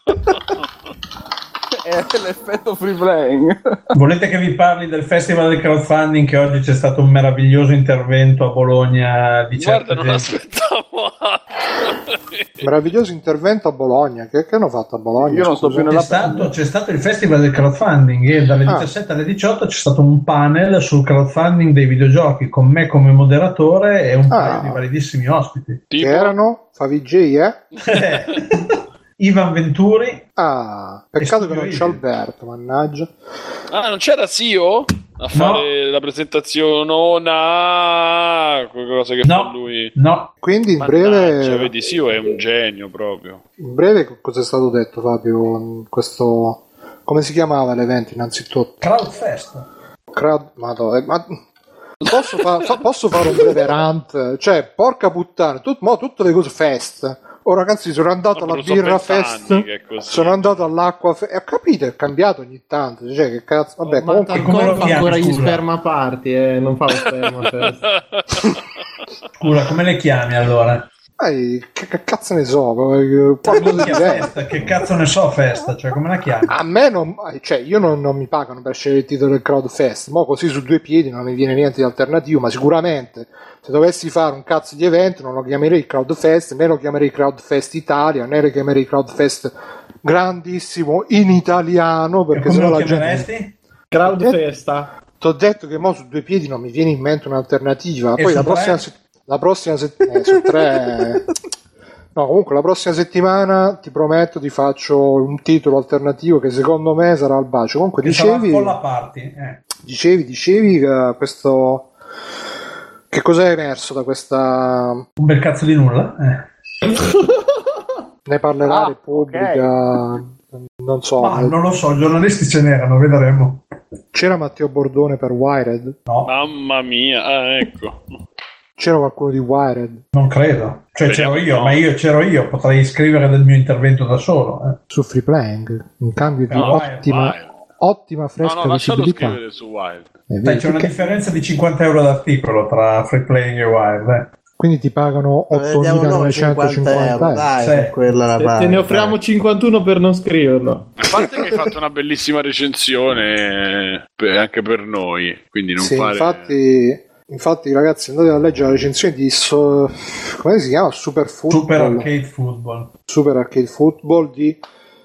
è l'effetto free playing. Volete che vi parli del festival del crowdfunding che oggi c'è stato un meraviglioso intervento a Bologna di certa guarda non gente. aspettavo altro Meraviglioso intervento a Bologna. Che, che hanno fatto a Bologna? Io non sto più C'è nella stato, c'è stato il festival del crowdfunding e dalle Ah. 17 alle 18 c'è stato un panel sul crowdfunding dei videogiochi con me come moderatore e un Ah. paio di validissimi ospiti. Che tipo erano? Favij, eh? Ivan Venturi, Ah, peccato che non c'è. Alberto, mannaggia. ah non c'era Sio a fare la presentazione no, no quelle cose che No. fa lui Quindi in Mannaggia, breve, vedi Sio è un genio proprio in breve cosa è stato detto Fabio? Questo, come si chiamava l'evento innanzitutto? Crowdfest. Crowd... Madonna, eh, ma... Posso, fa- fa- posso fare un breve rant? Cioè, porca puttana, tut- mo tutte le cose fest. Oh ragazzi, sono andato alla birra fest. Sono andato all'acqua fest. E ho capito, è cambiato ogni tanto. Cioè, che cazzo. Vabbè, Ma comunque. come fa chiami, ancora gli sperma party, eh, non fa lo sperma fest. Scusa, come le chiami allora? Eh, che, che cazzo ne so? Qualcosa di festa, che cazzo ne so festa, cioè come la chiami? A me non, cioè io non, non mi pagano per scegliere il titolo del Crowdfest, mo così su due piedi non mi viene niente di alternativo, ma sicuramente se dovessi fare un cazzo di evento non lo chiamerei Crowdfest, né lo chiamerei Crowdfest Italia, né lo chiamerei Crowdfest grandissimo in italiano, perché sennò lo la gente... chiameresti? Crowd festa. Ti ho detto che mo su due piedi non mi viene in mente un'alternativa, E poi la prossima, se- la prossima settimana, su tre... No, comunque la prossima settimana ti prometto ti faccio un titolo alternativo che secondo me sarà al bacio. Comunque Che sarà dicevi, Party. eh. dicevi, dicevi che questo... Che cosa è emerso da questa... Un bel cazzo di nulla. eh. Ne parlerà Ah, Repubblica... Non so, Ma non lo so, giornalisti ce n'erano, vedremo. c'era Matteo Bordone per Wired? No, Mamma mia, ah, ecco. C'era qualcuno di Wired non credo. Cioè c'ero Speriamo io, no. ma io c'ero io, potrei scrivere del mio intervento da solo. eh. su Free Playing in cambio di No, ottima, vai. ottima No, fresca no, lascialo visibilità. scrivere su Wild. Eh, Dai, c'è una perché- differenza di 50 euro d'articolo tra free playing e wild. eh. quindi ti pagano Vediamo noi 8.950 50 euro, dai, Sì. quella la Te, paga, te ne offriamo dai. 51 per non scriverlo. A parte che hai fatto una bellissima recensione per- anche per noi, quindi non Sì, fare... infatti, infatti, ragazzi, andate a leggere la recensione di so- come si chiama? Super Football. Super arcade football. Super Arcade Football di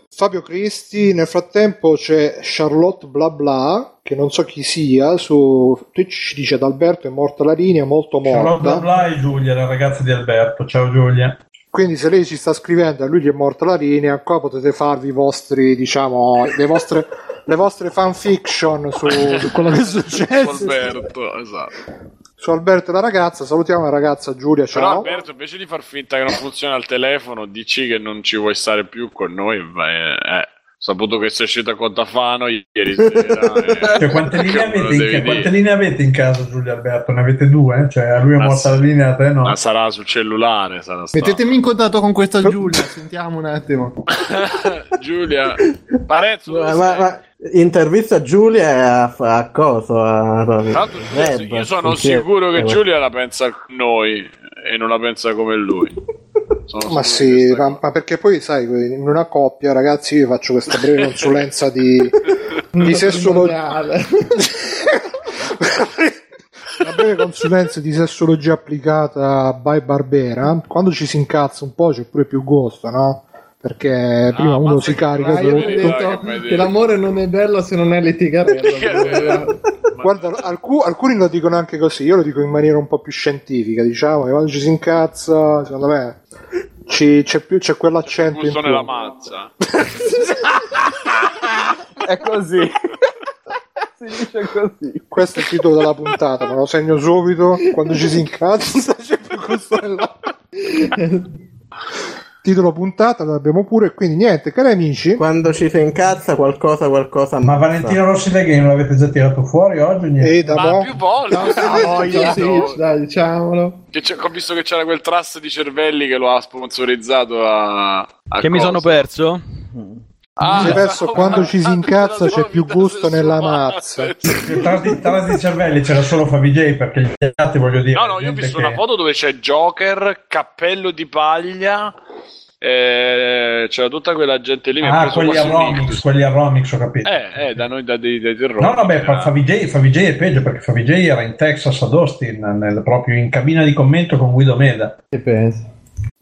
Fabio Cristi. Nel frattempo c'è Charlotte Bla Bla, che non so chi sia, su Twitch ci dice ad Alberto è morta la linea, molto Charlotte morta. Bla e Giulia, la ragazza di Alberto. Ciao Giulia. Quindi se lei ci sta scrivendo a lui gli è morta la linea, qua potete farvi i vostri, diciamo, le vostre, le vostre fanfiction su, su quello che è successo. Alberto, esatto. Su Alberto e la ragazza, salutiamo la ragazza Giulia, Però ciao. Alberto, invece di far finta che non funziona il telefono, dici che non ci vuoi stare più con noi. vai, eh, saputo che sei uscita con Tafano ieri sera. eh, Cioè, quante, linee avete quante linee avete in casa, Giulia e Alberto? Ne avete due? Cioè, a lui è morta la linea, a te no? Ma sarà sul cellulare, sarà. Mettetemi in contatto con questa Giulia, sentiamo un attimo. Giulia, Parezzo, Ma, ma- ma intervista Giulia a, a coso a, l'altro, Giulia, Web, io sono sicuro che eh, Giulia la pensa come noi e non la pensa come lui. Sono Ma sì, ma, ma perché poi sai, in una coppia, ragazzi, io faccio questa breve consulenza di, di sessologia. Una breve consulenza di sessologia applicata by Barbera. Quando ci si incazza un po' c'è pure più gusto, no? Perché prima uno ma si carica Ah, tutto. detto che l'amore non è bello se non è litigarello. Guarda, alcu- alcuni lo dicono anche così, io lo dico in maniera un po' più scientifica, diciamo, che quando ci si incazza, secondo me ci- c'è, più, c'è quell'accento in più. nella mazza. è così. si dice così. Questo è il titolo della puntata, me lo segno subito. Quando ci si incazza, c'è più gusto nella... Titolo puntata, lo abbiamo pure. Quindi niente, cari amici. Quando ci si incazza qualcosa, qualcosa Ma ammazza. Valentino Rossi da Game l'avete già tirato fuori oggi? niente? E da Ma mo- più volte. Voglia, sì, No, dai, diciamolo. che c'è- ho visto che c'era quel trust di cervelli che lo ha sponsorizzato a, a Che mi cosa. sono perso? Ah, perso no, quando ma- ci si tanto incazza c'è più gusto nella mazza. Tra, di- tra di cervelli c'era solo Favij perché gli altri voglio dire. No, no, io ho visto che- una foto dove c'è Joker, cappello di paglia, eh, c'era tutta quella gente lì. Ah, preso quelli a Romix, quelli a Romix, ho capito. Eh, eh, da noi da dei, dei terrori. No, vabbè, era- Favij Favij è peggio perché Favij era in Texas ad Austin, nel- proprio in cabina di commento con Guido Meda. Che pensi?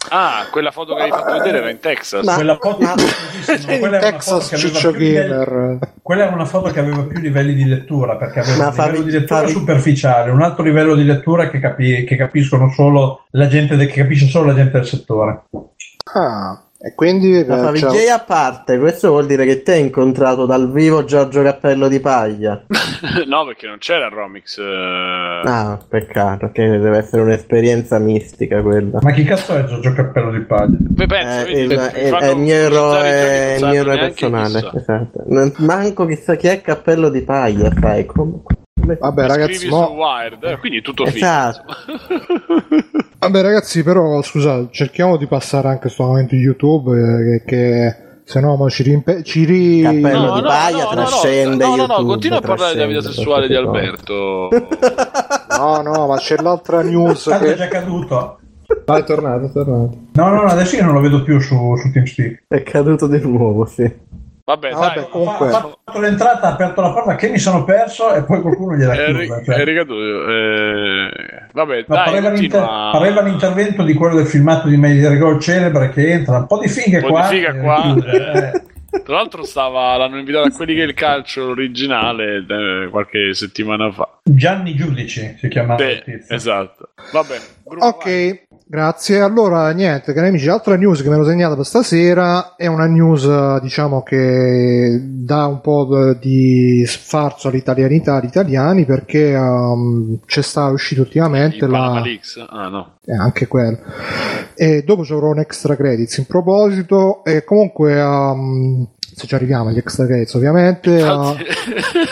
Ah, quella foto che hai fatto vedere era in Texas. Ma- Quella foto ma- quella era una foto Texas che aveva Ciccio più livelli-. Quella era una foto che aveva più livelli di lettura perché aveva Ma un livello di lettura Favi- superficiale, un altro livello di lettura che, capi- che capiscono solo la gente de- che capisce solo la gente del settore. Ah, e quindi... La eh, Favij ciao. a parte, questo vuol dire che te hai incontrato dal vivo Giorgio Cappello di Paglia. no, perché non c'era Romix. eh. Ah, peccato, che deve essere un'esperienza mistica quella. Ma chi cazzo è Giorgio Cappello di Paglia? Beh, penso, Eh, il, è- è il mio eroe, il personale. Esatto. Non- manco chissà chi è Cappello di Paglia, sai come. Vabbè ragazzi, scrivi mo- su Wired, eh, quindi tutto Esatto. Vabbè ragazzi, però scusate, cerchiamo di passare anche sto momento di YouTube eh, che, se no mo ci, rimpe- ci ri... Cappello di Paglia trascende no, no, no, YouTube, continua a parlare della vita trascende sessuale di Alberto. No, no, ma c'è l'altra news Tanto è che... già caduto. Vai, è tornato, è tornato. No, no, no, adesso io non lo vedo più su, su TeamSpeak. È caduto di nuovo, sì. Vabbè, dai, vabbè, comunque- Ha fatto l'entrata, ha aperto la porta che mi sono perso e poi qualcuno gliel'ha è, chiusa. cioè. è ricaduto. eh, vabbè, No, dai, pareva, l'inter- pareva l'intervento di quello del filmato di Media Rigol celebre che entra un po' di fighe Un po' qua. di figa qua, eh. eh. Tra l'altro stava, l'hanno invitato a quelli che è il calcio originale eh, qualche settimana fa. Gianni Giudici si chiamava Sì, esatto. Vabbè, Bruno, vai. Grazie. Allora, niente, cari amici, l'altra news che mi ero segnata per stasera è una news, eh, diciamo, che dà un po' di sfarzo all'italianità agli italiani perché ehm, c'è sta uscito ultimamente Il la... Ah, no. Eh, anche quello. E dopo ci avrò un extra credits in proposito. E comunque, ehm, se ci arriviamo agli extra credits, ovviamente, Infatti-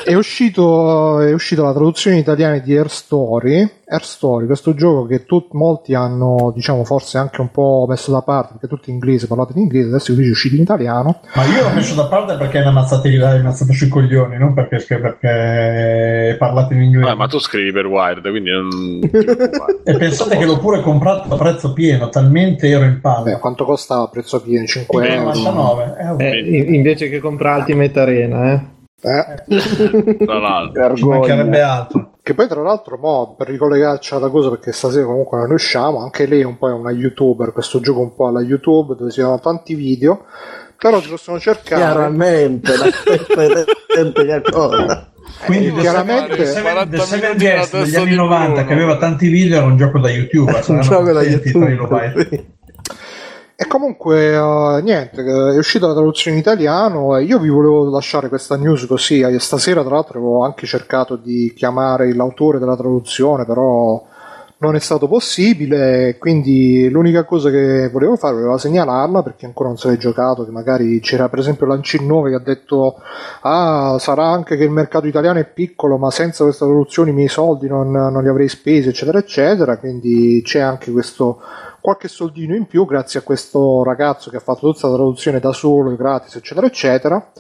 eh, è, uscito, è uscita la traduzione in italiano di Air Story. Air Story, questo gioco che tut- molti hanno, diciamo, forse anche un po' messo da parte perché tutti inglesi, parlate in inglese, adesso invece è uscito in italiano. Ma io l'ho messo da parte perché è è una mazzata sui coglioni, non perché, perché parlate in inglese. Eh, ma tu scrivi per Wired, quindi non. E pensate che l'ho pure comprato a prezzo pieno, talmente ero in palla. Beh, quanto costa a prezzo pieno? 5 euro? 99. Eh. Eh, in- invece che comprare Ultimate Arena, eh. Eh? Tra l'altro. Ci mancherebbe altro. Che poi tra l'altro, mo, per ricollegarci alla cosa, perché stasera comunque non riusciamo, anche lei un po' è una youtuber, questo gioco un po' alla YouTube, dove si vedono tanti video, però si possono cercare... Chiaramente, la stessa cosa. Quindi Eh, chiaramente- The Seven, 40 The Seven Guest degli anni di 90 Bruno. che aveva tanti video era un gioco da YouTube. Un gioco da. YouTube. sì. E comunque, eh, niente, è uscita la traduzione in italiano e io vi volevo lasciare questa news così. Stasera, tra l'altro, avevo anche cercato di chiamare l'autore della traduzione, però non è stato possibile. Quindi l'unica cosa che volevo fare, volevo segnalarla perché ancora non se l'è giocato. Che magari c'era, per esempio, Lancin 9 che ha detto: Ah, sarà anche che il mercato italiano è piccolo, ma senza questa traduzione i miei soldi non, non li avrei spesi, eccetera, eccetera. Quindi c'è anche questo qualche soldino in più grazie a questo ragazzo che ha fatto tutta la traduzione da solo, gratis, eccetera, eccetera.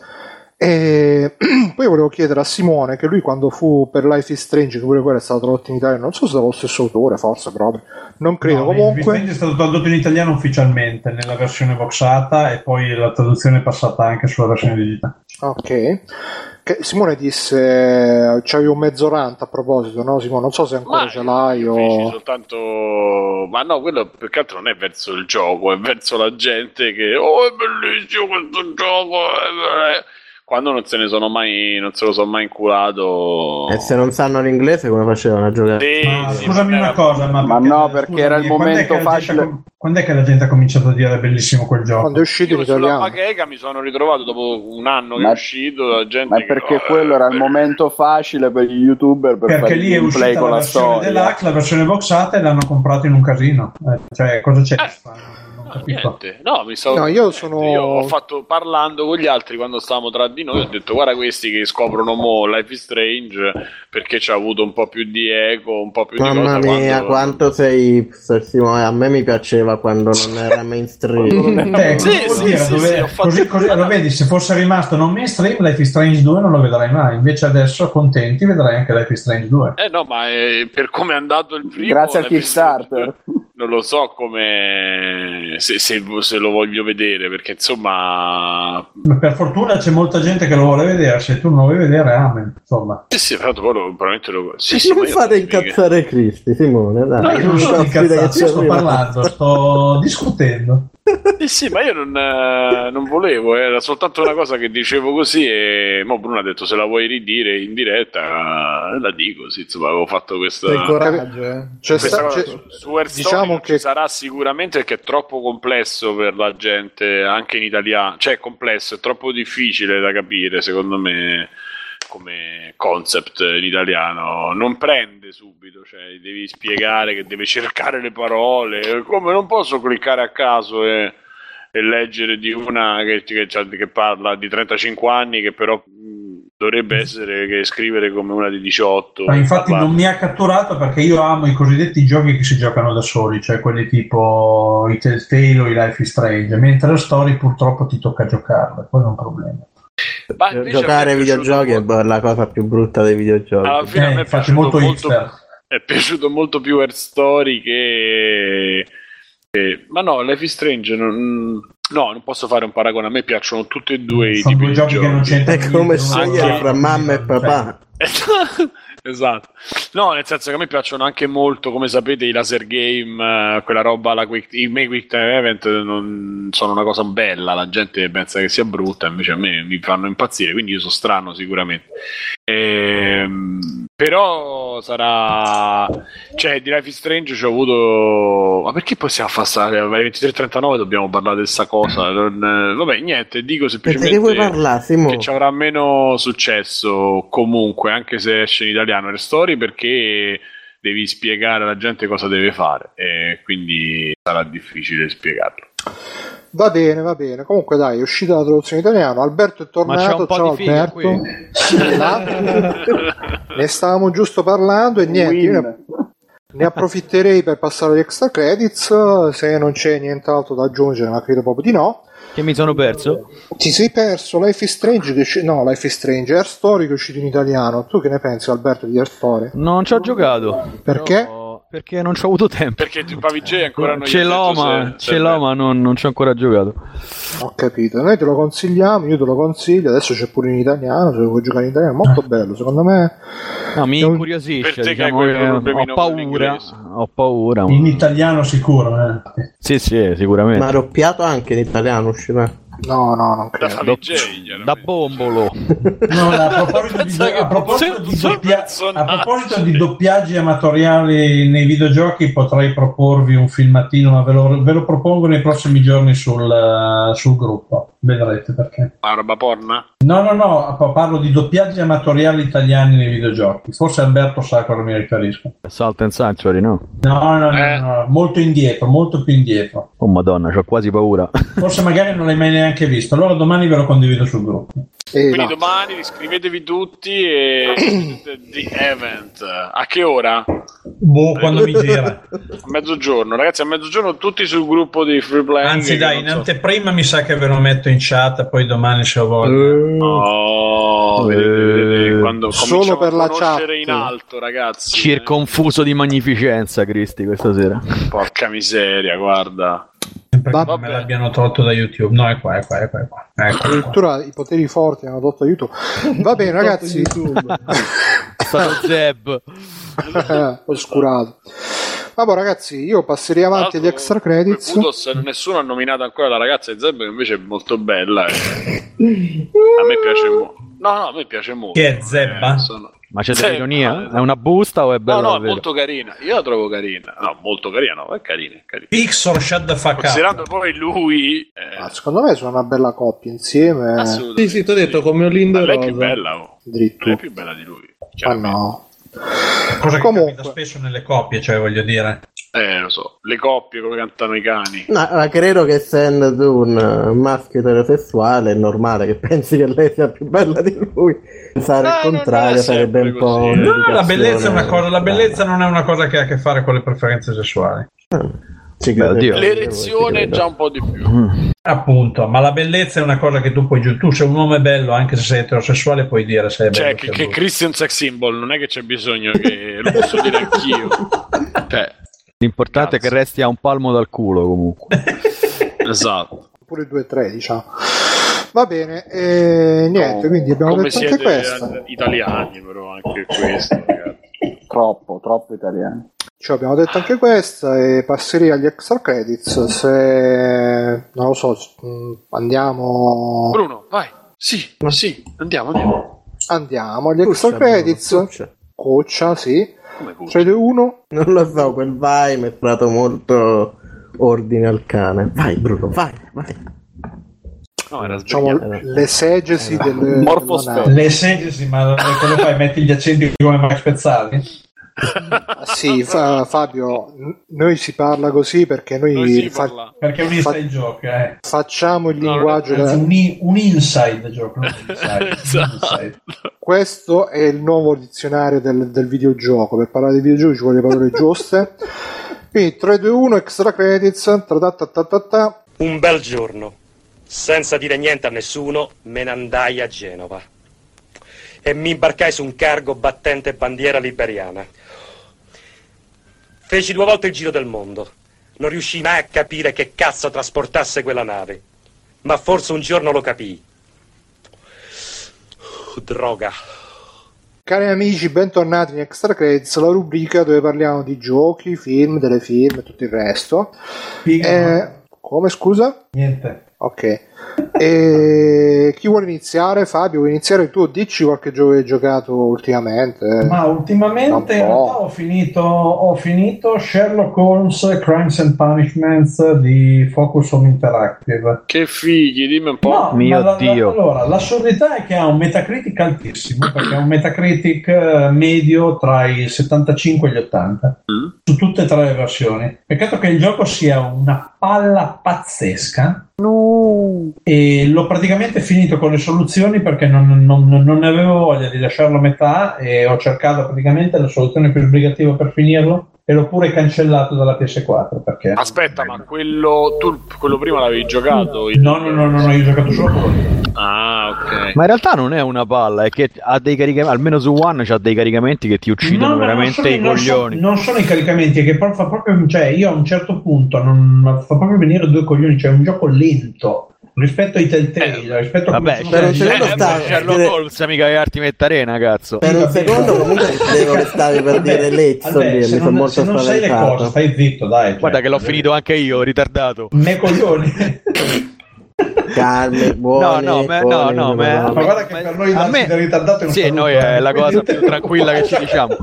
E poi volevo chiedere a Simone che lui quando fu per Life is Strange, che pure quello è stato tradotto in italiano, non so se dallo stesso autore, forse proprio, non credo. No, Comunque, Strange è stato tradotto in italiano ufficialmente nella versione boxata e poi la traduzione è passata anche sulla versione digitale. ok. Che Simone disse, c'avevi un mezzo rant a proposito, no Simone? Non so se ancora Ma ce l'hai o... soltanto ma no quello più che altro non è verso il gioco è verso la gente che oh è bellissimo questo gioco eh, eh." Quando non se ne sono mai non se lo sono mai inculato E se non sanno l'inglese come facevano a giocare? Sì, Ma sì, scusami una era- cosa, ma, Ma no, perché era il momento che la facile. com- Quando è che la gente ha cominciato a dire bellissimo quel gioco? Quando è uscito io sulla bacheca mi sono ritrovato dopo un anno che Ma- è uscito la gente Ma è che, perché "Oh, quello era il eh, momento facile per gli youtuber per Perché lì è uscita con la la versione storia. dell'hack, la versione boxata e l'hanno comprato in un casino. Eh, cioè, cosa c'è Eh. di strano? No, niente. No, mi stavo... No, io sono- Io ho fatto parlando con gli altri quando stavamo tra di noi. Ho detto, guarda questi che scoprono mo Life is Strange perché c'ha avuto un po' più di eco, un po' più Mamma di cosa. mia, quando- quanto sei hipster, Simone. A me mi piaceva quando non era mainstream. Eh, Sì, sì, dire? sì, Dove- sì, ho fatto- così, così- lo vedi, se fosse rimasto non mainstream, Life is Strange 2 non lo vedrai mai. Invece adesso, contenti, vedrai anche Life is Strange 2. Eh no, ma eh, per come è andato il primo... Grazie al Kickstarter. Non lo so come... Se, se- se lo voglio vedere, perché insomma... Ma Per fortuna c'è molta gente che lo vuole vedere. Se tu non lo vuoi vedere, amen. Insomma, Sì, sì, però poi lo- probabilmente lo... Sì, sì, non fate incazzare Cristi, Simone. Dai, No, io non sto incazzando, sto parlando, sto discutendo. Sì, sì, ma io non, eh, non volevo, era soltanto una cosa che dicevo così e mo Bruno ha detto se la vuoi ridire in diretta eh, la dico, sì, insomma avevo fatto questa... Sei coraggio, eh. Questa sta- cosa c'è- su, Hearthstone diciamo che ci sarà sicuramente perché è troppo complesso per la gente anche in italiano, cioè è complesso, è troppo difficile da capire secondo me come concept in italiano non prende subito, cioè devi spiegare che deve cercare le parole, come non posso cliccare a caso e, e leggere di una che, che, che parla di 35 anni che però dovrebbe essere che scrivere come una di 18. Ma infatti non mi ha catturato perché io amo i cosiddetti giochi che si giocano da soli, cioè quelli tipo i Telltale o i Life is Strange, mentre le storie purtroppo ti tocca giocarle, quello è un problema. Ma a Giocare ai è videogiochi è molto- la cosa più brutta dei videogiochi. alla fine a Eh, me è piaciuto molto molto, è piaciuto molto più Earth Story che, che- ma no Life is Strange non, no non posso fare un paragone a me piacciono tutti e due i Sono tipi due di giochi che non c'entrano È come con fra mamma e papà. Esatto. No nel senso che a me piacciono anche molto come sapete i laser game eh, quella roba la quick, i miei quick event non sono una cosa bella la gente pensa che sia brutta invece a me mi fanno impazzire quindi io sono strano sicuramente Ehm, però sarà cioè di Life is Strange ci ho avuto ma perché possiamo passare alle 23.39 dobbiamo parlare di questa cosa. Non- eh, vabbè niente dico semplicemente parlare, che ci avrà meno successo comunque, anche se esce in italiano le storie, perché devi spiegare alla gente cosa deve fare e quindi sarà difficile spiegarlo. Va bene, va bene. Comunque, dai, è uscita la traduzione italiana. Alberto è Ma c'è tornato. po' Ciao Alberto. ne stavamo giusto parlando e niente. Ne- ne approfitterei per passare agli extra credits. Se non c'è nient'altro da aggiungere, ma credo proprio di no. Che mi sono perso? Ti sei perso Life is Strange che è usci- no, Life is Strange, Air Story che è uscito in italiano. Tu che ne pensi, Alberto, di Air Story? Non ci ho giocato. Perché? Però- Perché non ci ho avuto tempo. Perché tu Pavigei ancora non Ce ha l'ho, ma, se- ce l'ho, bello. ma non, non ci ho ancora giocato. Ho capito. Noi te lo consigliamo, io te lo consiglio. Adesso c'è pure in italiano. Se lo vuoi giocare in italiano, è molto bello. Secondo me, No, mi incuriosisce. Per te che hai diciamo che problemino ho paura. Ho paura. In italiano sicuro, eh. Sì, sì, sicuramente. Ma doppiato anche in italiano uscirà. No, no, non Da credo. Pavigei, Da chiaramente. bombolo. No, a proposito di, a proposito di doppia- a proposito di doppiaggi amatoriali nei videogiochi, potrei proporvi un filmatino, ma ve lo, ve lo propongo nei prossimi giorni sul, eh, sul gruppo. Vedrete perché. Ma roba porna? No, no, no, pa- parlo di doppiaggi amatoriali italiani nei videogiochi. Forse Alberto sa a cosa mi riferisco. Salt and Sanctuary, no? No, no, no, Eh. no, molto indietro, molto più indietro. Oh madonna, ho quasi paura. Forse magari non l'hai mai neanche visto. Allora domani ve lo condivido sul gruppo. Eh, Quindi no. domani iscrivetevi tutti e The Event. A che ora? A Boh, quando mi gira. mezzogiorno, ragazzi, a mezzogiorno tutti sul gruppo di Free Playing. Anzi, dai, in so- anteprima mi sa che ve lo metto in chat, poi domani se ho voglia. Oh, vedete, vedete, quando Solo per a la chat. in alto, ragazzi. Circonfuso di magnificenza, Cristi, questa sera. Porca miseria, guarda. Sempre che Vabbè. me l'abbiano tolto da YouTube. No, è qua, è qua, è qua. È qua. Ecco qua. Addirittura i poteri forti hanno tolto aiuto. Va bene, ragazzi. Stato Zeb. Oscurato. Vabbè, ragazzi, io passerei avanti agli extra credits. Budos, nessuno ha nominato ancora la ragazza di Zeb, che invece è molto bella. eh. A me piace molto. No, no, a me piace molto. Chi è Zebba? Eh, sono- Ma c'è Zebba, dell'ironia? È una busta o è bella No, no, è davvero? molto carina. Io la trovo carina. No, molto carina, no, è carina. È carina. Pixar, shut the fuck Considerando up. poi lui. eh, Ah, secondo me sono una bella coppia insieme. assolutamente. Sì, sì, ti ho detto come Olindo Ma e lei è più bella, oh. Lei è Dritto. più bella di lui. Ma no. Cosa che Comunque. capita spesso nelle coppie, cioè voglio dire. Eh, lo so. Le coppie come cantano i cani. No, ma credo che essendo tu un eh, maschio eterosessuale è normale che pensi che lei sia più bella di lui. Pensare Ah, il contrario è sarebbe un po'. così. No, la bellezza è una cosa, la bellezza non è una cosa che ha a che fare con le preferenze sessuali. Ci Beh, credo, L'erezione credo. già un po' di più. Appunto, ma la bellezza è una cosa che tu puoi giù. Tu sei un uomo bello, anche se sei eterosessuale, puoi dire se è bello. Cioè, che, è che. Christian sex symbol non è che c'è bisogno che lo posso dire anch'io. Cioè, L'importante è che resti a un palmo dal culo comunque. esatto. Pure 2-3, diciamo. Va bene, e niente, No, quindi abbiamo come detto siete anche questa. eh, italiani, però anche questo, ragazzi. Troppo, troppo italiano. Cioè, abbiamo detto anche questa e passerei agli extra credits se non lo so, mh, andiamo Bruno, vai. Sì, sì, andiamo, andiamo. andiamo agli extra Bruno, credits. Coccia, sì. Come? 3 2 1. Non lo so, quel vai mi è dato molto ordine al cane. Vai, Bruno, vai, vai. No, era Diciamo sbagliato. l'esegesi del Morfosfera. del- Le segesi, ma cosa fai? Metti gli accenti come Max Pezzali? Sì, fa- Fabio, noi si parla così perché noi, fa- parla. Perché è un Fa- inside joke, eh. facciamo il No, linguaggio Anzi, da- un, i- un inside joke, non un inside. un Esatto. inside. Questo è il nuovo dizionario del, del videogioco. Per parlare di videogiochi ci vuole le parole giuste. Quindi 3, 2, 1, extra credits. ta-ta-ta-ta-ta-ta. Un bel giorno, senza dire niente a nessuno, me ne andai a Genova e mi imbarcai su un cargo battente bandiera liberiana. Feci due volte il giro del mondo. Non riuscii mai a capire che cazzo trasportasse quella nave, ma forse un giorno lo capii. Droga. Cari amici, bentornati in Extra Credits, la rubrica dove parliamo di giochi, film, telefilm e tutto il resto. Figa, Eh, come scusa? Niente. Ok. E chi vuole iniziare? Fabio, vuoi iniziare tu? Dici qualche gioco che hai giocato ultimamente. Ma ultimamente in realtà ho finito, ho finito Sherlock Holmes Crimes and Punishments di Focus Home Interactive. Che figli, dimmi un po'. No, Mio la- la- Dio. allora, l'assurdità è che ha un Metacritic altissimo, perché ha un Metacritic eh, medio tra i 75 e gli 80, Mm. su tutte e tre le versioni. Peccato che il gioco sia una palla pazzesca. E E l'ho praticamente finito con le soluzioni perché non, non- non ne avevo voglia di lasciarlo a metà e ho cercato praticamente la soluzione più sbrigativa per finirlo e l'ho pure cancellato dalla PS4 perché Aspetta, ma quello, tu, quello prima l'avevi giocato? il- no no no no, no, io ho giocato solo quello Ah, ok. Ma in realtà non è una palla, è che ha dei caricamenti, almeno su One c'ha dei caricamenti che ti uccidono No, veramente non sono, i non coglioni. non sono i caricamenti, è che fa proprio, cioè io a un certo punto non, fa proprio venire due coglioni, cioè è un gioco lento rispetto ai Telltale, rispetto a Vabbè, per un secondo Eh, sta- eh, Sherlock Holmes mica che arti mette arena, cazzo. Per un secondo comunque credevo che stavi per dire se mi sono non, molto se non sai le cose, stai zitto, dai. cioè. Guarda che l'ho finito anche io, ritardato. Me coglioni. Calme, buone, no, me- buone, no, no, me- Ma guarda che per noi me- del ritardato è un Sì, noi è eh. la cosa più tranquilla che ci diciamo.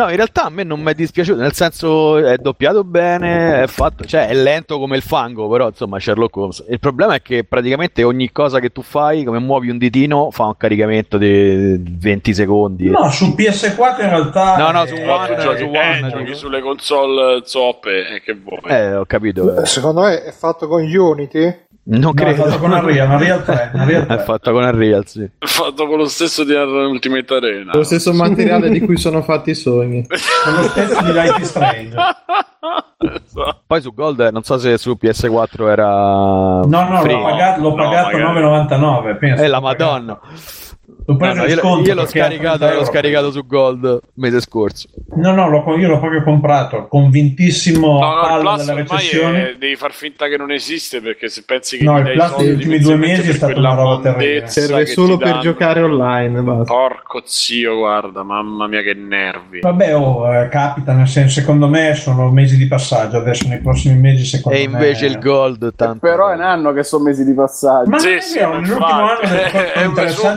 No, in realtà a me non mi è dispiaciuto, nel senso è doppiato bene, è fatto, cioè è lento come il fango, però insomma Sherlock Holmes. Il problema è che praticamente ogni cosa che tu fai, come muovi un ditino, fa un caricamento di 20 secondi. No, su PS4 in realtà... No, no, su eh, One, giochi, su eh, One, giochi sulle console zoppe e che vuoi? Eh, ho capito. eh. Secondo me è fatto con Unity. Non No, è credo. fatto con Unreal, Unreal 3, Unreal 3. È fatto con Unreal, sì. Fatto con lo stesso di Ultimate Arena. Lo stesso materiale di cui sono fatti i sogni. Con lo stesso di Life is Strange. Esatto. Poi su Gold, non so se su PS4 era. No, no, free. l'ho pagato, l'ho No, pagato magari. 9,99. pensa. Eh, la madonna. L'ho No, io, sconto io l'ho, scaricato, 30 l'ho scaricato su Gold mese scorso. No, no, l'ho, io l'ho proprio comprato, convintissimo No, no, palla recensioni. è- devi far finta che non esiste perché se pensi che No, il Plus degli ultimi due mesi è stata quella una roba terribile. Serve solo per danno. giocare online. Basta. Porco zio, guarda, mamma mia che nervi. Vabbè, oh, eh, capita, nel senso, secondo me sono mesi di passaggio, adesso nei prossimi mesi secondo E me... invece il Gold, tanto. Però è un anno che sono mesi di passaggio. Ma Sì, è sì, è un-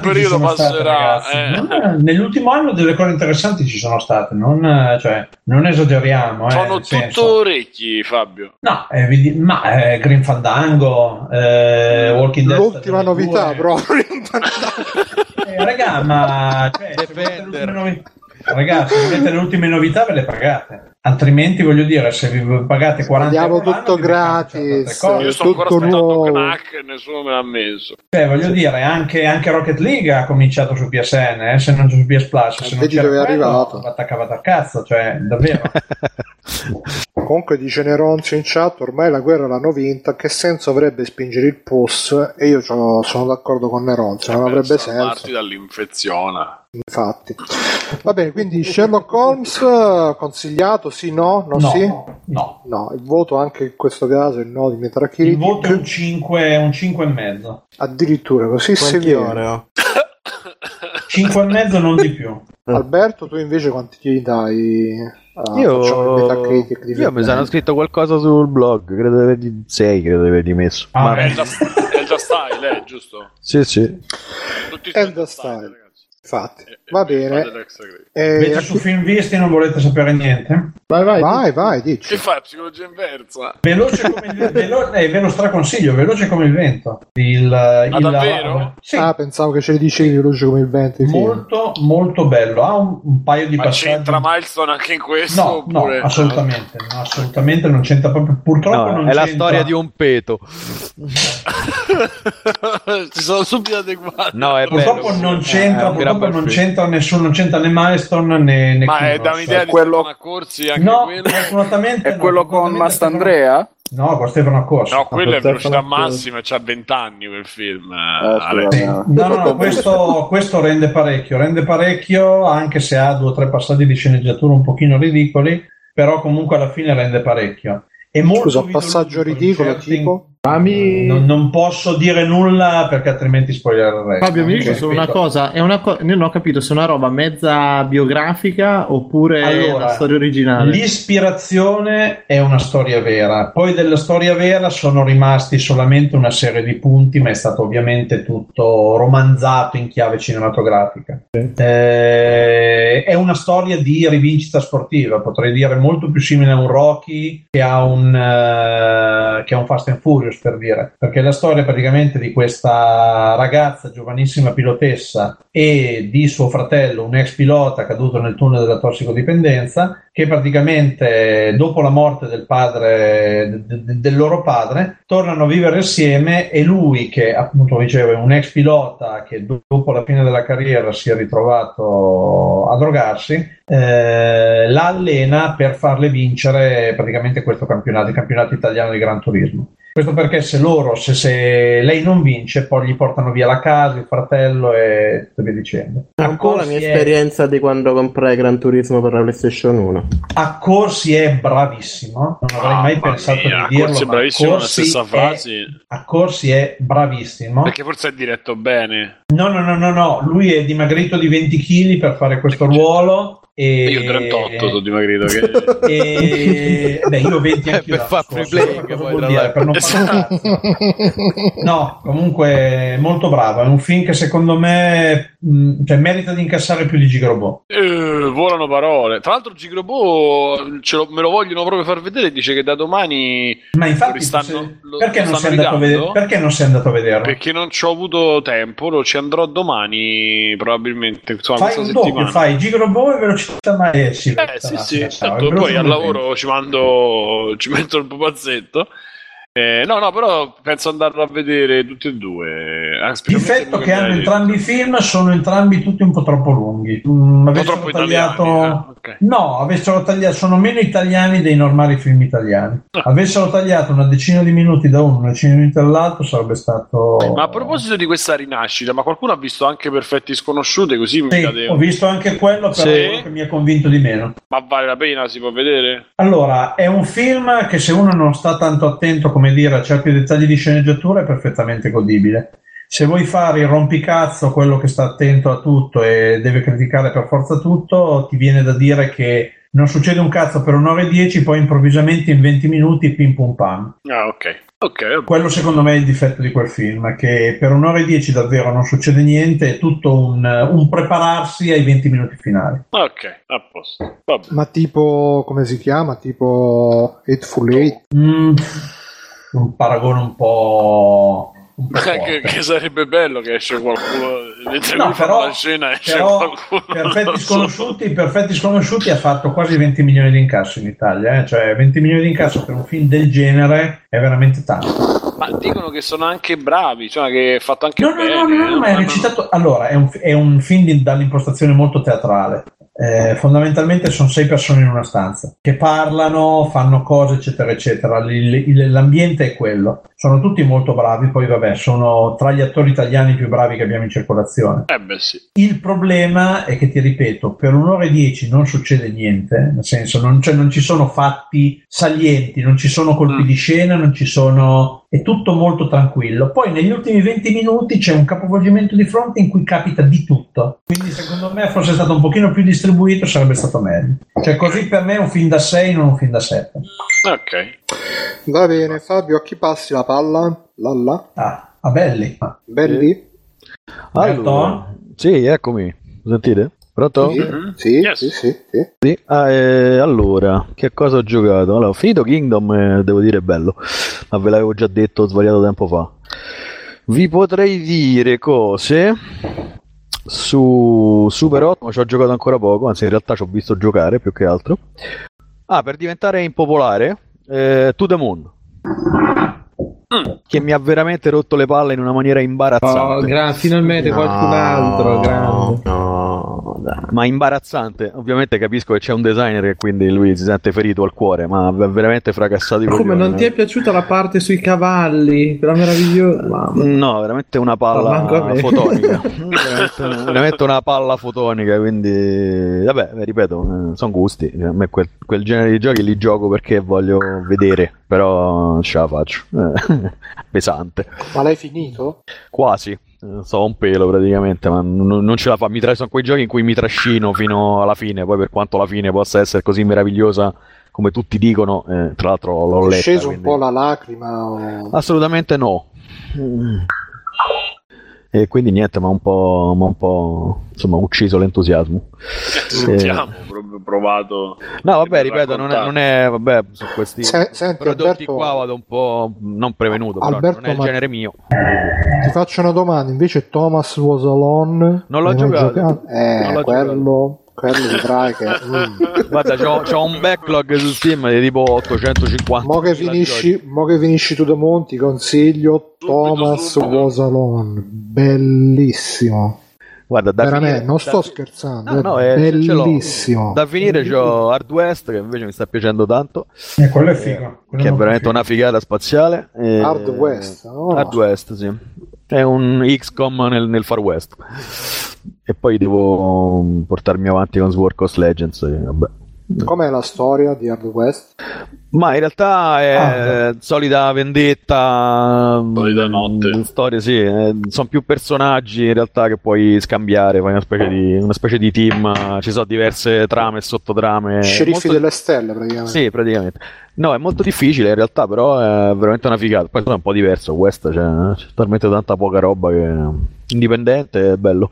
periodo sono state, eh. Non è- nell'ultimo anno delle cose interessanti ci sono state, non, eh, cioè, non esageriamo. eh, Sono senso- tutto orecchi, Fabio. No, eh, ma eh, Green Fandango, eh, Walking Dead. L'ultima novità due. proprio. Eh, raga, ma cioè, se volete Ragazzi, se volete le ultime novità ve le pagate. Altrimenti, voglio dire, se vi pagate 40 Diamo euro tutto gratis. cose. Io sto ancora tutto aspettando nuovo. Knack e nessuno me l'ha messo. Cioè, voglio dire, anche, anche Rocket League ha cominciato su PSN, eh, se non su PS Plus, se non c'era dove è quello, arrivato. va attaccavato a cazzo, cioè, davvero. Comunque dice Neronzio in chat, ormai la guerra l'hanno vinta, che senso avrebbe spingere il POS? E io c'ho- sono d'accordo con Neronzio, non avrebbe senso, Salvarti dall'infezione. Infatti. Va bene, quindi Sherlock Holmes consigliato, sì, no, no, no, sì? no. No, il voto anche in questo caso è no di Metacritic. Il voto è un 5, un 5 e mezzo. Addirittura così Quanti severo. ore ho? 5 e mezzo, non di più. Alberto, tu invece quanti gli dai? a- Io, io mi sono scritto qualcosa sul blog, credo di avergli 6, credo di avergli messo. Ah, Ma- beh. È già, è già style, eh, giusto? sì, sì. Tutti È sono già style. Infatti, E- va e bene. Eh, Invece su Film Visti non volete sapere niente? Vai, vai. vai, vai, dici. Che fai? Psicologia inversa? Veloce come il velo- eh, ve lo straconsiglio, veloce come il vento. Il, il- Ah, davvero? Sì, Ah, pensavo che ce li dicevi veloce come il vento. i film. molto molto bello. Ha un, un paio di Ma passaggi. c'entra Milestone anche in questo? No, no, assolutamente, no, assolutamente non c'entra proprio. Purtroppo No, non è la c'entra. storia di un peto. Si sono subito adeguati. No, è Purtroppo bello. non È c'entra, un bel non c'entra nessuno, non c'entra né Milestone né, né Ma è Killers. da un'idea di quello- Stefano Accorsi anche No, quello. fortunatamente È no, quello con Mastandrea? No, con Stefano Accorsi. No, quello è velocità massima, c'ha 20 anni quel film. eh, scusa, no. No, no, questo, questo rende parecchio, rende parecchio anche se ha due o tre passaggi di sceneggiatura un pochino ridicoli, però comunque alla fine rende parecchio. È molto Scusa, passaggio ridicolo certi- tipo? Fammi... Non, non posso dire nulla perché altrimenti spoilererei. Fabio, mi dici Ok, solo una cosa, è una co- io non ho capito se è una roba mezza biografica oppure Allora, una storia originale. L'ispirazione è una storia vera, poi della storia vera sono rimasti solamente una serie di punti, ma è stato ovviamente tutto romanzato in chiave cinematografica. Eh, è una storia di rivincita sportiva, potrei dire molto più simile a un Rocky che a un, eh, che a un Fast and Furious, giusto per dire, perché la storia praticamente di questa ragazza giovanissima pilotessa e di suo fratello, un ex pilota caduto nel tunnel della tossicodipendenza, che praticamente dopo la morte del padre, de- de- del loro padre, tornano a vivere assieme e lui che appunto dicevo è un ex pilota che do- dopo la fine della carriera si è ritrovato a drogarsi, eh, la allena per farle vincere praticamente questo campionato, il campionato italiano di Gran Turismo. Questo perché se loro, se, se lei non vince, poi gli portano via la casa, il fratello e tutto via dicendo. È po' la mia è- esperienza di quando comprai Gran Turismo per la PlayStation 1. A Corsi è bravissimo, non avrei mai Mamma pensato mia, di dirlo. Corsi è ma bravissimo nella Corsi stessa è- frase. A Corsi è bravissimo. Perché forse è diretto bene. No, no, no, no, no, lui è dimagrito di 20 kg per fare questo ruolo. E Io 38 sono dimagrito. Che... E beh, io 20 anche Per far free poi, dire? Per non fare cazzo. No, comunque molto bravo. È un film che secondo me mh, cioè, merita di incassare più di Gigrobot. Eh, volano parole. Tra l'altro, Gigrobo lo- me lo vogliono proprio far vedere. Dice che da domani Ma infatti, stanno- se- lo- perché, non sei stanno andato a ridando? vedere, perché non sei andato a vederlo? Perché non ci ho avuto tempo, lo ci andrò domani, probabilmente. Insomma, Fai un doppio, settimana. fai Gigrobot e velocità maestra. Eh sì, sì, certo, poi al lavoro ci mando, ci metto il pupazzetto. Eh, no, no, però penso andarlo a vedere tutti e due. eh, specialmente Difetto che hanno entrambi i film sono entrambi tutti un po' troppo lunghi. Mm, Un po' avessero troppo tagliato... italiani, eh, ok. No, avessero tagliato, sono meno italiani dei normali film italiani. Ah. Avessero tagliato una decina di minuti da uno, una decina di minuti dall'altro, sarebbe stato. Ma a proposito di questa rinascita, ma qualcuno ha visto anche Perfetti Sconosciute? Così mi Sì, cade. ho visto anche quello, però Sì. che mi ha convinto di meno. Ma vale la pena? Si può vedere? Allora, è un film che se uno non sta tanto attento, come dire, a certi dettagli di sceneggiatura è perfettamente godibile. Se vuoi fare il rompicazzo, quello che sta attento a tutto e deve criticare per forza tutto, ti viene da dire che non succede un cazzo per un'ora e dieci, poi improvvisamente in 20 minuti pim pum pam. Ah, ok. Ok, vabbè. Quello secondo me è il difetto di quel film, che per un'ora e dieci davvero non succede niente, è tutto un, un prepararsi ai 20 minuti finali. Ok, a posto. Vabbè. Ma tipo, come si chiama? Tipo Hateful Eight? Mm, un paragone un po'... un po' che, che sarebbe bello che esce qualcuno mentre No, però- la scena esce Però qualcuno Perfetti Sconosciuti, Perfetti Sconosciuti ha fatto quasi 20 milioni di incasso in Italia, eh? cioè 20 milioni di incasso per un film del genere è veramente tanto. ma dicono che sono anche bravi cioè che è fatto anche No, no, bene no, no, no, ma è eh, recitato. Allora, è un, è un film di- dall'impostazione molto teatrale. Eh, fondamentalmente sono sei persone in una stanza che parlano, fanno cose, eccetera, eccetera. L'ambiente è quello. Sono tutti molto bravi. Poi, vabbè, sono tra gli attori italiani più bravi che abbiamo in circolazione. eh beh sì Il problema è che, ti ripeto, per un'ora e dieci non succede niente, nel senso non, cioè, non ci sono fatti salienti, non ci sono colpi Mm. di scena, non ci sono... è tutto molto tranquillo. Poi negli ultimi 20 minuti c'è un capovolgimento di fronte in cui capita di tutto. Quindi secondo me fosse stato un pochino più distribuito sarebbe stato meglio. Cioè così per me è un film da 6, non un film da 7. ok Va bene, Fabio, a chi passi la palla? Lalla? Ah, a belli. Belli? Allora, sì, eccomi. Mi Sentite? Pronto? Sì, sì, Yes. sì, sì, sì. Sì. Ah, eh, allora, che cosa ho giocato? Allora, ho finito Kingdom, eh, devo dire bello, ma ve l'avevo già detto svariato tempo fa. Vi potrei dire cose su Super 8, ma ci ho giocato ancora poco, anzi in realtà ci ho visto giocare più che altro. Ah, per diventare impopolare, eh, To The Moon. Che mi ha veramente rotto le palle in una maniera imbarazzante. Oh, gra- finalmente qualcun altro, grande. No, dai. ma imbarazzante. Ovviamente capisco che c'è un designer che quindi lui si sente ferito al cuore, ma veramente fracassato i Come coglioni, non ti eh. è piaciuta la parte sui cavalli? Quella meravigliosa. Mamma. No, veramente una palla fotonica. veramente, veramente una palla fotonica. Quindi, vabbè, ripeto, sono gusti. A me quel, quel genere di giochi li gioco perché voglio vedere, però non ce la faccio. Eh, Pesante. Ma l'hai finito? Quasi. So un pelo praticamente, ma non, non ce la fa. Mi tra- sono quei giochi in cui mi trascino fino alla fine. Poi, per quanto la fine possa essere così meravigliosa come tutti dicono, eh, tra l'altro l'ho È letta. sceso un quindi- po' la lacrima? o- Assolutamente no. Mm. E quindi niente, ma un po', ma un po' insomma, ucciso l'entusiasmo. Sentiamo, proprio provato. No, vabbè, ripeto, non è, non è vabbè, su questi Se- senti, prodotti Alberto- qua vado un po' non prevenuto, però Alberto, non è il genere mio. Ti faccio una domanda, invece Thomas Was Alone Non l'ho mai giocato. Eh, Non l'ho quello, quello vedrai che... mm. Guarda, c'ho, c'ho un backlog su Steam di tipo 850. Mo che, finisci, mo che finisci tu da Monti, consiglio Thomas subito. Was Alone, bellissimo. Guarda, da Veramente, finire- non da sto fi- scherzando, No, è no, è- ce l'ho. bellissimo. Da finire c'ho Hard West che invece mi sta piacendo tanto, E quello è figo. quello che è veramente figo. una figata spaziale. e- Hard West, no? Hard West, sì. È un XCOM nel, nel Far West. E poi devo portarmi avanti con Sword Coast Legends. e vabbè. Com'è la storia di Hard West? Ma in realtà è Ah, solita vendetta, Solita mm, notte. storie, sì, eh, sono più personaggi in realtà che puoi scambiare, fai una specie di, una specie di team, ci sono diverse trame e sottotrame. Sceriffi molto- delle stelle praticamente. Sì, praticamente. No, è molto difficile in realtà, però è veramente una figata. Poi è un po' diverso, West c'è, c'è talmente tanta poca roba che indipendente è bello.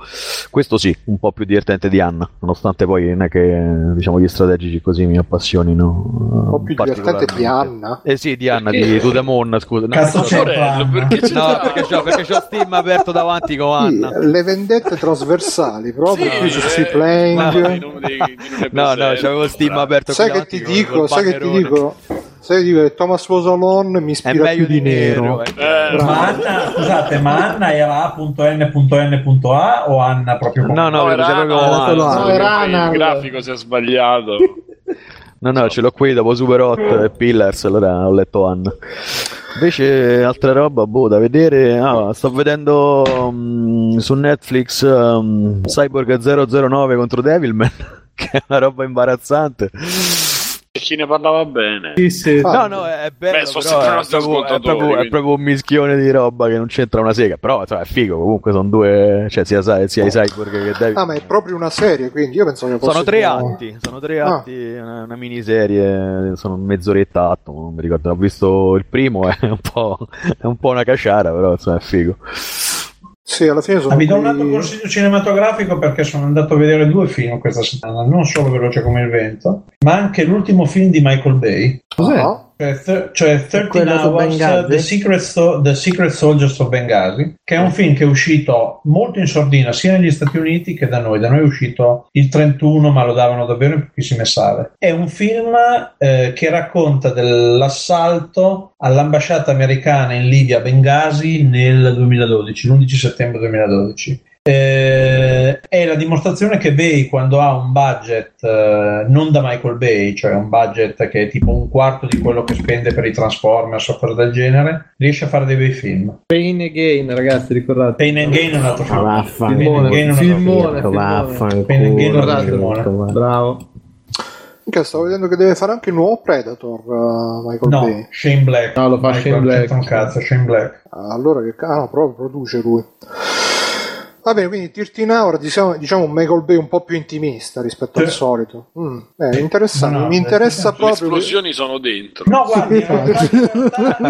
Questo sì, un po' più divertente di Anna, nonostante poi non è che diciamo gli strategici così mi appassionino. Un po' più divertente di Anna. Eh sì, di Anna, di To The Moon, scusa. No, Cazzo c'è Sorello, Anna? perché c'è No, perché c'ho, perché c'ho Steam aperto davanti con Sì, Anna. le vendette trasversali proprio Sì, qui eh, Free no, di di No, c'avevo Steam aperto Sai che ti dico, sai che ti dico, sai che dico che Thomas Was Alone mi È ispira meglio più di nero. eh. Eh, Ma Anna, scusate, ma Anna era A.N.N.A o Anna proprio? No, no, no, era Anna, solo che era Anna. il grafico si è sbagliato. No, no, ce l'ho qui dopo Super 8 e Pillars, allora ho letto Anna. Invece, altra roba, boh, da vedere. Ah, sto vedendo mm, su Netflix mm, Cyborg 009 contro Devilman, che è una roba imbarazzante. Chi ne parlava bene? Sì, sì. Ah, No, no, è bello, Beh, sono però sempre è, proprio, è, proprio, è proprio un mischione di roba che non c'entra una sega. Però, insomma, è figo, comunque sono due, cioè sia, sia i Cyborg che Devilman. Ah, ma è proprio una serie, quindi io pensavo che fosse Sono tre atti, sono tre Ah. atti, una, una miniserie, sono mezz'oretta atto, non mi ricordo, ho visto il primo, è un po', è un po' una caciara, però insomma è figo. Sì, alla fine sono vi do un altro consiglio cinematografico perché sono andato a vedere due film questa settimana, non solo Veloce come il vento, ma anche l'ultimo film di Michael Bay, Cos'è? Ah, cioè, th- cioè 13 quello su Hours, Benghazi? The Secret, The Secret Soldiers of Benghazi, che è un film che è uscito molto in sordina sia negli Stati Uniti che da noi. Da noi è uscito il 31, ma lo davano davvero in pochissime sale. È un film eh, che racconta dell'assalto all'ambasciata americana in Libia a Benghazi nel 2012, l'11 settembre 2012. Eh, è la dimostrazione che Bay quando ha un budget eh, non da Michael Bay, cioè un budget che è tipo un quarto di quello che spende per i Transformers o cose del genere, riesce a fare dei bei film. Pain ragazzi, ricordate. And Gain è un altro Ma film. vaffanculo. Pain and Gain è un altro Filmone, film. Vaffanculo. Pain and Gain è un altro Ricordate. filmone. Bravo. Minchia, stavo vedendo che deve fare anche il nuovo Predator, uh, Michael No, Bay. Shane Black. No, lo fa Michael, Shane Black. un cazzo, Shane Black. Allora che ah, no, proprio produce lui. Va bene, quindi 13 Hour diciamo, diciamo un Michael Bay un po' più intimista rispetto al Sì. solito. Mm, eh, interessante, No, mi interessa le Le proprio. esplosioni sono dentro. No, guardi, eh,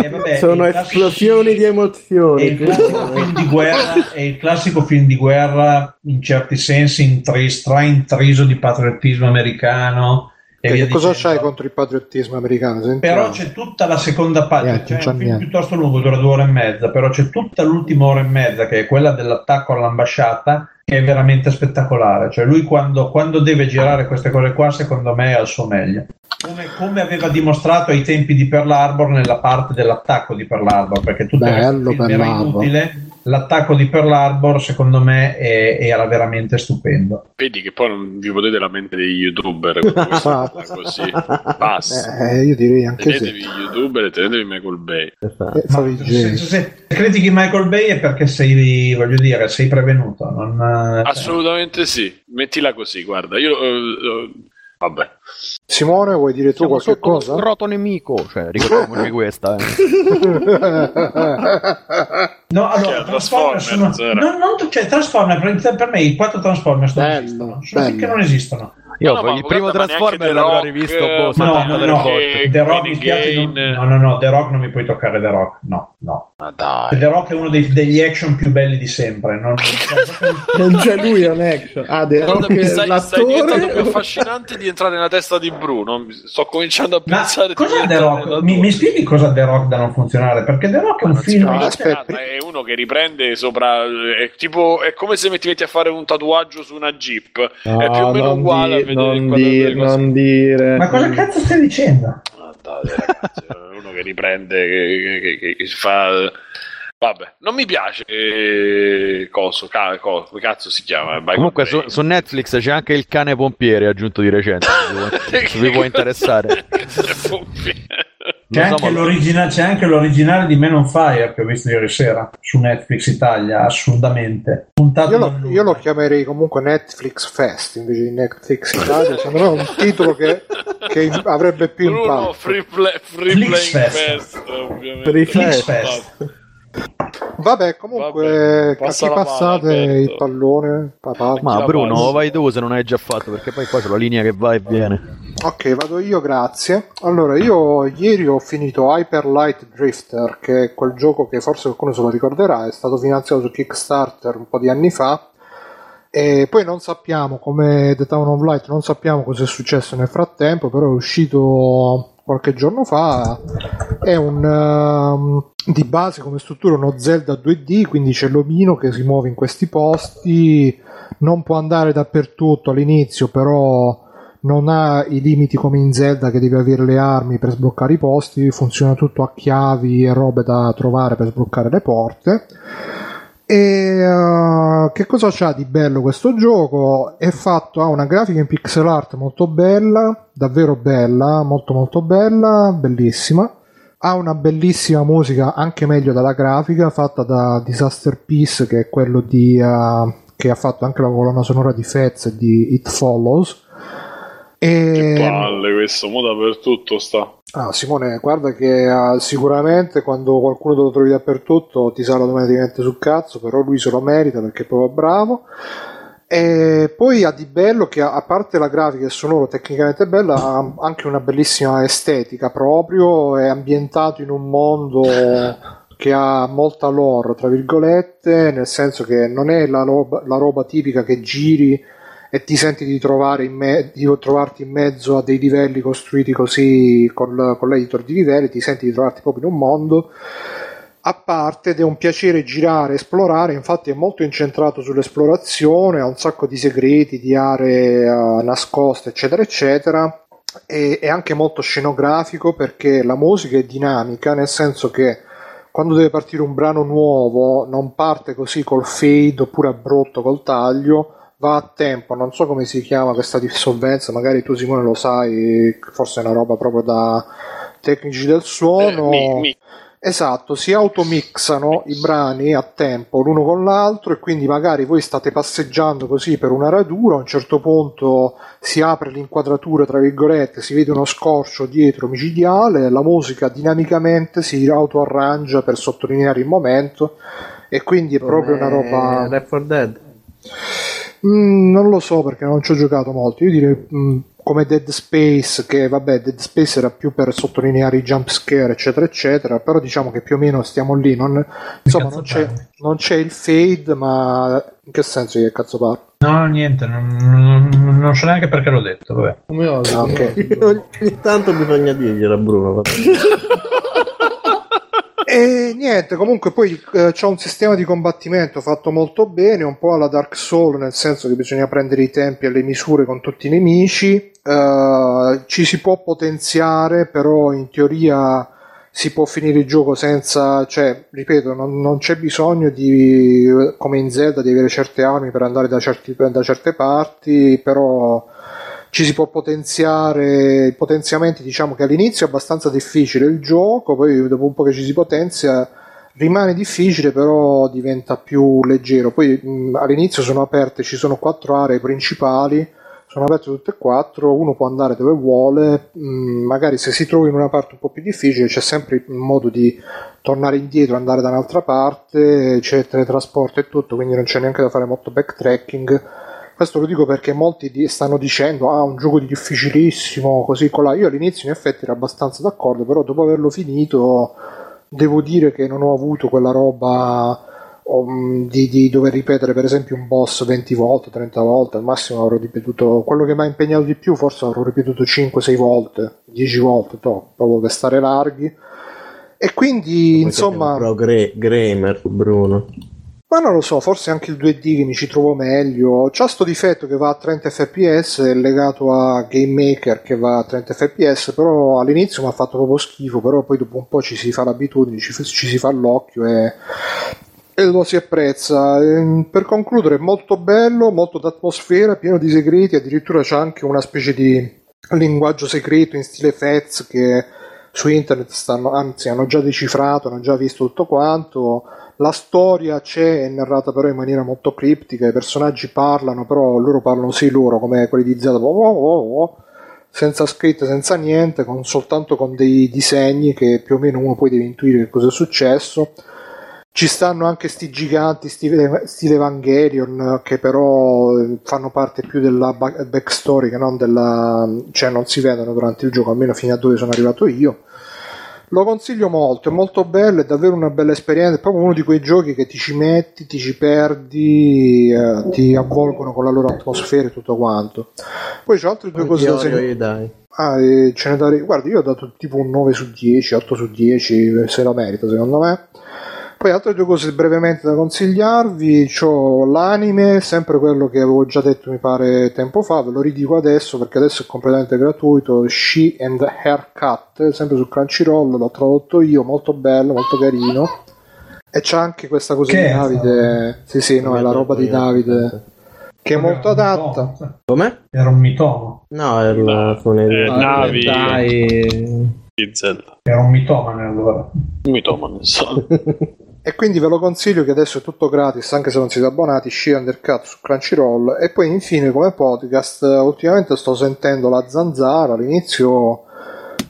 vabbè, Sono il classico- esplosioni di È emozioni. il classico film di guerra, è il classico film di guerra in certi sensi intris- straintriso di patriottismo americano. E Che cosa dicendo. c'hai contro il patriottismo americano? Sentiamo. Però c'è tutta la seconda parte, c'è un film piuttosto lungo, dura due ore e mezza, però c'è tutta l'ultima ora e mezza che è quella dell'attacco all'ambasciata che è veramente spettacolare. Cioè lui quando, quando deve girare queste cose qua, secondo me è al suo meglio. Come, come aveva dimostrato ai tempi di Pearl Harbor nella parte dell'attacco di Pearl Harbor, perché tutto Bello era inutile. L'attacco di Pearl Harbor, secondo me, è- era veramente stupendo. Vedi che poi non vi potete lamentare degli youtuber così. Basta. Eh, io direi anche sì. Tenetevi gli youtuber e tenetevi Michael Bay. Eh, Ma se, se- se critichi Michael Bay è perché sei, voglio dire, sei prevenuto. Non, eh, Assolutamente sì. Mettila così, guarda. Io eh, eh, vabbè. Simone, vuoi dire tu Siamo qualche sotto lo cosa? scroto nemico, cioè ricordiamoci questa. eh. No, allora, Transformers sono... Transformers, era. no, non, cioè, Transformers, per, me i quattro Transformers non Bello, esistono. Bello. che non esistono. Io No, no, il primo Transformer l'avrò Rock, rivisto eh, boh, No, 73 no, volte. The Rock mi spiace, no, no, no, The Rock non mi puoi toccare The Rock, no, no. Ma dai. The Rock è uno dei- degli action più belli di sempre. Non, Non c'è lui, è un action. Ah, The Rock è stai, stai diventando più l'attore. affascinante di entrare nella testa di Bruno. Sto cominciando a pensare di cos'è The Rock? Mi, mi spieghi cosa The Rock da non funzionare? Perché The Rock è un film. aspetta. è uno che riprende sopra è tipo è come se metti metti a fare un tatuaggio su una jeep è più o meno uguale vedere non, così. non dire. Ma cosa cazzo stai dicendo? Ragazzi, è uno che riprende che, che- che- fa vabbè non mi piace eh, coso, ca- co- come cazzo si chiama Michael Comunque su, su Netflix c'è anche il cane pompiere aggiunto di recente, se vi può- se vi può interessare. C'è, anche c'è anche l'originale di Men on Fire che ho visto ieri sera su Netflix Italia, assolutamente. Puntato Io lo, io lo chiamerei comunque Netflix Fest invece di Netflix Italia. Secondo me è un titolo che, che avrebbe più impatto. free, play, free Fest. fest, ovviamente Free Fest. Fest. Vabbè, comunque, Vabbè, passa chi mano, passate Alberto. il pallone? Papà. Ma Bruno, passa. vai tu se non hai già fatto, perché poi qua c'è la linea che va e viene. Ok, vado io, grazie. Allora, io ieri ho finito Hyper Light Drifter, che è quel gioco che forse qualcuno se lo ricorderà, è stato finanziato su Kickstarter un po' di anni fa. E poi non sappiamo, come The Town of Light, non sappiamo cosa è successo nel frattempo, però è uscito qualche giorno fa. È un ehm, di base come struttura uno Zelda 2D, quindi c'è l'omino che si muove in questi posti, non può andare dappertutto all'inizio, però non ha i limiti come in Zelda che devi avere le armi per sbloccare i posti, funziona tutto a chiavi e robe da trovare per sbloccare le porte. E eh, che cosa c'ha di bello questo gioco? È fatto, ha una grafica in pixel art molto bella, davvero bella, molto molto bella, bellissima. Ha una bellissima musica, anche meglio della grafica, fatta da Disaster Peace, che è quello di, eh, che ha fatto anche la colonna sonora di Fez e di It Follows. Che E... palle questo mo dappertutto sta Ah, Simone, guarda che ah, sicuramente quando qualcuno te lo trovi dappertutto ti sale automaticamente sul cazzo, però lui se lo merita perché è proprio bravo. E poi ha di bello che a parte la grafica e il sonoro tecnicamente bella, ha anche una bellissima estetica proprio, è ambientato in un mondo che ha molta lore, tra virgolette, nel senso che non è la roba, la roba tipica che giri e ti senti di, in me- di trovarti in mezzo a dei livelli costruiti così col, con l'editor di livelli, ti senti di trovarti proprio in un mondo a parte ed è un piacere girare, esplorare, infatti è molto incentrato sull'esplorazione, ha un sacco di segreti, di aree eh, nascoste, eccetera, eccetera. E è anche molto scenografico perché la musica è dinamica, nel senso che quando deve partire un brano nuovo non parte così col fade oppure abrupto col taglio, va a tempo, non so come si chiama questa dissolvenza, magari tu Simone lo sai, forse è una roba proprio da tecnici del suono. Eh, mi- mi- Esatto, si automixano i brani a tempo l'uno con l'altro e quindi magari voi state passeggiando così per una radura, a un certo punto si apre l'inquadratura, tra virgolette, si vede uno scorcio dietro micidiale, la musica dinamicamente si autoarrangia per sottolineare il momento e quindi è proprio una roba... Left 4 Dead. Mm, non lo so perché non ci ho giocato molto. Io direi mm, come Dead Space, che vabbè, Dead Space era più per sottolineare i jump scare, eccetera, eccetera. Però diciamo che più o meno stiamo lì. Non, insomma, non c'è, non c'è il fade, ma in che senso che cazzo parlo? No, niente, non, non- non so neanche perché l'ho detto. Vabbè. Come odio. Ah, ok. Ogni tanto bisogna dirgliela, Bruno. E niente, comunque poi eh, c'è un sistema di combattimento fatto molto bene, un po' alla Dark Soul, nel senso che bisogna prendere i tempi e le misure con tutti i nemici. Eh, ci si può potenziare, però in teoria si può finire il gioco senza, cioè, ripeto, non, non c'è bisogno di, come in Zelda, di avere certe armi per andare da, certi- da certe parti, però ci si può potenziare i potenziamenti diciamo che all'inizio è abbastanza difficile il gioco poi dopo un po' che ci si potenzia rimane difficile però diventa più leggero. Poi mh, all'inizio sono aperte ci sono quattro aree principali sono aperte tutte e quattro uno può andare dove vuole mh, magari se si trova in una parte un po' più difficile c'è sempre il modo di tornare indietro andare da un'altra parte c'è teletrasporto e tutto quindi non c'è neanche da fare molto backtracking questo lo dico perché molti di- stanno dicendo ah un gioco difficilissimo così colà io all'inizio in effetti ero abbastanza d'accordo però dopo averlo finito devo dire che non ho avuto quella roba um, di, di dover ripetere per esempio un boss 20 volte 30 volte al massimo avrò ripetuto quello che mi ha impegnato di più forse avrò ripetuto 5-6 volte 10 volte to, proprio per stare larghi e quindi insomma Pro gra- gamer, Bruno. Ma non lo so, forse anche il 2D che mi ci trovo meglio. C'ha sto difetto che va a 30 fps, legato a Game Maker che va a 30 fps, però all'inizio mi ha fatto proprio schifo, però poi dopo un po' ci si fa l'abitudine, ci, ci si fa l'occhio e, e lo si apprezza. Ehm, Per concludere, molto bello, molto d'atmosfera, pieno di segreti, addirittura c'è anche una specie di linguaggio segreto in stile Fez che su internet stanno, anzi hanno già decifrato, hanno già visto tutto quanto. La storia c'è, è narrata però in maniera molto criptica, i personaggi parlano, però loro parlano sì loro, come quelli di Zelda, oh, oh, oh, oh, senza scritte, senza niente, con- soltanto con dei disegni che più o meno uno poi deve intuire che cosa è successo. Ci stanno anche sti giganti stile, stile Evangelion che però eh, fanno parte più della ba- backstory che non della... cioè non si vedono durante il gioco, almeno fino a dove sono arrivato io. Lo consiglio molto, è molto bello, è davvero una bella esperienza, è proprio uno di quei giochi che ti ci metti, ti ci perdi, eh, ti avvolgono con la loro atmosfera e tutto quanto. Poi c'è altre due cose da segnalare. Ah, e ce ne darei. Guarda, io ho dato tipo un 9 su 10, 8 su 10, se lo merita secondo me. Poi altre due cose brevemente da consigliarvi, c'ho l'anime, sempre quello che avevo già detto mi pare tempo fa, ve lo ridico adesso perché adesso è completamente gratuito, She and Haircut, sempre su Crunchyroll, l'ho tradotto io, molto bello, molto carino. E c'è anche questa cosa Che di è? Davide, sì sì, no, è la roba di Davide, che è molto adatta. Com'è? Era un mitomo. No, è la Eh, navi Dai. Era un mitomane allora. Mi tomo, non so. E quindi ve lo consiglio che adesso è tutto gratis, anche se non siete abbonati, She Undercut su Crunchyroll. E poi infine come podcast, ultimamente sto sentendo la zanzara, all'inizio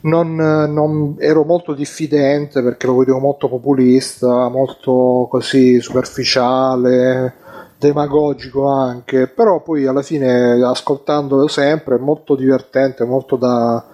non, non- ero molto diffidente perché lo vedevo molto populista, molto così superficiale, demagogico anche, però poi alla fine ascoltandolo sempre è molto divertente, molto da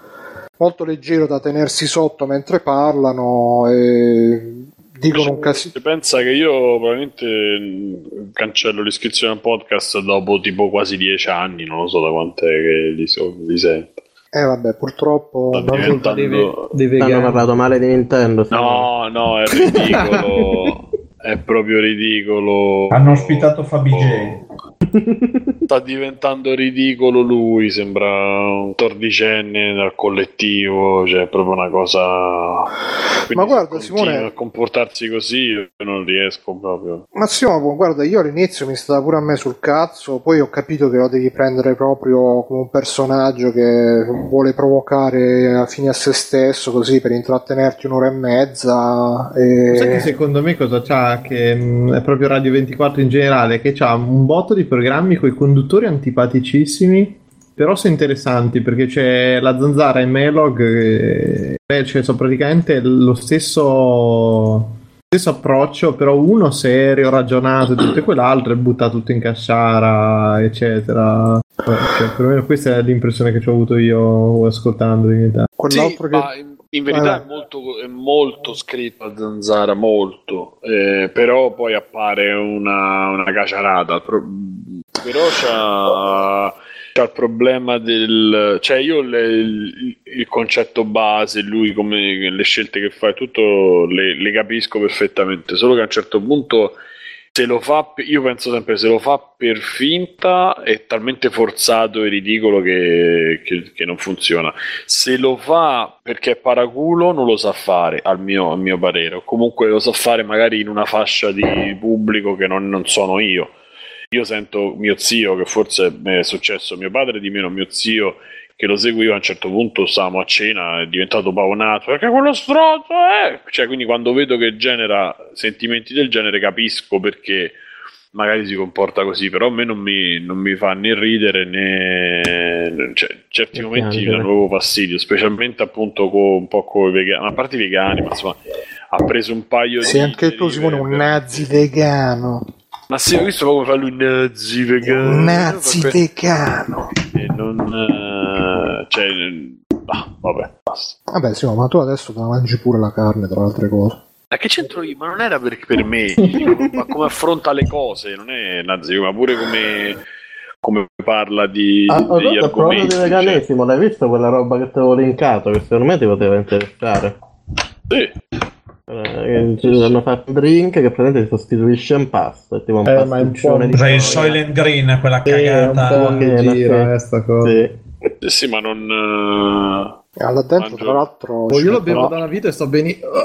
molto leggero da tenersi sotto mentre parlano e dicono un casino. Se pensa che io probabilmente mh, cancello l'iscrizione al podcast dopo tipo quasi dieci anni, non lo so da quant'è che li, so, li sento. Eh vabbè, purtroppo Sta non- diventando... dei, dei Hanno parlato male di Nintendo. No, no, è ridicolo. è proprio ridicolo. Hanno ospitato Fabi J. Sta diventando ridicolo lui, sembra un tordicenne dal collettivo, cioè è proprio una cosa... Quindi Ma guarda, Simone- a comportarsi così io non riesco proprio. Massimo, guarda, io all'inizio mi stava pure a me sul cazzo, poi ho capito che lo devi prendere proprio come un personaggio che vuole provocare a fine a se stesso, così per intrattenerti un'ora e mezza. Sai che E... secondo me cosa c'ha? Che mh, è proprio Radio 24 in generale, che c'ha un botto di programmi con i conduttori antipaticissimi, però sono interessanti perché c'è la zanzara e Melog, eh, beh, cioè, sono praticamente lo stesso, stesso approccio, però uno serio, ragionato, e tutto e quell'altro e butta tutto in casciara, eccetera. Cioè, perlomeno questa è l'impressione che ci ho avuto io ascoltando in realtà. Quell'altro Sì, che... in, verità Vai, è molto, è molto scritto a Zanzara, molto, eh, però poi appare una, una caciarata. Pro- però c'ha, c'ha il problema del... cioè io le- il, il concetto base, lui come le scelte che fa e tutto le, le capisco perfettamente, solo che a un certo punto se lo fa, io penso sempre se lo fa per finta è talmente forzato e ridicolo che, che- che non funziona. Se lo fa perché è paraculo, non lo sa fare, al mio, a mio parere, o comunque lo sa fare magari in una fascia di pubblico che non, non sono io. Io sento mio zio, che forse è successo mio padre di meno, mio zio che lo seguiva a un certo punto stavamo a cena è diventato pavonato perché quello stronzo è cioè quindi quando vedo che genera sentimenti del genere capisco perché magari si comporta così però a me non mi, non mi fa né ridere né cioè, certi momenti mi piangere. danno proprio fastidio specialmente appunto con un po' con i vegani ma a parte i vegani ma insomma ha preso un paio Sei di anche tu, Simone, un nazi vegano. Ma sì, ho visto come fa lui nazi vegano. Nazi vegano. E non... eh, cioè... ah, vabbè, basta. Vabbè, sì, ma tu adesso te la mangi pure la carne, tra le altre cose. Ma che c'entro io? Ma non era per, per me, ma come affronta le cose, non è nazi, ma pure come, come parla di, Ah, ho detto argomenti. di cioè. veganesimo, l'hai visto quella roba che ti avevo linkato? Che secondo me ti poteva interessare. Sì. Eh, hanno fatto un drink che praticamente ti sostituisce un pasto. È tipo un Eh, ma è un po' di Cioè. Soylent Green, quella Sì, è un cagata. po' che gira sì. questa cosa. Sì. Sì, sì, ma non... eh, là dentro, Mangio- tra l'altro. Oh, io lo bevo la- da una vita e sto benissimo.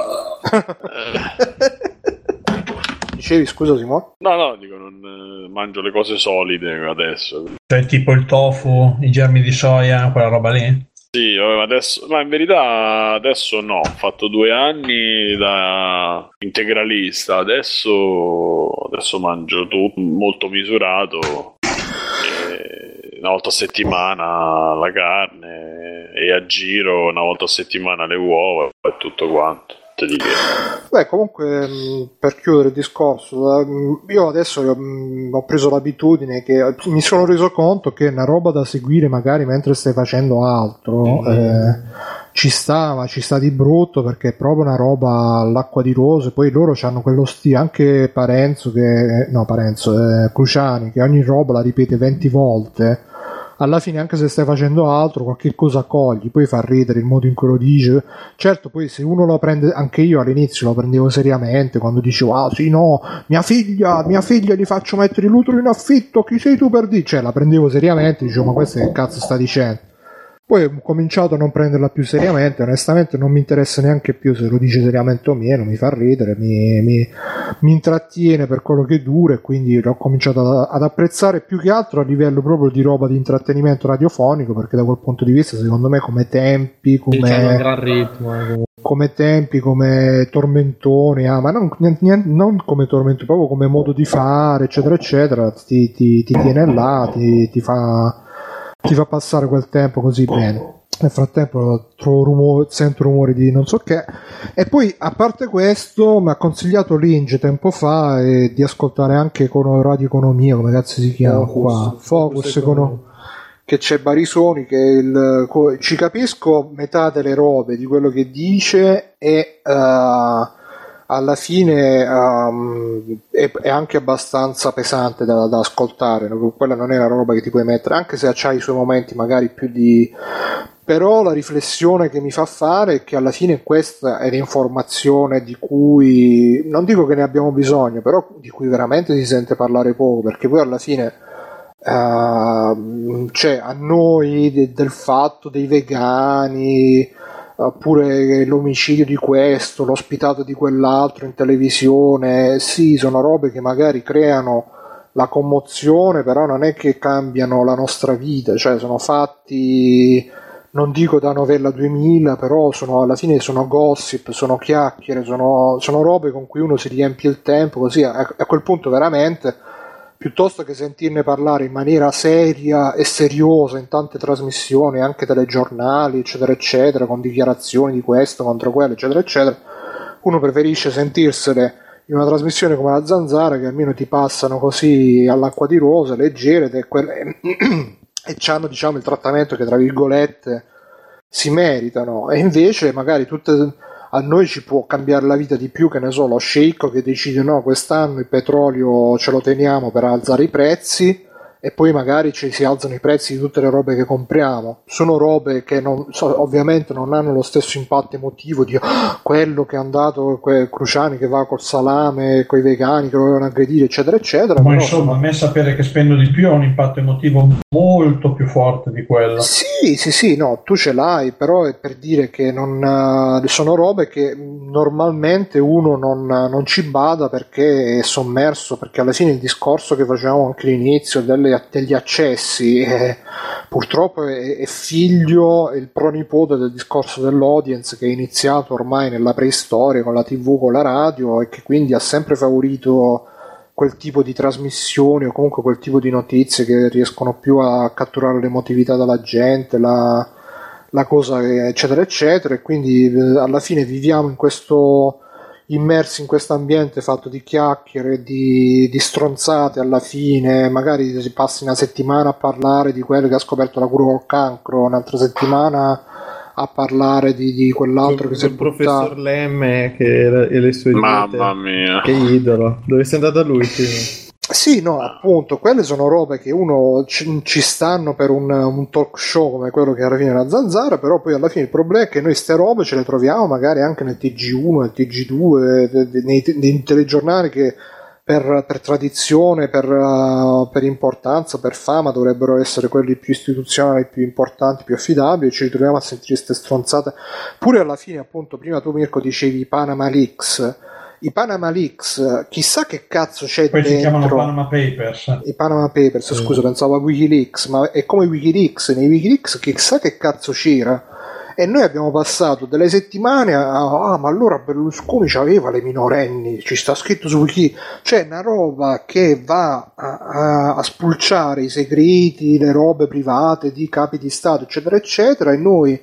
Dicevi, scusa, Simone? No, no, dico, non eh, mangio le cose solide adesso. Cioè tipo il tofu, i germi di soia, quella roba lì. Sì, adesso, ma in verità adesso no, ho fatto due anni da integralista, adesso, adesso mangio tutto molto misurato, e una volta a settimana la carne e a giro una volta a settimana le uova e tutto quanto. Beh, comunque, mh, per chiudere il discorso, eh, io adesso mh, ho preso l'abitudine che mi sono reso conto che è una roba da seguire magari mentre stai facendo altro. eh, ci sta, ma ci sta di brutto perché è proprio una roba all'acqua di rose. Poi loro hanno quello stile, anche Parenzo, che, no, Parenzo, eh, Cruciani, che ogni roba la ripete 20 volte. Alla fine, anche se stai facendo altro, qualche cosa cogli, poi fa ridere il modo in cui lo dice. Certo, poi se uno lo prende, anche io all'inizio lo prendevo seriamente quando dicevo, ah sì, no, mia figlia, mia figlia gli faccio mettere l'utero in affitto, chi sei tu per dire? Cioè, la prendevo seriamente, dicevo, ma questo che cazzo sta dicendo? Poi ho cominciato a non prenderla più seriamente, onestamente non mi interessa neanche più se lo dice seriamente o meno, mi fa ridere, mi, mi- mi intrattiene per quello che dura e quindi l'ho cominciato ad, ad apprezzare più che altro a livello proprio di roba di intrattenimento radiofonico, perché da quel punto di vista secondo me come tempi, come, ritmo. eh, come tempi, come tormentoni, ah, ma non, niente- non come tormentoni, proprio come modo di fare, eccetera, eccetera, ti, ti- ti tiene là, ti, ti fa, ti fa passare quel tempo così bene. Nel frattempo trovo rumore, sento rumori di non so che. E poi, a parte questo, mi ha consigliato Linge tempo fa eh, di ascoltare anche con Radio Economia, come cazzo si chiama Focus, qua? Focus Focus che c'è Barisoni che il, ci capisco metà delle robe di quello che dice e eh, alla fine ehm, è, è anche abbastanza pesante da, da ascoltare quella non è una roba che ti puoi mettere anche se ha i suoi momenti magari più di però la riflessione che mi fa fare è che alla fine questa è l'informazione di cui non dico che ne abbiamo bisogno però di cui veramente si sente parlare poco perché poi alla fine Ehm, cioè a noi de- del fatto dei vegani oppure l'omicidio di questo, l'ospitato di quell'altro in televisione, sì, sono robe che magari creano la commozione, però non è che cambiano la nostra vita, cioè sono fatti non dico da novella 2000, però sono, alla fine sono gossip, sono chiacchiere, sono, sono robe con cui uno si riempie il tempo, così a, a quel punto veramente piuttosto che sentirne parlare in maniera seria e seriosa in tante trasmissioni, anche telegiornali, eccetera, eccetera, con dichiarazioni di questo contro quello, eccetera, eccetera, uno preferisce sentirsene in una trasmissione come la Zanzara che almeno ti passano così all'acqua di rosa, leggere è quelle- e hanno diciamo il trattamento che tra virgolette si meritano. E invece magari tutte a noi ci può cambiare la vita di più che ne so lo sceicco che decide no quest'anno il petrolio ce lo teniamo per alzare i prezzi e poi magari ci si alzano i prezzi di tutte le robe che compriamo sono robe che non, so- ovviamente non hanno lo stesso impatto emotivo di "Ah, quello che è andato que- Cruciani che va col salame coi vegani che lo volevano aggredire eccetera eccetera Ma insomma, a me sapere che spendo di più ha un impatto emotivo molto più forte di quello. Sì, sì, sì, no, tu ce l'hai, però è per dire che non, eh, sono robe che normalmente uno non, non ci bada perché è sommerso, perché alla fine il discorso che facevamo anche all'inizio delle- degli accessi è- purtroppo è, è figlio, è il pronipote del discorso dell'audience che è iniziato ormai nella preistoria con la tv, con la radio e che quindi ha sempre favorito quel tipo di trasmissioni o comunque quel tipo di notizie che riescono più a catturare l'emotività della gente, la, la cosa, eccetera, eccetera. E quindi eh, alla fine viviamo in questo, immersi in questo ambiente fatto di chiacchiere, di, di stronzate alla fine, magari si passi una settimana a parlare di quello che ha scoperto la cura col cancro, un'altra settimana a parlare di, di quell'altro che si è il professor buttato. Lemme che era, e le sue Mamma mia. Che idolo. Dove sei andato a lui? prima? Sì, no, appunto, quelle sono robe che uno ci, ci stanno per un, un talk show come quello che alla fine era Zanzara, però poi alla fine il problema è che noi ste robe ce le troviamo magari anche nel TG1, nel TG2, de- de- nei, nei telegiornali che per, per tradizione, per, uh, per importanza, per fama dovrebbero essere quelli più istituzionali, più importanti, più affidabili, ci ritroviamo a sentire queste stronzate. Pure alla fine, appunto, prima tu Mirko dicevi Panama Leaks. I Panama Leaks, chissà che cazzo c'è Poi si chiamano dentro Panama Papers. i Panama Papers, scusa, pensavo a Wikileaks, ma è come Wikileaks, nei Wikileaks chissà che cazzo c'era. E noi abbiamo passato delle settimane a, ah, ma allora Berlusconi aveva le minorenni, ci sta scritto su Wiki, cioè una roba che va a, a- a spulciare i segreti, le robe private di capi di Stato, eccetera, eccetera, e noi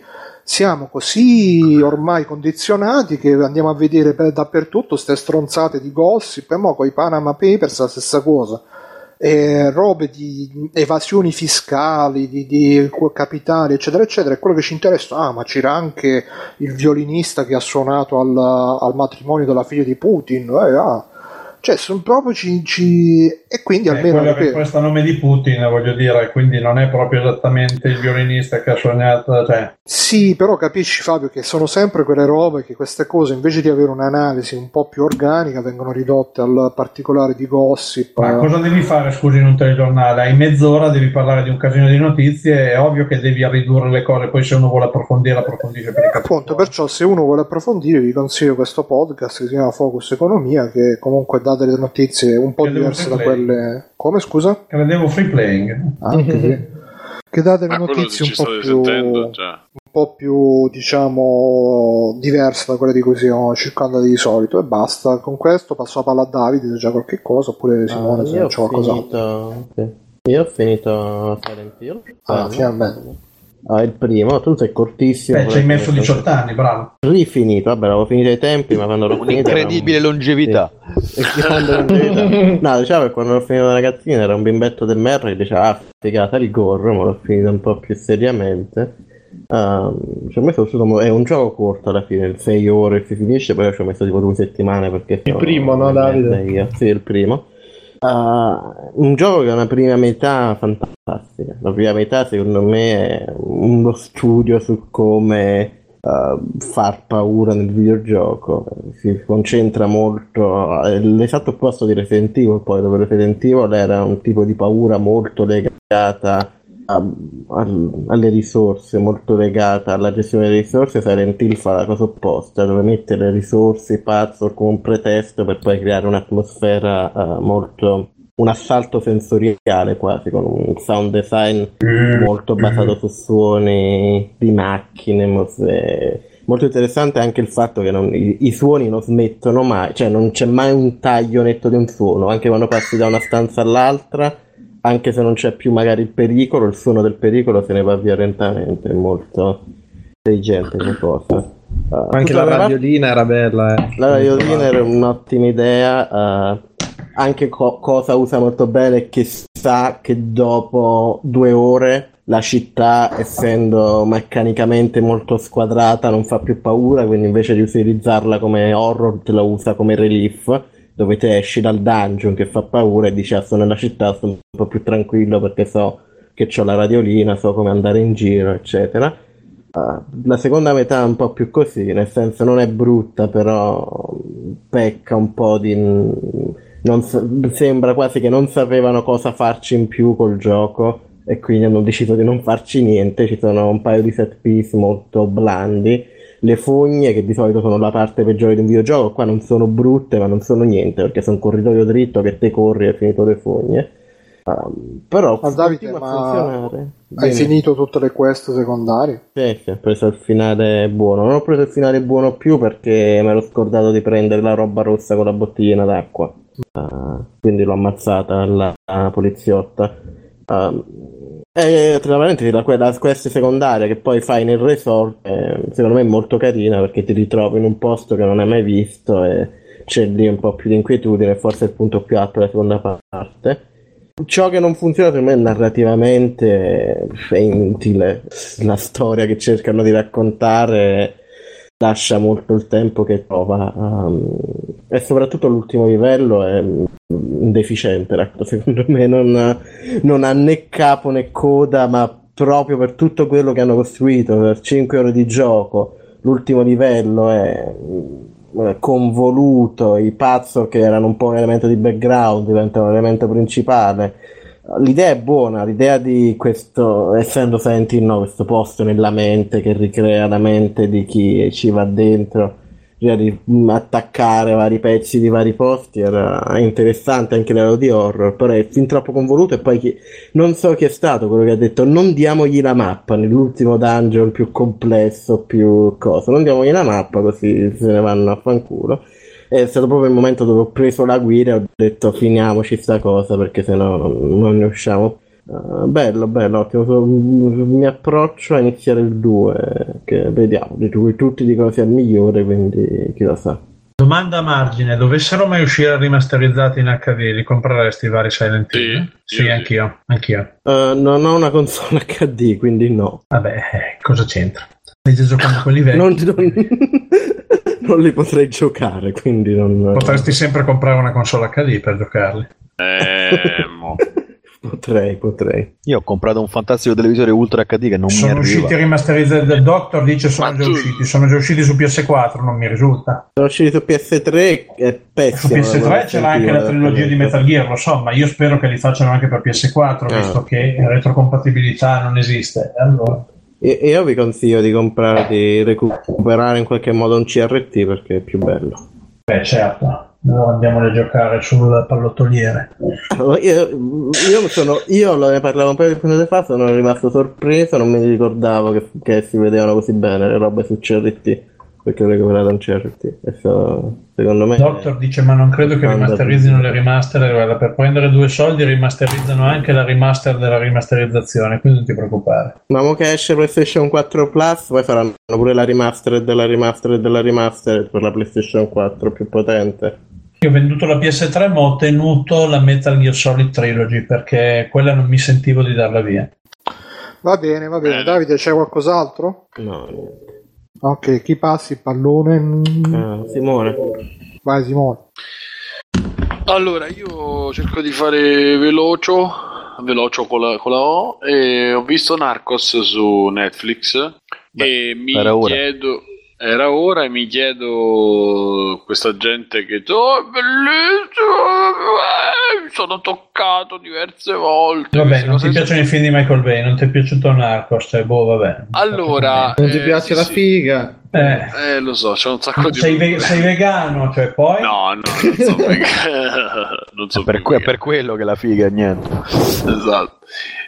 siamo così ormai condizionati che andiamo a vedere per- dappertutto ste stronzate di gossip, e mo con i Panama Papers la stessa cosa eh, robe di evasioni fiscali, di, di capitali, eccetera, eccetera. E quello che ci interessa, ah, ma c'era anche il violinista che ha suonato al, al matrimonio della figlia di Putin. Eh, ah. Cioè, sono proprio ci, ci- E quindi Eh, almeno. quello che presta nome di Putin, voglio dire, quindi non è proprio esattamente il violinista che ha sognato, cioè, Sì, però capisci Fabio che sono sempre quelle robe che queste cose invece di avere un'analisi un po' più organica vengono ridotte al particolare di gossip. ma eh. cosa devi fare, scusi, in un telegiornale? Hai mezz'ora, devi parlare di un casino di notizie, è ovvio che devi ridurre le cose, poi se uno vuole approfondire, approfondisce per cazzi Appunto, perciò se uno vuole approfondire vi consiglio questo podcast che si chiama Focus Economia che comunque dà delle notizie un po' Credevo diverse da quelle... Come scusa? Credevo free playing. Anche sì. Che dà delle Ma quello notizie un po' più... cioè. un po' più diciamo diverse da quelle di cui stiamo circondati di solito e basta con questo passo la palla a Davide se c'è qualche cosa oppure Simone Ah, se c'è qualcosa sì. Io ho finito Silent Hill. ah, Ah, finalmente Ah, il primo, tu sei cortissimo. Beh, ci hai messo 18 anni, bravo. Rifinito, vabbè, l'avevo finito ai tempi, ma quando l'ho finito. un- Un'incredibile longevità. Sì. E longevità. No, diciamo che quando l'ho finito da ragazzino era un bimbetto del merda che diceva, ah, figata il gorro, ma l'ho finito un po' più seriamente. Um, ci ho messo è un gioco corto alla fine, 6 ore si finisce, poi ci ho messo tipo due settimane perché Il primo, no, Davide? Sì, il primo. Uh, un gioco che ha una prima metà fantastica. La prima metà, secondo me, è uno studio su come uh, far paura nel videogioco. Si concentra molto. È l'esatto opposto di Resident Evil, poi, dove Resident Evil era un tipo di paura molto legata a- al- alle risorse, molto legata alla gestione delle risorse. Silent Hill fa la cosa opposta, dove mette le risorse, puzzle come un pretesto per poi creare un'atmosfera eh, molto. un assalto sensoriale quasi, con un sound design molto basato su suoni di macchine. mose- Molto interessante anche il fatto che non- i, i suoni non smettono mai, cioè non c'è mai un taglio netto di un suono, anche quando passi da una stanza all'altra, anche se non c'è più magari il pericolo, il suono del pericolo se ne va via lentamente, è molto intelligente come cosa. Uh, Anche la radiolina era bella, eh. la radiolina era un'ottima idea, eh, anche co- cosa usa molto bene è che sa che dopo due ore la città, essendo meccanicamente molto squadrata, non fa più paura, quindi invece di utilizzarla come horror te la usa come relief, dove esci dal dungeon che fa paura e dici ah sono nella città, sono un po' più tranquillo perché so che ho la radiolina, so come andare in giro, eccetera. Uh, la seconda metà è un po' più così, nel senso non è brutta, però pecca un po' di... non sa- sembra quasi che non sapevano cosa farci in più col gioco e quindi hanno deciso di non farci niente. Ci sono un paio di set piece molto blandi. Le fogne, che di solito sono la parte peggiore di un videogioco, qua non sono brutte, ma non sono niente perché sono un corridoio dritto che te corri e hai finito le fogne. Um, però Ma Davide, ma funzionare. hai Dimmi. finito tutte le quest secondarie? Sì, sì, ho preso il finale buono. Non ho preso il finale buono più perché mi ero scordato di prendere la roba rossa con la bottiglina d'acqua. Ah, quindi l'ho ammazzata la, la poliziotta. Ah, E tra parentesi, la, quella quest secondaria che poi fai nel resort, eh, secondo me è molto carina perché ti ritrovi in un posto che non hai mai visto e c'è lì un po' più di inquietudine, forse è il punto più alto della seconda parte. Ciò che non funziona per me narrativamente è inutile. La storia che cercano di raccontare lascia molto il tempo che trova. um, e soprattutto l'ultimo livello è mm, deficiente. Secondo me non, non ha né capo né coda, ma proprio per tutto quello che hanno costruito per 5 ore di gioco. L'ultimo livello è mm, convoluto, i pazzo che erano un po' un elemento di background diventano un elemento principale. L'idea è buona, l'idea di questo, essendo Silent no, questo posto nella mente che ricrea la mente di chi ci va dentro, cioè di attaccare vari pezzi di vari posti, era interessante anche livello di horror, però è fin troppo convoluto e poi chi- non so chi è stato quello che ha detto non diamogli la mappa nell'ultimo dungeon più complesso, più cosa, non diamogli la mappa così se ne vanno a fanculo. È stato proprio il momento dove ho preso la guida e ho detto finiamoci sta cosa perché sennò non, non ne usciamo. Uh, bello, bello, ottimo. Mi approccio a iniziare il 2, che vediamo, di cui tutti dicono sia il migliore, quindi chi lo sa. Domanda a margine, dovessero mai uscire rimasterizzati in HD, li compreresti i vari Silent Hill? Sì, Sì, io sì. anch'io, anch'io. Uh, non ho una console HD, quindi no. Vabbè, eh, cosa c'entra? Stai già giocando con i vecchi? Non, non- non li potrei giocare, quindi non... Potresti sempre comprare una console HD per giocarli. Eh, mo. Potrei, potrei. Io ho comprato un fantastico televisore Ultra HD che non sono mi arriva. usciti rimasterizzati del Doctor, dice sono Ma già tu- usciti, sono già usciti su PS4, non mi risulta. Sono usciti su PS3, è Su pessimo. PS3 c'era anche la trilogia di Metal Gear, lo so, ma io spero che li facciano anche per PS4, Ah. visto che retrocompatibilità non esiste. Allora, E e io vi consiglio di comprare, di recuperare in qualche modo un CRT perché è più bello. beh, certo, allora andiamo a giocare sul pallottoliere. Allora, Io, io sono, io ne parlavo un paio di puntate fa, sono rimasto sorpreso, non mi ricordavo che, che si vedevano così bene le robe su CRT, perché ho recuperato un CRT. E so- secondo me... Doctor dice: Ma non credo che rimasterizzino le remaster. Guarda, per prendere due soldi, rimasterizzano anche la remaster della rimasterizzazione. Quindi non ti preoccupare. Ma mo che esce PlayStation 4 Plus, poi faranno pure la remastered della remastered della remastered per la PlayStation 4 più potente. Io ho venduto la PS3, ma ho tenuto la Metal Gear Solid Trilogy perché quella non mi sentivo di darla via. Va bene, va bene. Bene. Davide, c'è qualcos'altro? No, niente. Ok, chi passi il pallone? Ah, Simone. Vai Simone. Allora, io cerco di fare velocio, velocio con la, con la O, e ho visto Narcos su Netflix e mi era ora. Era ora e mi chiedo questa gente che oh, è bellissimo, eh, mi sono toccato diverse volte. Vabbè, non ti piacciono i film di Michael Bay, non ti è piaciuto Narcos, cioè, boh, vabbè. Allora, Non ti eh, piace sì, la sì. figa? Eh, Eh, lo so, c'è un sacco di... sei, ve- sei vegano, cioè poi... No, no, non so vegano. non so È per, que- per quello che la figa è niente. Esatto.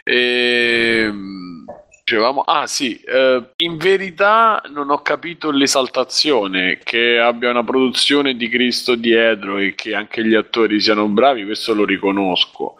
Ehm, dicevamo, ah sì, eh, in verità non ho capito l'esaltazione che abbia una produzione di Cristo dietro e che anche gli attori siano bravi, questo lo riconosco.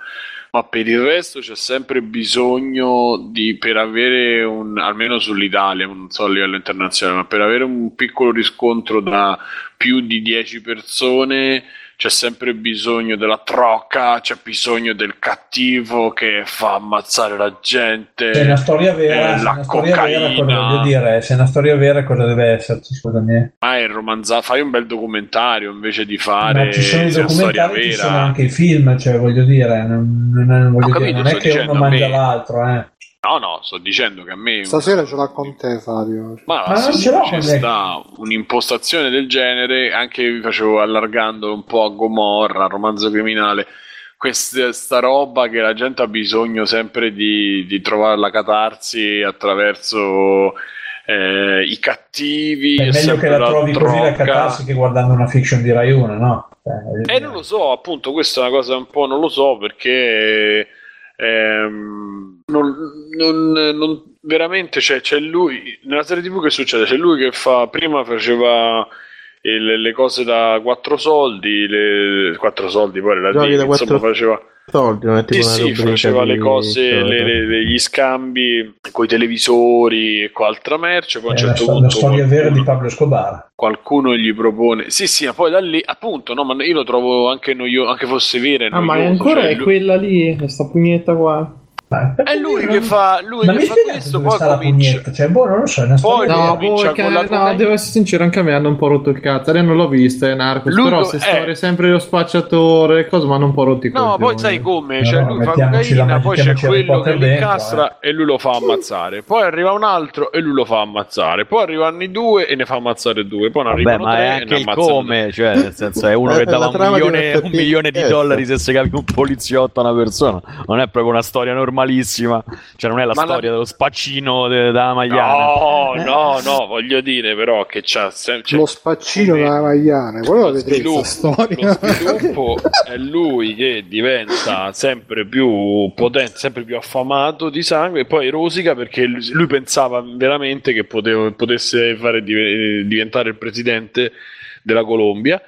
Ma per il resto c'è sempre bisogno di, per avere un, almeno sull'Italia, non so a livello internazionale, ma per avere un piccolo riscontro da più di 10 persone c'è sempre bisogno della trocca, c'è bisogno del cattivo che fa ammazzare la gente. Se è una storia vera, eh, la una storia vera, cosa cocaina. voglio dire? Se è una storia vera, cosa deve esserci? Scusami. Ma è romanzato, fai un bel documentario invece di fare Ma ci sono i documentari, ci sono anche i film, cioè voglio dire, non, non è, voglio dire, capito, non è che dicendo, uno mangia me- l'altro, eh. No, no, sto dicendo che a me Stasera ce l'ha con te, Fabio. Ma, Ma non ce l'ho con sta un'impostazione del genere, anche vi facevo allargando un po' a Gomorra, romanzo criminale, questa sta roba che la gente ha bisogno sempre di, di trovare la catarsi attraverso eh, i cattivi. È meglio che la trovi così la catarsi che guardando una fiction di Rai 1, no? Eh, dire. non lo so, appunto, questa è una cosa un po' non lo so perché ehm, non, non- non- veramente c'è, c'è lui nella serie TV che succede? C'è lui che fa prima faceva il- le cose da quattro soldi, le quattro soldi, poi la Giochi da insomma quattro- faceva soldi, non è tipo Sì, una sì, faceva di- le cose, le- le- gli scambi con i televisori e con altra merce. Poi a un la, certo la punto storia vera di qualcuno, Pablo Escobar. qualcuno gli propone, sì, sì, ma poi da lì, appunto, no, ma io lo trovo anche noioso, anche fosse vera. Ah, ma è noioso, ancora cioè, è lui- quella lì, questa pugnetta qua. Ma È lui non- che fa, lui Ma che fa questo, poi comincia. Cioè, boh, non lo so, è una Poi storia no, boh, comincia che- con la no, devo essere sincero, anche a me hanno un po' rotto il cazzo. Lei non l'ho vista, è Narcos, Lui però se eh. storie sempre lo spacciatore cose, ma non un po' rotti i No, coglioni. poi sai come? Cioè, No, lui fa cocaina, poi c'è quello che dentro, incastra e lui lo fa ammazzare. Poi arriva un altro e lui lo fa ammazzare. Poi arrivano i due e ne fa ammazzare due. Poi ne Vabbè, arrivano ma tre è e anche ne il come, cioè, nel senso, è uno Eh, che dava un milione, di dollari se si capi un poliziotto a una persona. Non è proprio una storia normalissima. Cioè, non è la Ma la- storia dello spaccino de- della Magliana. No, no, no, voglio dire però che c'ha sem- cioè, Lo spaccino della Magliane, quello lo vedete sviluppo, questa storia. lo sviluppo è lui che diventa sempre più potente, sempre più affamato di sangue e poi rosica perché lui pensava veramente che potevo- potesse fare div- diventare il presidente della Colombia.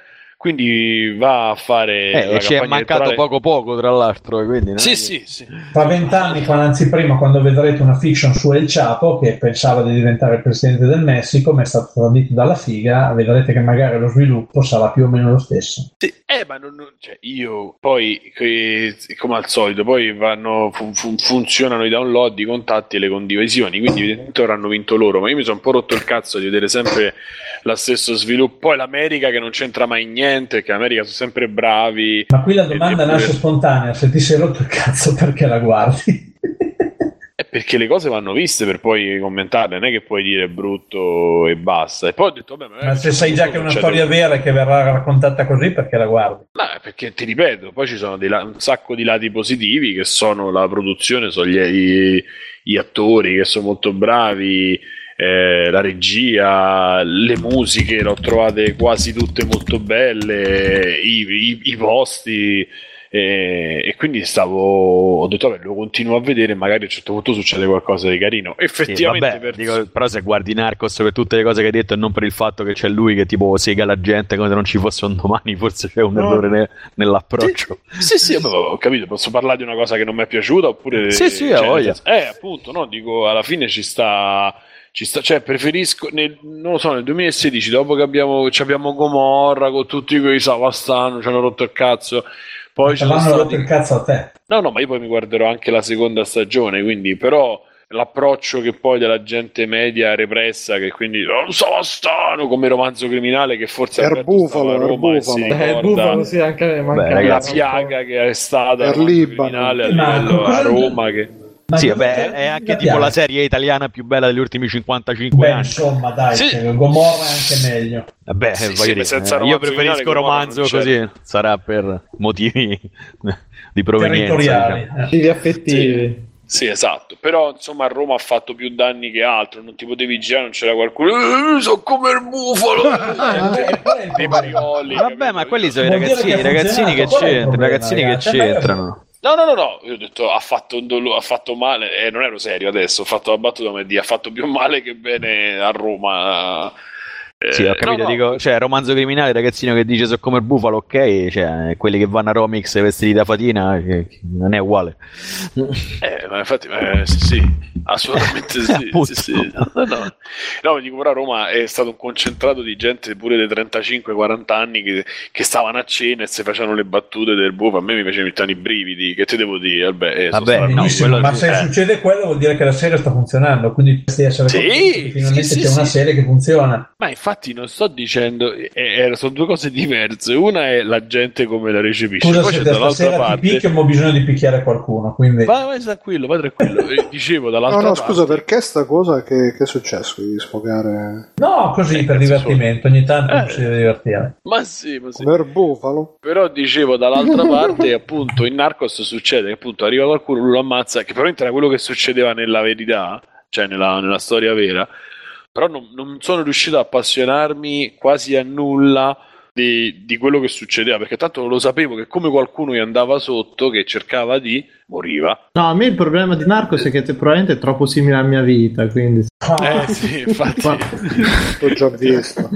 Quindi va a fare Eh, la ci è mancato elettorale- poco poco, tra l'altro. e Quindi, Sì, che- sì, sì. Tra vent'anni, anzi prima, quando vedrete una fiction su El Chapo che pensava di diventare il presidente del Messico, ma è stato tradito dalla figa, vedrete che magari lo sviluppo sarà più o meno lo stesso. Sì, eh, ma non, non- cioè, io poi, come al solito, poi vanno, fun- fun- funzionano i download, i contatti e le condivisioni. Quindi, evidentemente, ora hanno vinto loro. Ma io mi sono un po' rotto il cazzo di vedere sempre lo stesso sviluppo. Poi l'America che non c'entra mai niente, che l'America sono sempre bravi. Ma qui la domanda E- nasce spontanea, se ti sei rotto il cazzo perché la guardi? È perché le cose vanno viste per poi commentarle, non è che puoi dire brutto e basta. E poi ho detto, vabbè, magari Ma se sai già che è una storia vera e che verrà raccontata così, perché la guardi? No, perché ti ripeto, poi ci sono la- un sacco di lati positivi che sono la produzione, sono gli, i- gli attori che sono molto bravi, eh, la regia, le musiche, le ho trovate quasi tutte molto belle, i, i- i posti. eh, e quindi stavo, ho detto, vabbè, lo continuo a vedere, magari a un certo punto succede qualcosa di carino. Sì, Effettivamente, vabbè, per- dico, però se guardi Narcos per tutte le cose che hai detto e non per il fatto che c'è lui che tipo sega la gente come se non ci fosse un domani, forse c'è un No. errore ne- nell'approccio. Sì, sì, vabbè, ho capito, posso parlare di una cosa che non mi è piaciuta oppure... Sì, sì, cioè, Eh, appunto, no, dico, alla fine ci sta... Ci sta, cioè, preferisco, nel, non lo so, nel 2016, dopo che abbiamo, ci abbiamo Gomorra con tutti quei Savastano, ci hanno rotto il cazzo, poi ci sono l'hanno rotto stati... il cazzo a te. No, no, ma io poi mi guarderò anche la seconda stagione, quindi però l'approccio che poi della gente media repressa, che quindi oh, Savastano come romanzo criminale, che forse Alberto Bufalo, a Er Roma Bufalo. Eh, bufalo sì, anche a me manca Beh, la ragazzi, piaga che è stata criminale a livello a Roma che... Ma Sì, vabbè, è anche La tipo la serie italiana più bella degli ultimi 55 Beh, anni. insomma, dai, Sì. Gomorra è anche meglio. Vabbè, Sì, voglio sì, dire, senza eh, io preferisco romanzo così, sarà per motivi di provenienza. Territoriali. diciamo. eh. Motivi affettivi. Sì, esatto, però insomma a Roma ha fatto più danni che altro, non ti potevi girare, non c'era qualcuno, eh, so come il bufalo, Eh, dei problema? parioli. Vabbè, ma quelli sono i ragazzini, che i ragazzini che i ragazzini c'entrano. No, no, no, no, io ho detto ha fatto, ha fatto male, e non ero serio adesso, ho fatto la battuta come dire, ha fatto più male che bene a Roma. Eh, Sì, ho capito, no, no, dico, cioè, romanzo criminale, ragazzino che dice so come il bufalo, ok, cioè, quelli che vanno a Romix vestiti da fatina, che non è uguale. Eh, ma infatti, eh, sì, sì, assolutamente sì, sì, sì. No, no. No, dico, però a Roma è stato un concentrato di gente pure dei 35-40 anni che, che stavano a cena e si facevano le battute del bufalo. A me mi facevano mettere i brividi, che ti devo dire? Vabbè, eh, Vabbè, no, ma se eh. succede quello vuol dire che la serie sta funzionando, quindi dovresti essere Sì, finalmente sì, c'è sì, una serie che funziona. Ma infatti non sto dicendo, eh, eh, sono due cose diverse. Una è la gente come la recepisce, Scusa poi se c'è da dall'altra parte. picchio, ma ho bisogno di picchiare qualcuno, quindi... Vai, vai tranquillo, vai tranquillo. Eh, Dicevo dall'altra No, no, parte. scusa, perché sta cosa che, che è successo di sfogare No, così per cazzo divertimento, ogni tanto Eh. ci deve divertire. Ma sì, ma sì. il bufalo? Però dicevo dall'altra parte, appunto, in Narcos succede che appunto arriva qualcuno, lui lo ammazza, che probabilmente era quello che succedeva nella verità, cioè nella, nella storia vera. Però non, non sono riuscito a appassionarmi quasi a nulla di, di quello che succedeva, perché tanto lo sapevo che come qualcuno gli andava sotto, che cercava di, moriva. No, a me il problema di Narcos è che te- probabilmente è troppo simile alla mia vita, quindi... Eh sì, infatti L'ho già visto.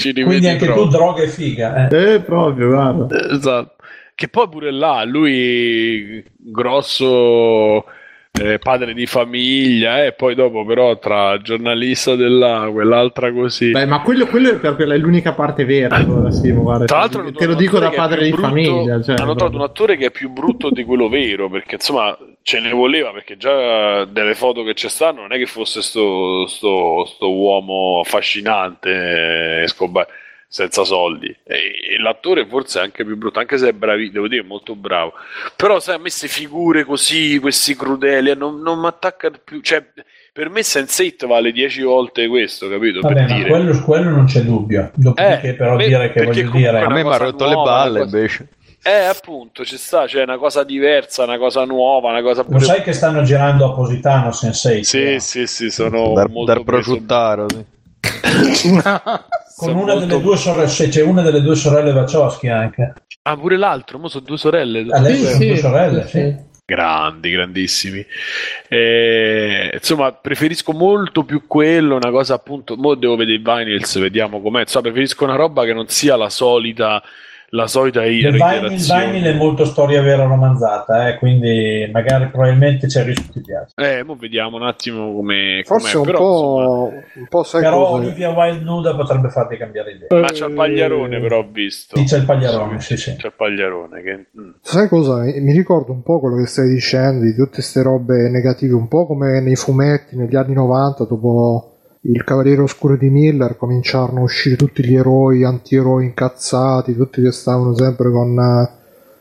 Quindi anche proprio. tu droga e figa. Eh. Eh, proprio, guarda. Esatto. che poi pure là, lui grosso eh, padre di famiglia e poi dopo però tra giornalista della quell'altra così. Beh, ma quello, quello è proprio è l'unica parte vera. allora, Simo, guarda, Tra l'altro te, lo dico da padre di brutto- famiglia. Cioè, hanno trovato un attore che è più brutto di quello vero perché insomma ce ne voleva perché già delle foto che ci stanno non è che fosse sto, sto, sto uomo affascinante eh, Escobar senza soldi e, e l'attore forse è anche più brutto anche se è bravi devo dire molto bravo però sai a me queste figure così questi crudeli non, non mi attaccano più cioè per me Sense8 vale 10 volte questo capito Vabbè, per ma dire quello, quello non c'è dubbio. Dopodiché, Eh, però, beh, dire che voglio dire. A me mi ha rotto le nuova, balle una cosa- invece. eh appunto ci sta cioè una cosa diversa una cosa nuova una cosa Lo pure sai che stanno girando a Positano Sensei? sì sì sì sono Dar, molto dar preso- prosciuttaro, sì. Con una molto- delle due sorelle, c'è una delle due sorelle Wachowski anche. Ah, pure l'altro, mo sono due sorelle. A lei Sì, sono sì, due sorelle, sì, sì. sì. Grandi, grandissimi. Eh, insomma, preferisco molto più quello, una cosa appunto. Mo devo vedere i vinyls, vediamo com'è. Insomma, preferisco una roba che non sia la solita, la solita Il reiterazione. vinyl è molto storia vera romanzata, eh, quindi magari probabilmente c'è il rischio che ti piace. Eh, mo vediamo un attimo come. Forse com'è. un Però, po', un po' sai Però cosa... Olivia Wilde nuda potrebbe farti cambiare idea. insomma, ma c'è il pagliarone, però ho visto. Sì, c'è il pagliarone, sì, sì. C'è il pagliarone che. mm. Sai cosa? Mi ricordo un po' quello che stai dicendo di tutte queste robe negative, un po' come nei fumetti negli anni 90, dopo il Cavaliere Oscuro di Miller, cominciarono a uscire tutti gli eroi, anti-eroi incazzati, tutti che stavano sempre con, eh,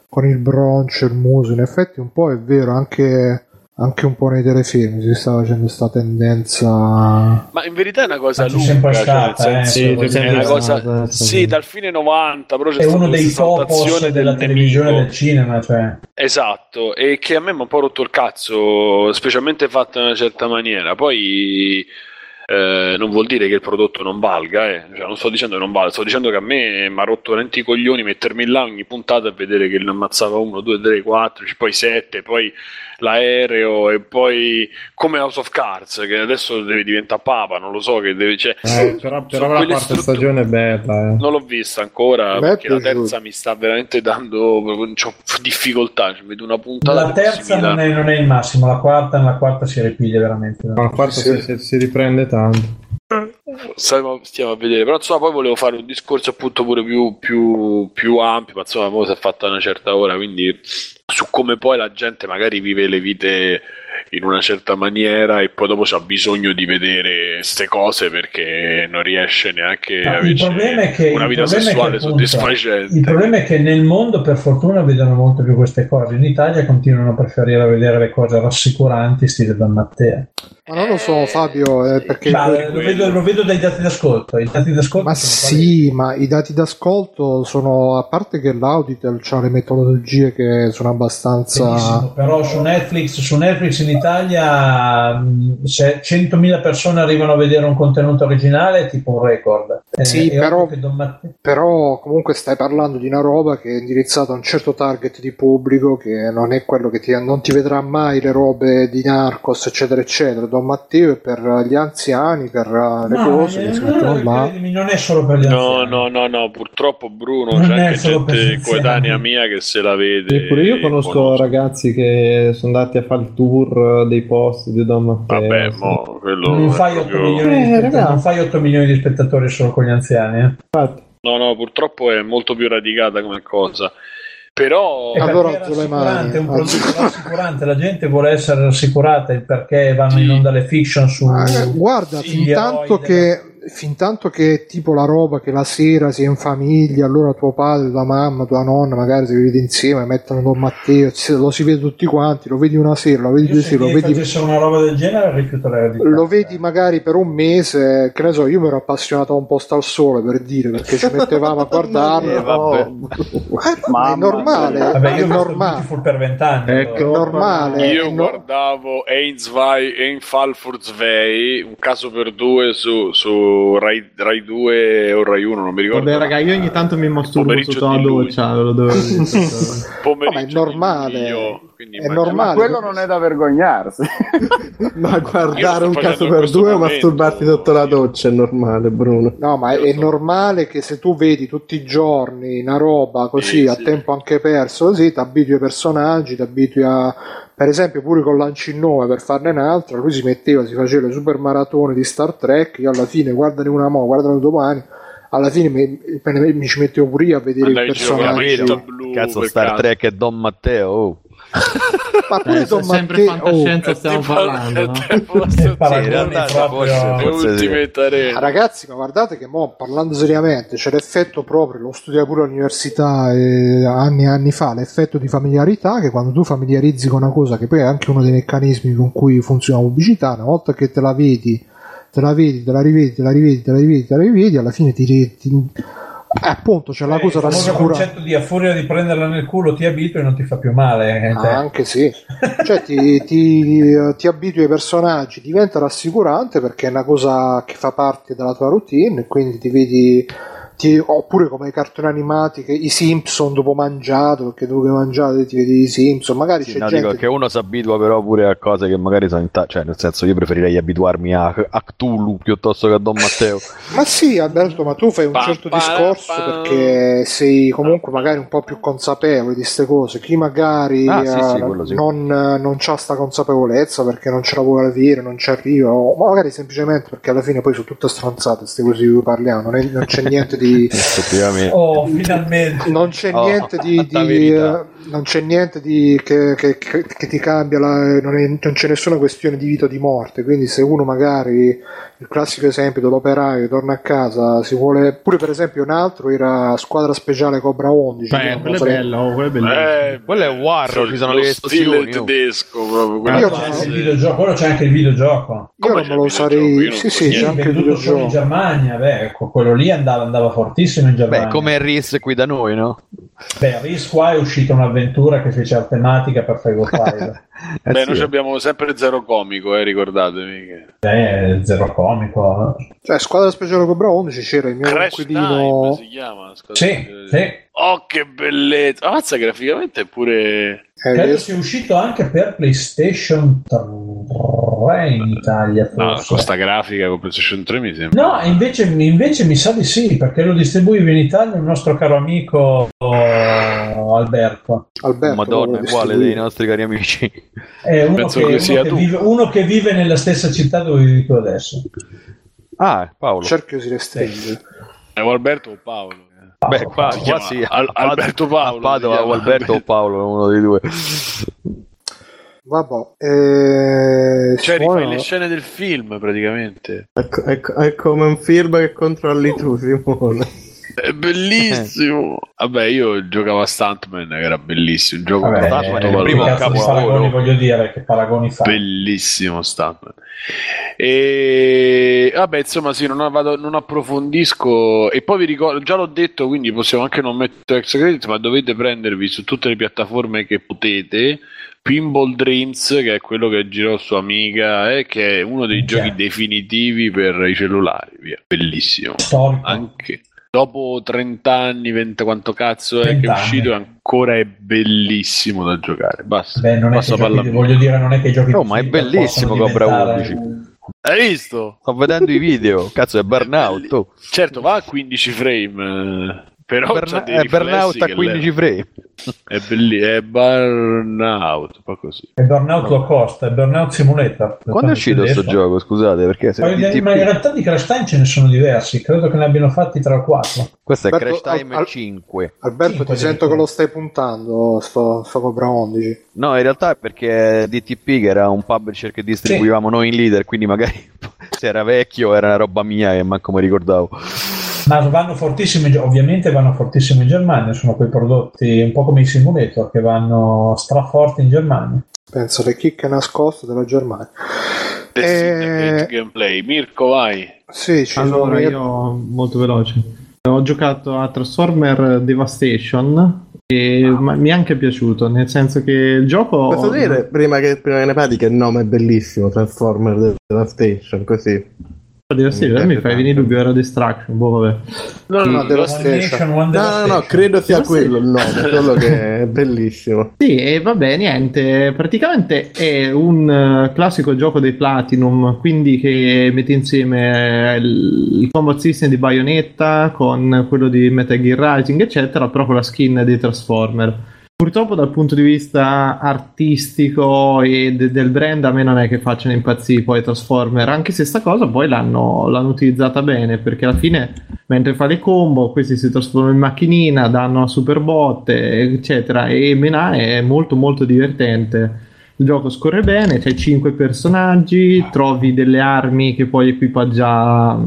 con il broncio, il muso. In effetti, un po' è vero, anche, anche un po' nei telefilm si sta facendo questa tendenza. Ma in verità è una cosa lunga, sempre cioè, stata, nel eh, sì, è una cosa. sì. Sì, dal fine 90, però c'è È uno dei esaltazione della del televisione nemico. del cinema, cioè. Esatto, e che a me mi ha un po' rotto il cazzo, specialmente fatto in una certa maniera. Poi eh, non vuol dire che il prodotto non valga, eh. Cioè, non sto dicendo che non valga, sto dicendo che a me mi ha rotto veramente i coglioni mettermi là ogni puntata e vedere che ne ammazzava uno, due, tre, quattro, poi sette, poi l'aereo e poi come House of Cards, che adesso deve diventare papa, non lo so, che deve... Cioè, Eh, però però la quarta strutture- stagione è bella. Eh. non l'ho vista ancora è perché la terza mi sta veramente dando c'ho difficoltà. Ci vedo una puntata La terza non è, non è il massimo, la quarta, la quarta si ripiglia veramente. La quarta si, si- si riprende tanto. Stiamo, stiamo a vedere, però insomma poi volevo fare un discorso appunto pure più, più, più ampio, ma insomma si è fatta una certa ora, quindi su come poi la gente magari vive le vite in una certa maniera e poi dopo c'ha bisogno di vedere queste cose perché non riesce neanche a che, una vita sessuale appunto, soddisfacente. il problema è che nel mondo per fortuna vedono molto più queste cose. In Italia continuano a preferire vedere le cose rassicuranti stile Don Matteo. Ma non lo so, Fabio, eh, perché. Ma lo, vedo, lo vedo dai dati d'ascolto. I dati d'ascolto Ma sì, ma i dati d'ascolto sono, a parte che l'Auditel ha le metodologie che sono abbastanza... Benissimo, però su Netflix, su Netflix in Italia mh, se 100.000 persone arrivano a vedere un contenuto originale è tipo un record. Eh, Sì, è però- Matteo- Però comunque stai parlando di una roba che è indirizzata a un certo target di pubblico che non è quello che ti, non ti vedrà mai le robe di Narcos eccetera eccetera. Don Matteo è per gli anziani, per le No, cose eh, no, credimi, non è solo per gli No, anziani. no, no, no, purtroppo Bruno Non c'è è anche solo per gente gli coetanea anziani. mia che se la vede. Eppure io conosco conosce. ragazzi che sono andati a fare il tour dei posti di Don Matteo. Vabbè, sì. mo, quello Non fai, 8 proprio- milioni di Eh, non fai 8 milioni di spettatori solo con gli anziani. eh. Infatti, No, no, purtroppo è molto più radicata come cosa. Però Allora, è rassicurante, un Alzo- prodotto rassicurante, la gente vuole essere rassicurata il perché vanno in onda le fiction su Ma, eh, guarda, sì, fin gli tanto, eroi che, fin tanto che è tipo la roba che la sera si è in famiglia, allora tuo padre, tua mamma, tua nonna magari si vede insieme, mettono Don Matteo, lo si vede tutti quanti, lo vedi una sera, lo vedi Io due se sere, lo vedi facesse una roba del genere lo vedi magari per un mese, che ne so, io mi ero appassionato un posto al sole per dire, perché ci mettevamo a guardarlo. Eh, vabbè. Eh, ma è normale, Vabbè, è normale. Per vent'anni. Ecco. È normale. io no- guardavo Ein zwei, Ein Fall für zwei, un caso per due su, su Rai, Rai 2 o Rai 1, non mi ricordo. vabbè, raga, io ogni tanto mi masturbo luglio. doccia, ve lo devo dire. Pomeriggio Vabbè, è normale. luglio. Quindi È normale. Ma quello non è da vergognarsi. Ma guardare un caso per due o momento. masturbarti sotto la doccia è normale, Bruno. No, ma è normale che se tu vedi tutti i giorni una roba così Sì, a sì. tempo anche perso, così ti abitui ai personaggi, ti abitui a. Per esempio, pure con Lanci 9 per farne un'altra, lui si metteva, si faceva le super maratone di Star Trek. Io alla fine, guardane una mo, guardano domani. Alla fine mi, mi- mi ci mettevo pure io a vedere Andai i in giro con la personaggi. maglietta blu Cazzo, Star caso. Trek e Don Matteo. oh. Ma pure Eh, Don se- sempre Matteo. oh, fantascienza stiamo Tipo- parlando, Il Ragazzi, ma guardate che mo, parlando seriamente, c'è l'effetto proprio, lo studia pure all'università eh, anni e anni fa, l'effetto di familiarità che quando tu familiarizzi con una cosa, che poi è anche uno dei meccanismi con cui funziona la pubblicità, una volta che te la vedi, te la vedi, te la rivedi, te la rivedi, te la rivedi, te la rivedi, alla fine ti... ti- eh, appunto, c'è la Eh, cosa il rassicurante. concetto di a furia di prenderla nel culo ti abitui e non ti fa più male. eh. Ah, anche sì, cioè ti, ti, ti abitui ai personaggi, diventa rassicurante perché è una cosa che fa parte della tua routine, e quindi ti vedi, ti- oppure come i cartoni animati, che i Simpson dopo mangiato, perché dopo che mangiate ti vedi i Simpson, magari Sì, c'è no, gente... dico che uno si abitua però pure a cose che magari sono in ta- cioè nel senso io preferirei abituarmi a, a Cthulhu piuttosto che a Don Matteo Ma sì, Alberto, ma tu fai un Pa- certo pa- discorso pa- perché sei comunque magari un po' più consapevole di queste cose. Chi magari Ah, sì, sì, eh, quello sì. non, non ha sta consapevolezza perché non ce la vuole dire, non ci arriva, o magari semplicemente perché alla fine poi sono tutte stronzate queste cose di cui parliamo, non, è- non c'è niente di... effettivamente Oh, finalmente. Non c'è Oh, niente di, di, non c'è niente di che, che- che- che ti cambia, la- non, è- non c'è nessuna questione di vita o di morte. Quindi, se uno magari il classico esempio dell'operaio torna a casa, si vuole pure per esempio un altro era squadra speciale Cobra 11. Beh, quello è Sarei- bello, oh, quello è bellissimo. Eh, quello è War so- ci sono le stile tedesco proprio quello C'è anche il videogioco, quello c'è anche il videogioco. Io Come non lo sarei. videogioco? Sì, so sì, c'è anche il solo in videogioco. Germania, beh, ecco, quello lì andava, andava fortissimo in Germania. beh come RIS qui da noi no? Beh, Risk qua è uscita un'avventura che fece tematica per Fable 5. Eh Beh, sì. noi abbiamo sempre zero comico, eh, ricordatevi che... Beh, zero comico. Cioè, squadra speciale Cobra 11 c'era il mio Crash Time inquilino. si chiama scusa. Sì, sì. Oh, che bellezza! Ammazza, graficamente è pure... Eh, Credo sia uscito anche per PlayStation 3 in Italia, No, forse. con sta grafica con PlayStation 3 mi sembra... No, invece, invece mi sa di sì, perché lo distribuiva in Italia il nostro caro amico oh, Alberto. Alberto, Madonna quale dei nostri cari amici È uno, Penso che, che uno che vive, uno che vive nella stessa città dove vivi tu adesso. ah Paolo cerchio si restringe. È o Alberto o Paolo? Beh qua, Si qua chiama sì Al- Alberto Paolo, Padova o. Alberto o Paolo uno dei due Vabbè, eh, Cioè, Simone- rifai le scene del film praticamente. È, è è come un film che controlli tu, Simone. È bellissimo. Vabbè, io giocavo a Stuntman, che era bellissimo. Un gioco Vabbè, eh, il primo paragoni voglio dire, che paragoni fa. Bellissimo Stuntman. E vabbè, insomma, sì, non, vado- non approfondisco. E poi vi ricordo, già l'ho detto, quindi possiamo anche non mettere extra credit, ma dovete prendervi su tutte le piattaforme che potete. Pinball Dreams, che è quello che girò su Amiga, eh, che è uno dei giochi definitivi per i cellulari. Via. Bellissimo. Storico. Anche dopo 30 anni, 20 quanto cazzo è che 30 è uscito, ancora è bellissimo da giocare. Basta. Beh, non è che Passa i giochi, voglio dire, non è che giochi No, ma è bellissimo Cobra diventare- 11. Hai visto? sto vedendo i video cazzo è burnout oh. Certo, va a 15 frame, eh, però dei è riflessi burnout a che 15 le- frame È bellissimo, è burnout, un po' così. È Burnout low cost, è Burnout Simulator. quando è uscito questo gioco scusate perché se Poi, DTP ma in realtà di Crash Time ce ne sono diversi, credo che ne abbiano fatti 3 o 4. questo è Alberto- Crash Time al- al- 5 Alberto, Cinque ti sento che lo stai puntando, sto, sto Cobra 11. No, in realtà è perché DTP, che era un publisher che distribuivamo noi in leader, quindi magari se era vecchio era una roba mia e manco mi ricordavo. Ma vanno fortissimo, in- ovviamente vanno fortissimo in Germania, sono quei prodotti un po' come i simulator che vanno straforti in Germania. Penso alle chicche nascoste della Germania. The Eh, Gameplay. Mirko, vai. Sì, ci Allora, sono io molto veloce. Ho giocato a Transformer Devastation e ma- mi è anche piaciuto, nel senso che il gioco... Posso dire, prima che, prima che ne parli, che il nome è bellissimo, Transformer Devastation, così. Devastation, mi fai venire in dubbio, era Destruction, boh vabbè. No, no, No, Devastation. One No, no, no, credo sia quello il nome, quello che è bellissimo. Sì, e vabbè, niente, praticamente è un eh, classico gioco dei Platinum, quindi che mette insieme il, il combat system di Bayonetta con quello di Metal Gear Rising, eccetera, però con la skin dei Transformer. Purtroppo dal punto di vista artistico e de- del brand a me non è che facciano impazzire poi Transformer, anche se sta cosa poi l'hanno, l'hanno utilizzata bene, perché alla fine mentre fa le combo questi si trasformano in macchinina, danno a super botte, eccetera, e Mena è molto molto divertente. Il gioco scorre bene, c'hai 5 personaggi, trovi delle armi che puoi equipaggiare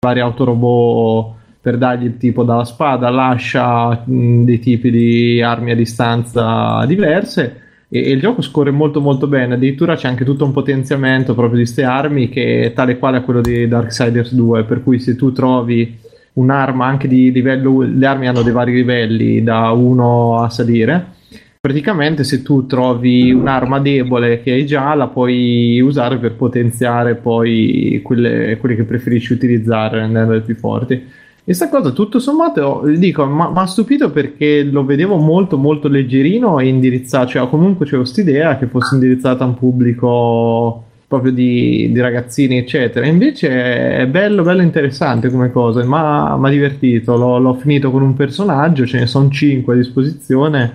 vari autorobot per dargli tipo dalla spada, l'ascia, mh, dei tipi di armi a distanza diverse e, e il gioco scorre molto molto bene, addirittura c'è anche tutto un potenziamento proprio di queste armi che è tale quale a quello di Darksiders 2, per cui se tu trovi un'arma anche di livello, le armi hanno dei vari livelli da 1 a salire. Praticamente, se tu trovi un'arma debole che hai già, la puoi usare per potenziare poi quelle, quelle che preferisci utilizzare, rendendole più forti. E sta cosa, tutto sommato, dico, mi ha stupito perché lo vedevo molto, molto leggerino e indirizzato, cioè comunque c'è quest'idea che fosse indirizzata a un pubblico proprio di, di ragazzini, eccetera. Invece è bello, bello interessante come cosa, ma mi ha divertito. L'ho, l'ho finito con un personaggio, ce ne sono 5 a disposizione,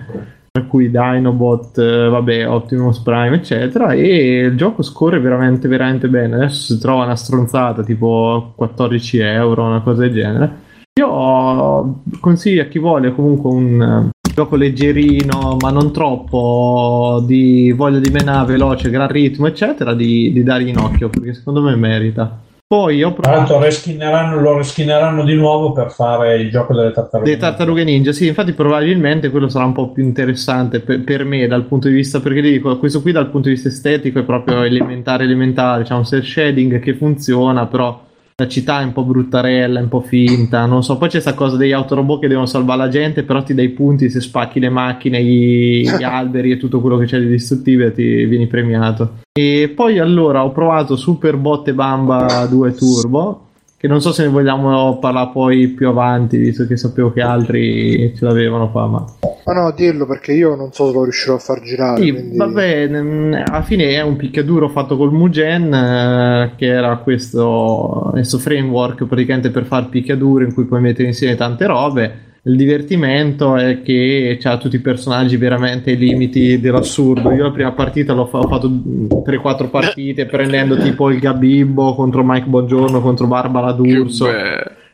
tra cui Dinobot, eh, vabbè, Optimus Prime, eccetera. E il gioco scorre veramente, veramente bene. Adesso si trova una stronzata tipo 14 euro, una cosa del genere. Io consiglio a chi vuole comunque un eh, gioco leggerino, ma non troppo, di voglia di menare, veloce, gran ritmo, eccetera, di, di dargli un occhio, perché secondo me merita. Poi ho Tra l'altro provato reskinneranno, lo reskinneranno di nuovo per fare il gioco delle tartarughe. dei tartarughe ninja, sì, infatti probabilmente quello sarà un po' più interessante per, per me dal punto di vista, perché dico, questo qui dal punto di vista estetico è proprio elementare, elementare, c'è un cel shading che funziona, però la città è un po' bruttarella, un po' finta, non so. Poi c'è questa cosa degli autorobot che devono salvare la gente, però ti dai punti se spacchi le macchine, gli, gli alberi e tutto quello che c'è di distruttivo e ti vieni premiato. E poi allora ho provato Super Botte Bamba 2 Turbo, che non so se ne vogliamo parlare poi più avanti, visto che sapevo che altri ce l'avevano qua, ma... Ma no, dillo perché io non so se lo riuscirò a far girare. Sì, quindi- vabbè, mm, alla fine è un picchiaduro fatto col Mugen, eh, che era questo, questo framework praticamente per fare picchiaduro in cui puoi mettere insieme tante robe. Il divertimento è che ha tutti i personaggi veramente ai limiti dell'assurdo. Io la prima partita l'ho fa- ho fatto 3-4 partite prendendo tipo il Gabibbo contro Mike Bongiorno, contro Barbara D'Urso.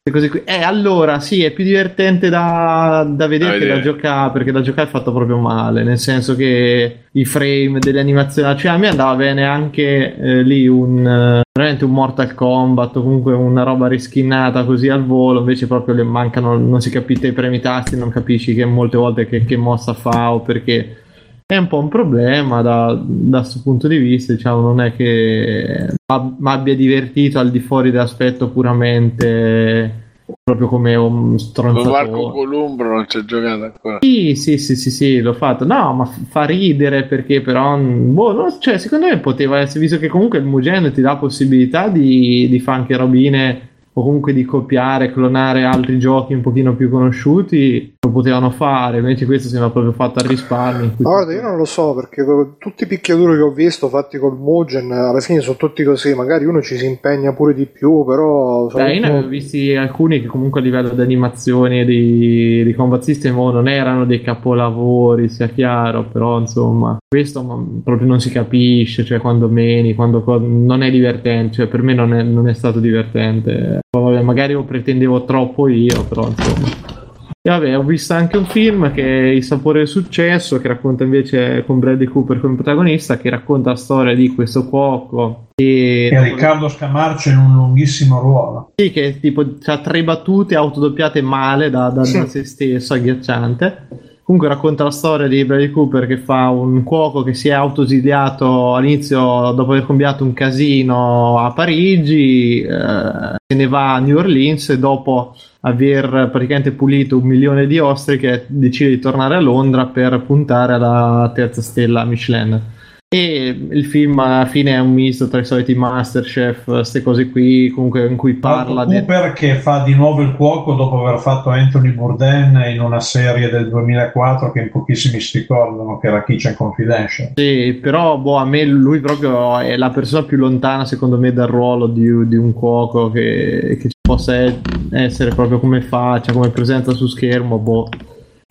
E così qui. Eh, allora sì, è più divertente da, da vedere che da giocare, perché da giocare è fatto proprio male, nel senso che i frame delle animazioni, cioè a me andava bene anche eh, lì un eh, veramente un Mortal Kombat, o comunque una roba rischinnata così al volo, invece proprio le mancano, non si capisce i premi tasti, non capisci che molte volte che, che mossa fa o perché è un po' un problema da questo punto di vista, diciamo, non è che mi abbia divertito al di fuori dell'aspetto puramente proprio come un Marco stronzatore. Columbro non ci ha giocato ancora. Sì, sì, sì, sì, sì, l'ho fatto. No, ma fa ridere perché però, boh, non- cioè, secondo me poteva essere, visto che comunque il Mugen ti dà possibilità di, di fare anche robine o comunque di copiare, clonare altri giochi un pochino più conosciuti, lo potevano fare, invece questo sembra proprio fatto a risparmio. Ma guarda, io non lo so perché tutti i picchiaduri che ho visto fatti col Mugen alla fine sono tutti così. Magari uno ci si impegna pure di più, però. Beh, io ne avevo visti alcuni che comunque a livello di animazioni e di, di combat system oh, non erano dei capolavori, sia chiaro, però insomma, questo proprio non si capisce, cioè quando meni, quando non è divertente, cioè per me non è, non è stato divertente. Vabbè, magari lo pretendevo troppo io, però insomma. E vabbè, ho visto anche un film che è Il sapore del successo, che racconta invece con Bradley Cooper come protagonista, che racconta la storia di questo cuoco e E Riccardo Scamarcio in un lunghissimo ruolo. sì, che tipo ha tre battute autodoppiate male da, da- da se stesso, agghiacciante. Comunque racconta la storia di Bradley Cooper che fa un cuoco che si è autoesiliato all'inizio dopo aver compiato un casino a Parigi, eh, se ne va a New Orleans e dopo aver praticamente pulito un milione di ostriche decide di tornare a Londra per puntare alla terza stella Michelin. E il film alla fine è un misto tra i soliti Masterchef, queste cose qui, comunque in cui parla di... Cooper che fa di nuovo il cuoco dopo aver fatto Anthony Bourdain in una serie del 2004 che in pochissimi si ricordano che era Kitchen Confidential. Sì, però boh, a me lui proprio è la persona più lontana secondo me dal ruolo di, di un cuoco che, che ci possa essere proprio come faccia, come presenza su schermo, boh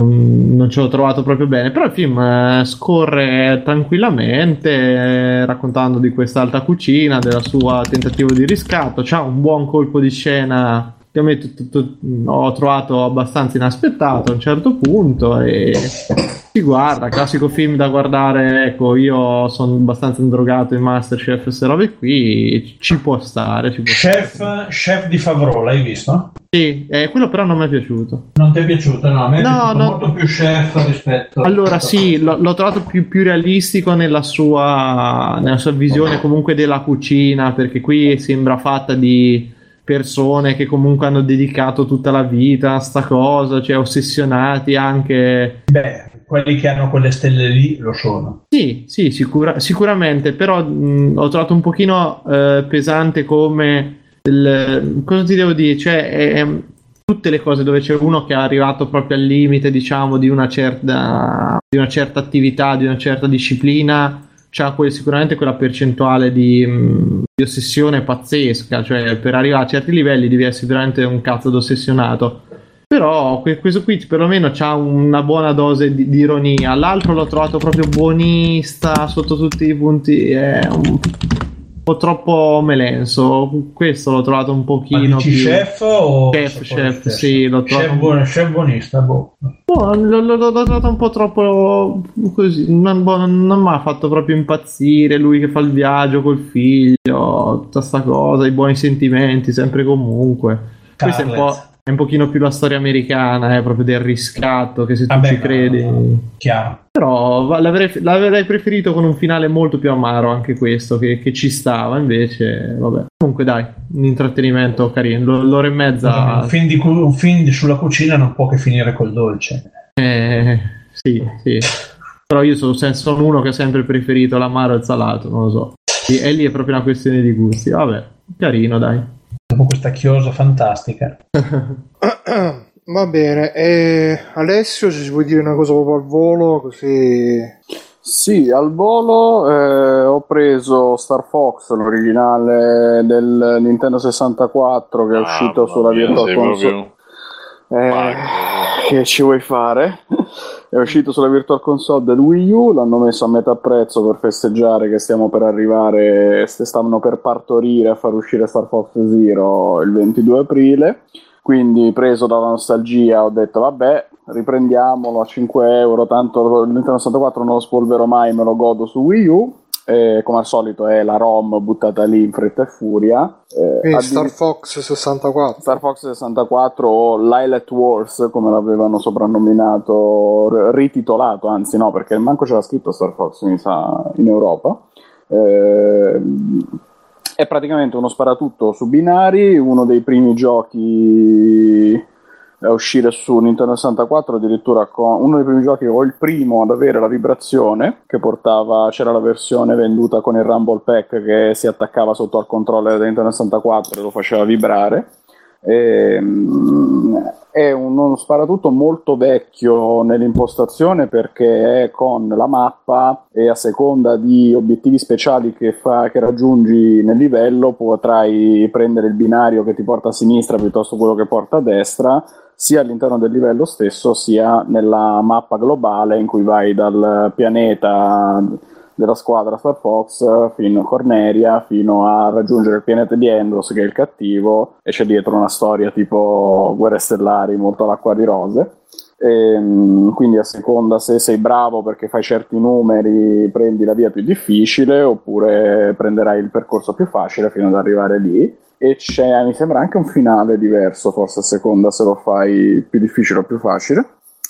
non ce l'ho trovato proprio bene, però il film eh, scorre tranquillamente eh, raccontando di questa alta cucina, della sua tentativo di riscatto, c'ha un buon colpo di scena che a me t- t- t- ho trovato abbastanza inaspettato a un certo punto e si guarda, classico film da guardare, ecco, io sono abbastanza indrogato in Masterchef, queste robe qui, ci può stare. Ci può chef, stare. chef di Favreau, l'hai visto? Sì, eh, quello però non mi è piaciuto. Non ti è piaciuto? No, a me è No, piaciuto no. molto più chef rispetto Allora sì, l'ho, l'ho trovato più, più realistico nella sua, nella sua visione comunque della cucina, perché qui sembra fatta di persone che comunque hanno dedicato tutta la vita a sta cosa, cioè ossessionati anche... Beh, quelli che hanno quelle stelle lì lo sono. Sì, sì, sicura- sicuramente, però mh, ho trovato un pochino eh, pesante come... il- cosa ti devo dire? Cioè, è- è- tutte le cose dove c'è uno che è arrivato proprio al limite, diciamo, di una certa, di una certa attività, di una certa disciplina, c'ha quel- sicuramente quella percentuale di, mh, di ossessione pazzesca, cioè per arrivare a certi livelli devi essere veramente un cazzo d'ossessionato. Però que- questo qui perlomeno ha una buona dose di, di ironia. L'altro l'ho trovato proprio buonista sotto tutti i punti. È un po' troppo melenso. Questo l'ho trovato un pochino più. chef o Chef, chef, sì, l'ho trovato chef, un- buon- chef buonista, boh. Boh, l'ho, l'ho- l'ho trovato un po' troppo così. Non, boh, non- non mi ha fatto proprio impazzire. Lui che fa il viaggio col figlio, tutta sta cosa, i buoni sentimenti, sempre comunque. Questa è un po'. È un pochino più la storia americana, eh, proprio del riscatto, che se tu Vabbè, ci credi. Chiaro. Però l'avrei, l'avrei preferito con un finale molto più amaro anche questo, che, che ci stava, invece, vabbè. Comunque dai, un intrattenimento carino, l'ora e mezza... Un film, di un film sulla cucina non può che finire col dolce. Eh, sì, sì. Però io sono, sono uno che ha sempre preferito l'amaro e il salato, non lo so. E, e lì è proprio una questione di gusti. Vabbè, carino, dai. Dopo questa chiosa fantastica. Va bene, e Alessio, se ci vuoi dire una cosa proprio al volo, così... Sì, al volo eh, ho preso Star Fox, l'originale del Nintendo 64 che è Ah, uscito sulla mia, Virtual Console. proprio- Eh, che ci vuoi fare? È uscito sulla Virtual Console del Wii U, l'hanno messo a metà prezzo per festeggiare che stiamo per arrivare, st- stanno per partorire a far uscire Star Fox Zero il 22 aprile. Quindi, preso dalla nostalgia, ho detto: Vabbè, riprendiamolo a 5 euro. Tanto il Nintendo 64 non lo spolvero mai, me lo godo su Wii U. E, come al solito, è la ROM buttata lì in fretta e furia. Eh, addirittura- Star Fox 64. Star Fox 64 o Lilet Wars come l'avevano soprannominato, r- rititolato, anzi no perché manco c'era scritto Star Fox mi sa in Europa. Eh, è praticamente uno sparatutto su binari, uno dei primi giochi uscire su Nintendo 64 addirittura con uno dei primi giochi o il primo ad avere la vibrazione che portava c'era la versione venduta con il Rumble Pack che si attaccava sotto al controller del Nintendo 64 e lo faceva vibrare. Ehm, è un- uno sparatutto molto vecchio nell'impostazione perché è con la mappa e a seconda di obiettivi speciali che, fa- che raggiungi nel livello potrai prendere il binario che ti porta a sinistra piuttosto quello che porta a destra sia all'interno del livello stesso sia nella mappa globale in cui vai dal pianeta della squadra Star Fox fino a Corneria fino a raggiungere il pianeta di Endros che è il cattivo e c'è dietro una storia tipo Guerre Stellari molto all'acqua di rose. Ehm, quindi a seconda se sei bravo perché fai certi numeri prendi la via più difficile oppure prenderai il percorso più facile fino ad arrivare lì e c'è mi sembra anche un finale diverso forse a seconda se lo fai più difficile o più facile.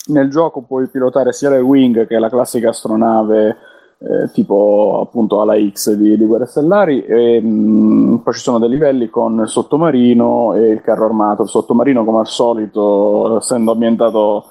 Nel gioco puoi pilotare sia le Wing che la classica astronave eh, tipo appunto alla X di, di Guerre Stellari e mh, poi ci sono dei livelli con il sottomarino e il carro armato. Il sottomarino come al solito essendo ambientato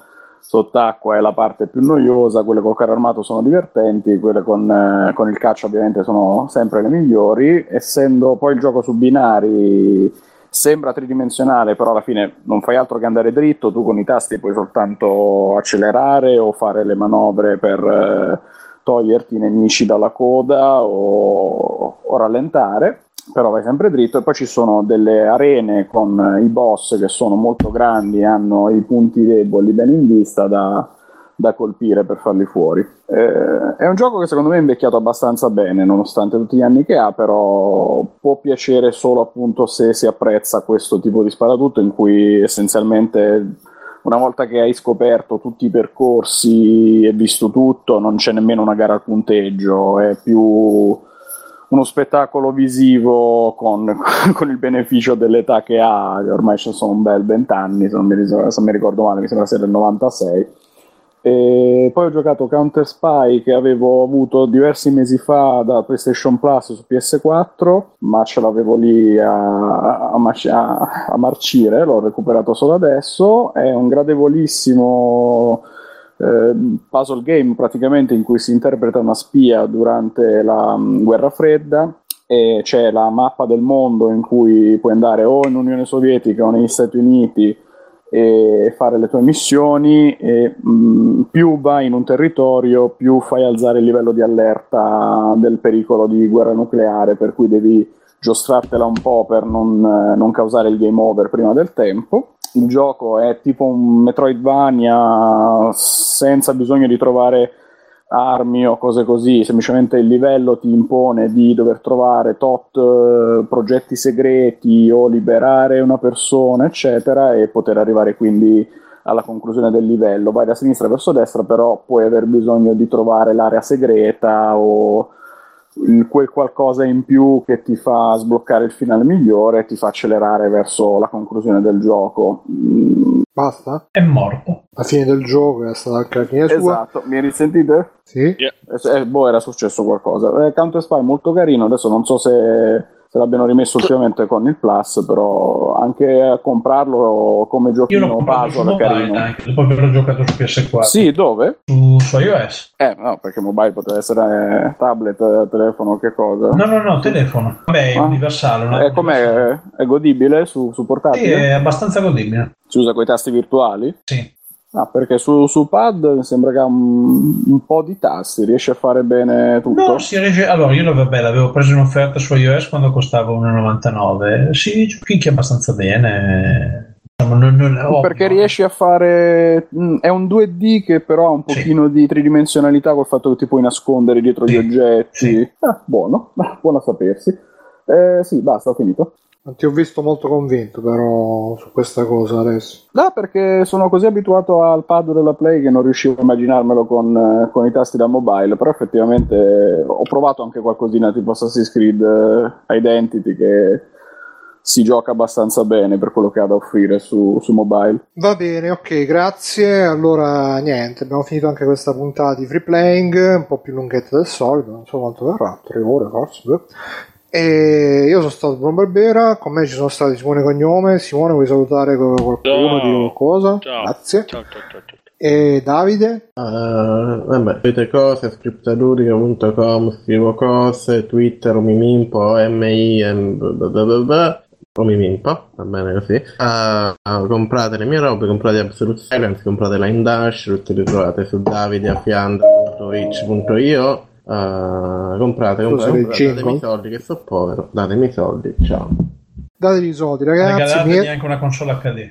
sott'acqua è la parte più noiosa, quelle col carro armato sono divertenti, quelle con, eh, con il caccia ovviamente sono sempre le migliori, essendo poi il gioco su binari sembra tridimensionale, però alla fine non fai altro che andare dritto, tu con i tasti puoi soltanto accelerare o fare le manovre per eh, toglierti i nemici dalla coda o, o rallentare però vai sempre dritto e poi ci sono delle arene con i boss che sono molto grandi e hanno i punti deboli ben in vista da, da colpire per farli fuori. Eh, è un gioco che secondo me è invecchiato abbastanza bene, nonostante tutti gli anni che ha, però può piacere solo appunto se si apprezza questo tipo di sparatutto in cui essenzialmente una volta che hai scoperto tutti i percorsi e visto tutto, non c'è nemmeno una gara al punteggio, è più uno spettacolo visivo con, con, il beneficio dell'età che ha, ormai ci sono un bel vent'anni, se, non mi ricordo male, mi sembra sia del 96. E poi ho giocato Counter Spy che avevo avuto diversi mesi fa da PlayStation Plus su PS4, ma ce l'avevo lì a, a, a marcire, l'ho recuperato solo adesso. È un gradevolissimo eh, puzzle game praticamente in cui si interpreta una spia durante la um, guerra fredda e c'è la mappa del mondo in cui puoi andare o in Unione Sovietica o negli Stati Uniti e fare le tue missioni e mh, mm, più vai in un territorio più fai alzare il livello di allerta del pericolo di guerra nucleare per cui devi giostrartela un po' per non, eh, non causare il game over prima del tempo il gioco è tipo un Metroidvania senza bisogno di trovare armi o cose così, semplicemente il livello ti impone di dover trovare tot uh, progetti segreti o liberare una persona, eccetera, e poter arrivare quindi alla conclusione del livello. Vai da sinistra verso destra, però puoi aver bisogno di trovare l'area segreta o il, quel qualcosa in più che ti fa sbloccare il finale migliore e ti fa accelerare verso la conclusione del gioco. Mm. Basta? È morto. La fine del gioco è stata anche la fine sua. Esatto, mi risentite? Sì. Yeah. Eh, boh, era successo qualcosa. Eh, Counter Spy è molto carino, adesso non so se se l'abbiano rimesso ultimamente con il Plus, però anche a comprarlo come giochino puzzle è carino. Anche, dopo averlo giocato su PS4. Sì, dove? Su, su, iOS. Eh, no, perché mobile poteva essere tablet, telefono, che cosa? No, no, no, telefono. Vabbè, è ah. universale. È, com'è? È godibile su, su portatile? Sì, è abbastanza godibile. Si usa con i tasti virtuali? Sì. Ah, perché su, su pad mi sembra che ha un, un, po' di tasti, riesce a fare bene tutto. No, si riesce... Allora, io vabbè, l'avevo preso in offerta su iOS quando costava 1,99. Si giochi abbastanza bene. Non, non, non, perché riesci a fare. Mm, è un 2D che però ha un pochino sì. di tridimensionalità col fatto che ti puoi nascondere dietro sì. gli oggetti. Sì. Ah, buono, buono a sapersi. Eh, sì, basta, ho finito. Non ti ho visto molto convinto però su questa cosa adesso. No, perché sono così abituato al pad della Play che non riuscivo a immaginarmelo con, eh, con i tasti da mobile, però effettivamente ho provato anche qualcosina tipo Assassin's Creed eh, Identity che si gioca abbastanza bene per quello che ha da offrire su, su, mobile. Va bene, ok, grazie. Allora, niente, abbiamo finito anche questa puntata di free playing, un po' più lunghetta del solito, non so quanto verrà, tre ore forse. E io sono stato Bruno Barbera, con me ci sono stati Simone Cognome. Simone, vuoi salutare qualcuno di qualcosa? Ciao. Grazie. Ciao, ciao, ciao, ciao. E Davide? Uh, vabbè, vedete cose, scriptaludica.com, scrivo cose, Twitter, Omimimpo, M-I-M, Omimimpo, va bene così. Uh, comprate le mie robe, comprate Absolute Silence, comprate Line Dash, tutte le trovate su davideafianda.itch.io Uh, comprate, comprate, comprate datemi i soldi che sono povero, datemi i soldi, ciao. Datemi i soldi, ragazzi. Regalategli Mir- anche una console HD.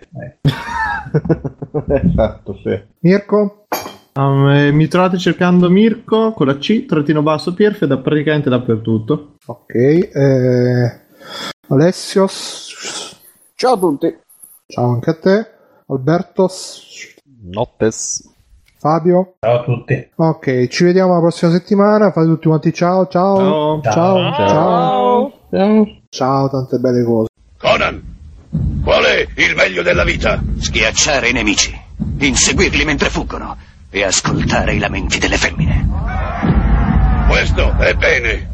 esatto, sì. Mirko? Um, eh, mi trovate cercando Mirko con la C, trattino basso Pierfe da praticamente dappertutto. Ok, eh, Alessio. Ciao a tutti. Ciao anche a te. Albertos. Nottes. Fabio. Ciao a tutti. Ok, ci vediamo la prossima settimana. Fate tutti quanti ciao, ciao. Ciao. Ciao. Ciao. Ciao. Ciao, tante belle cose. Conan, qual è il meglio della vita? Schiacciare i nemici, inseguirli mentre fuggono e ascoltare i lamenti delle femmine. Questo è bene.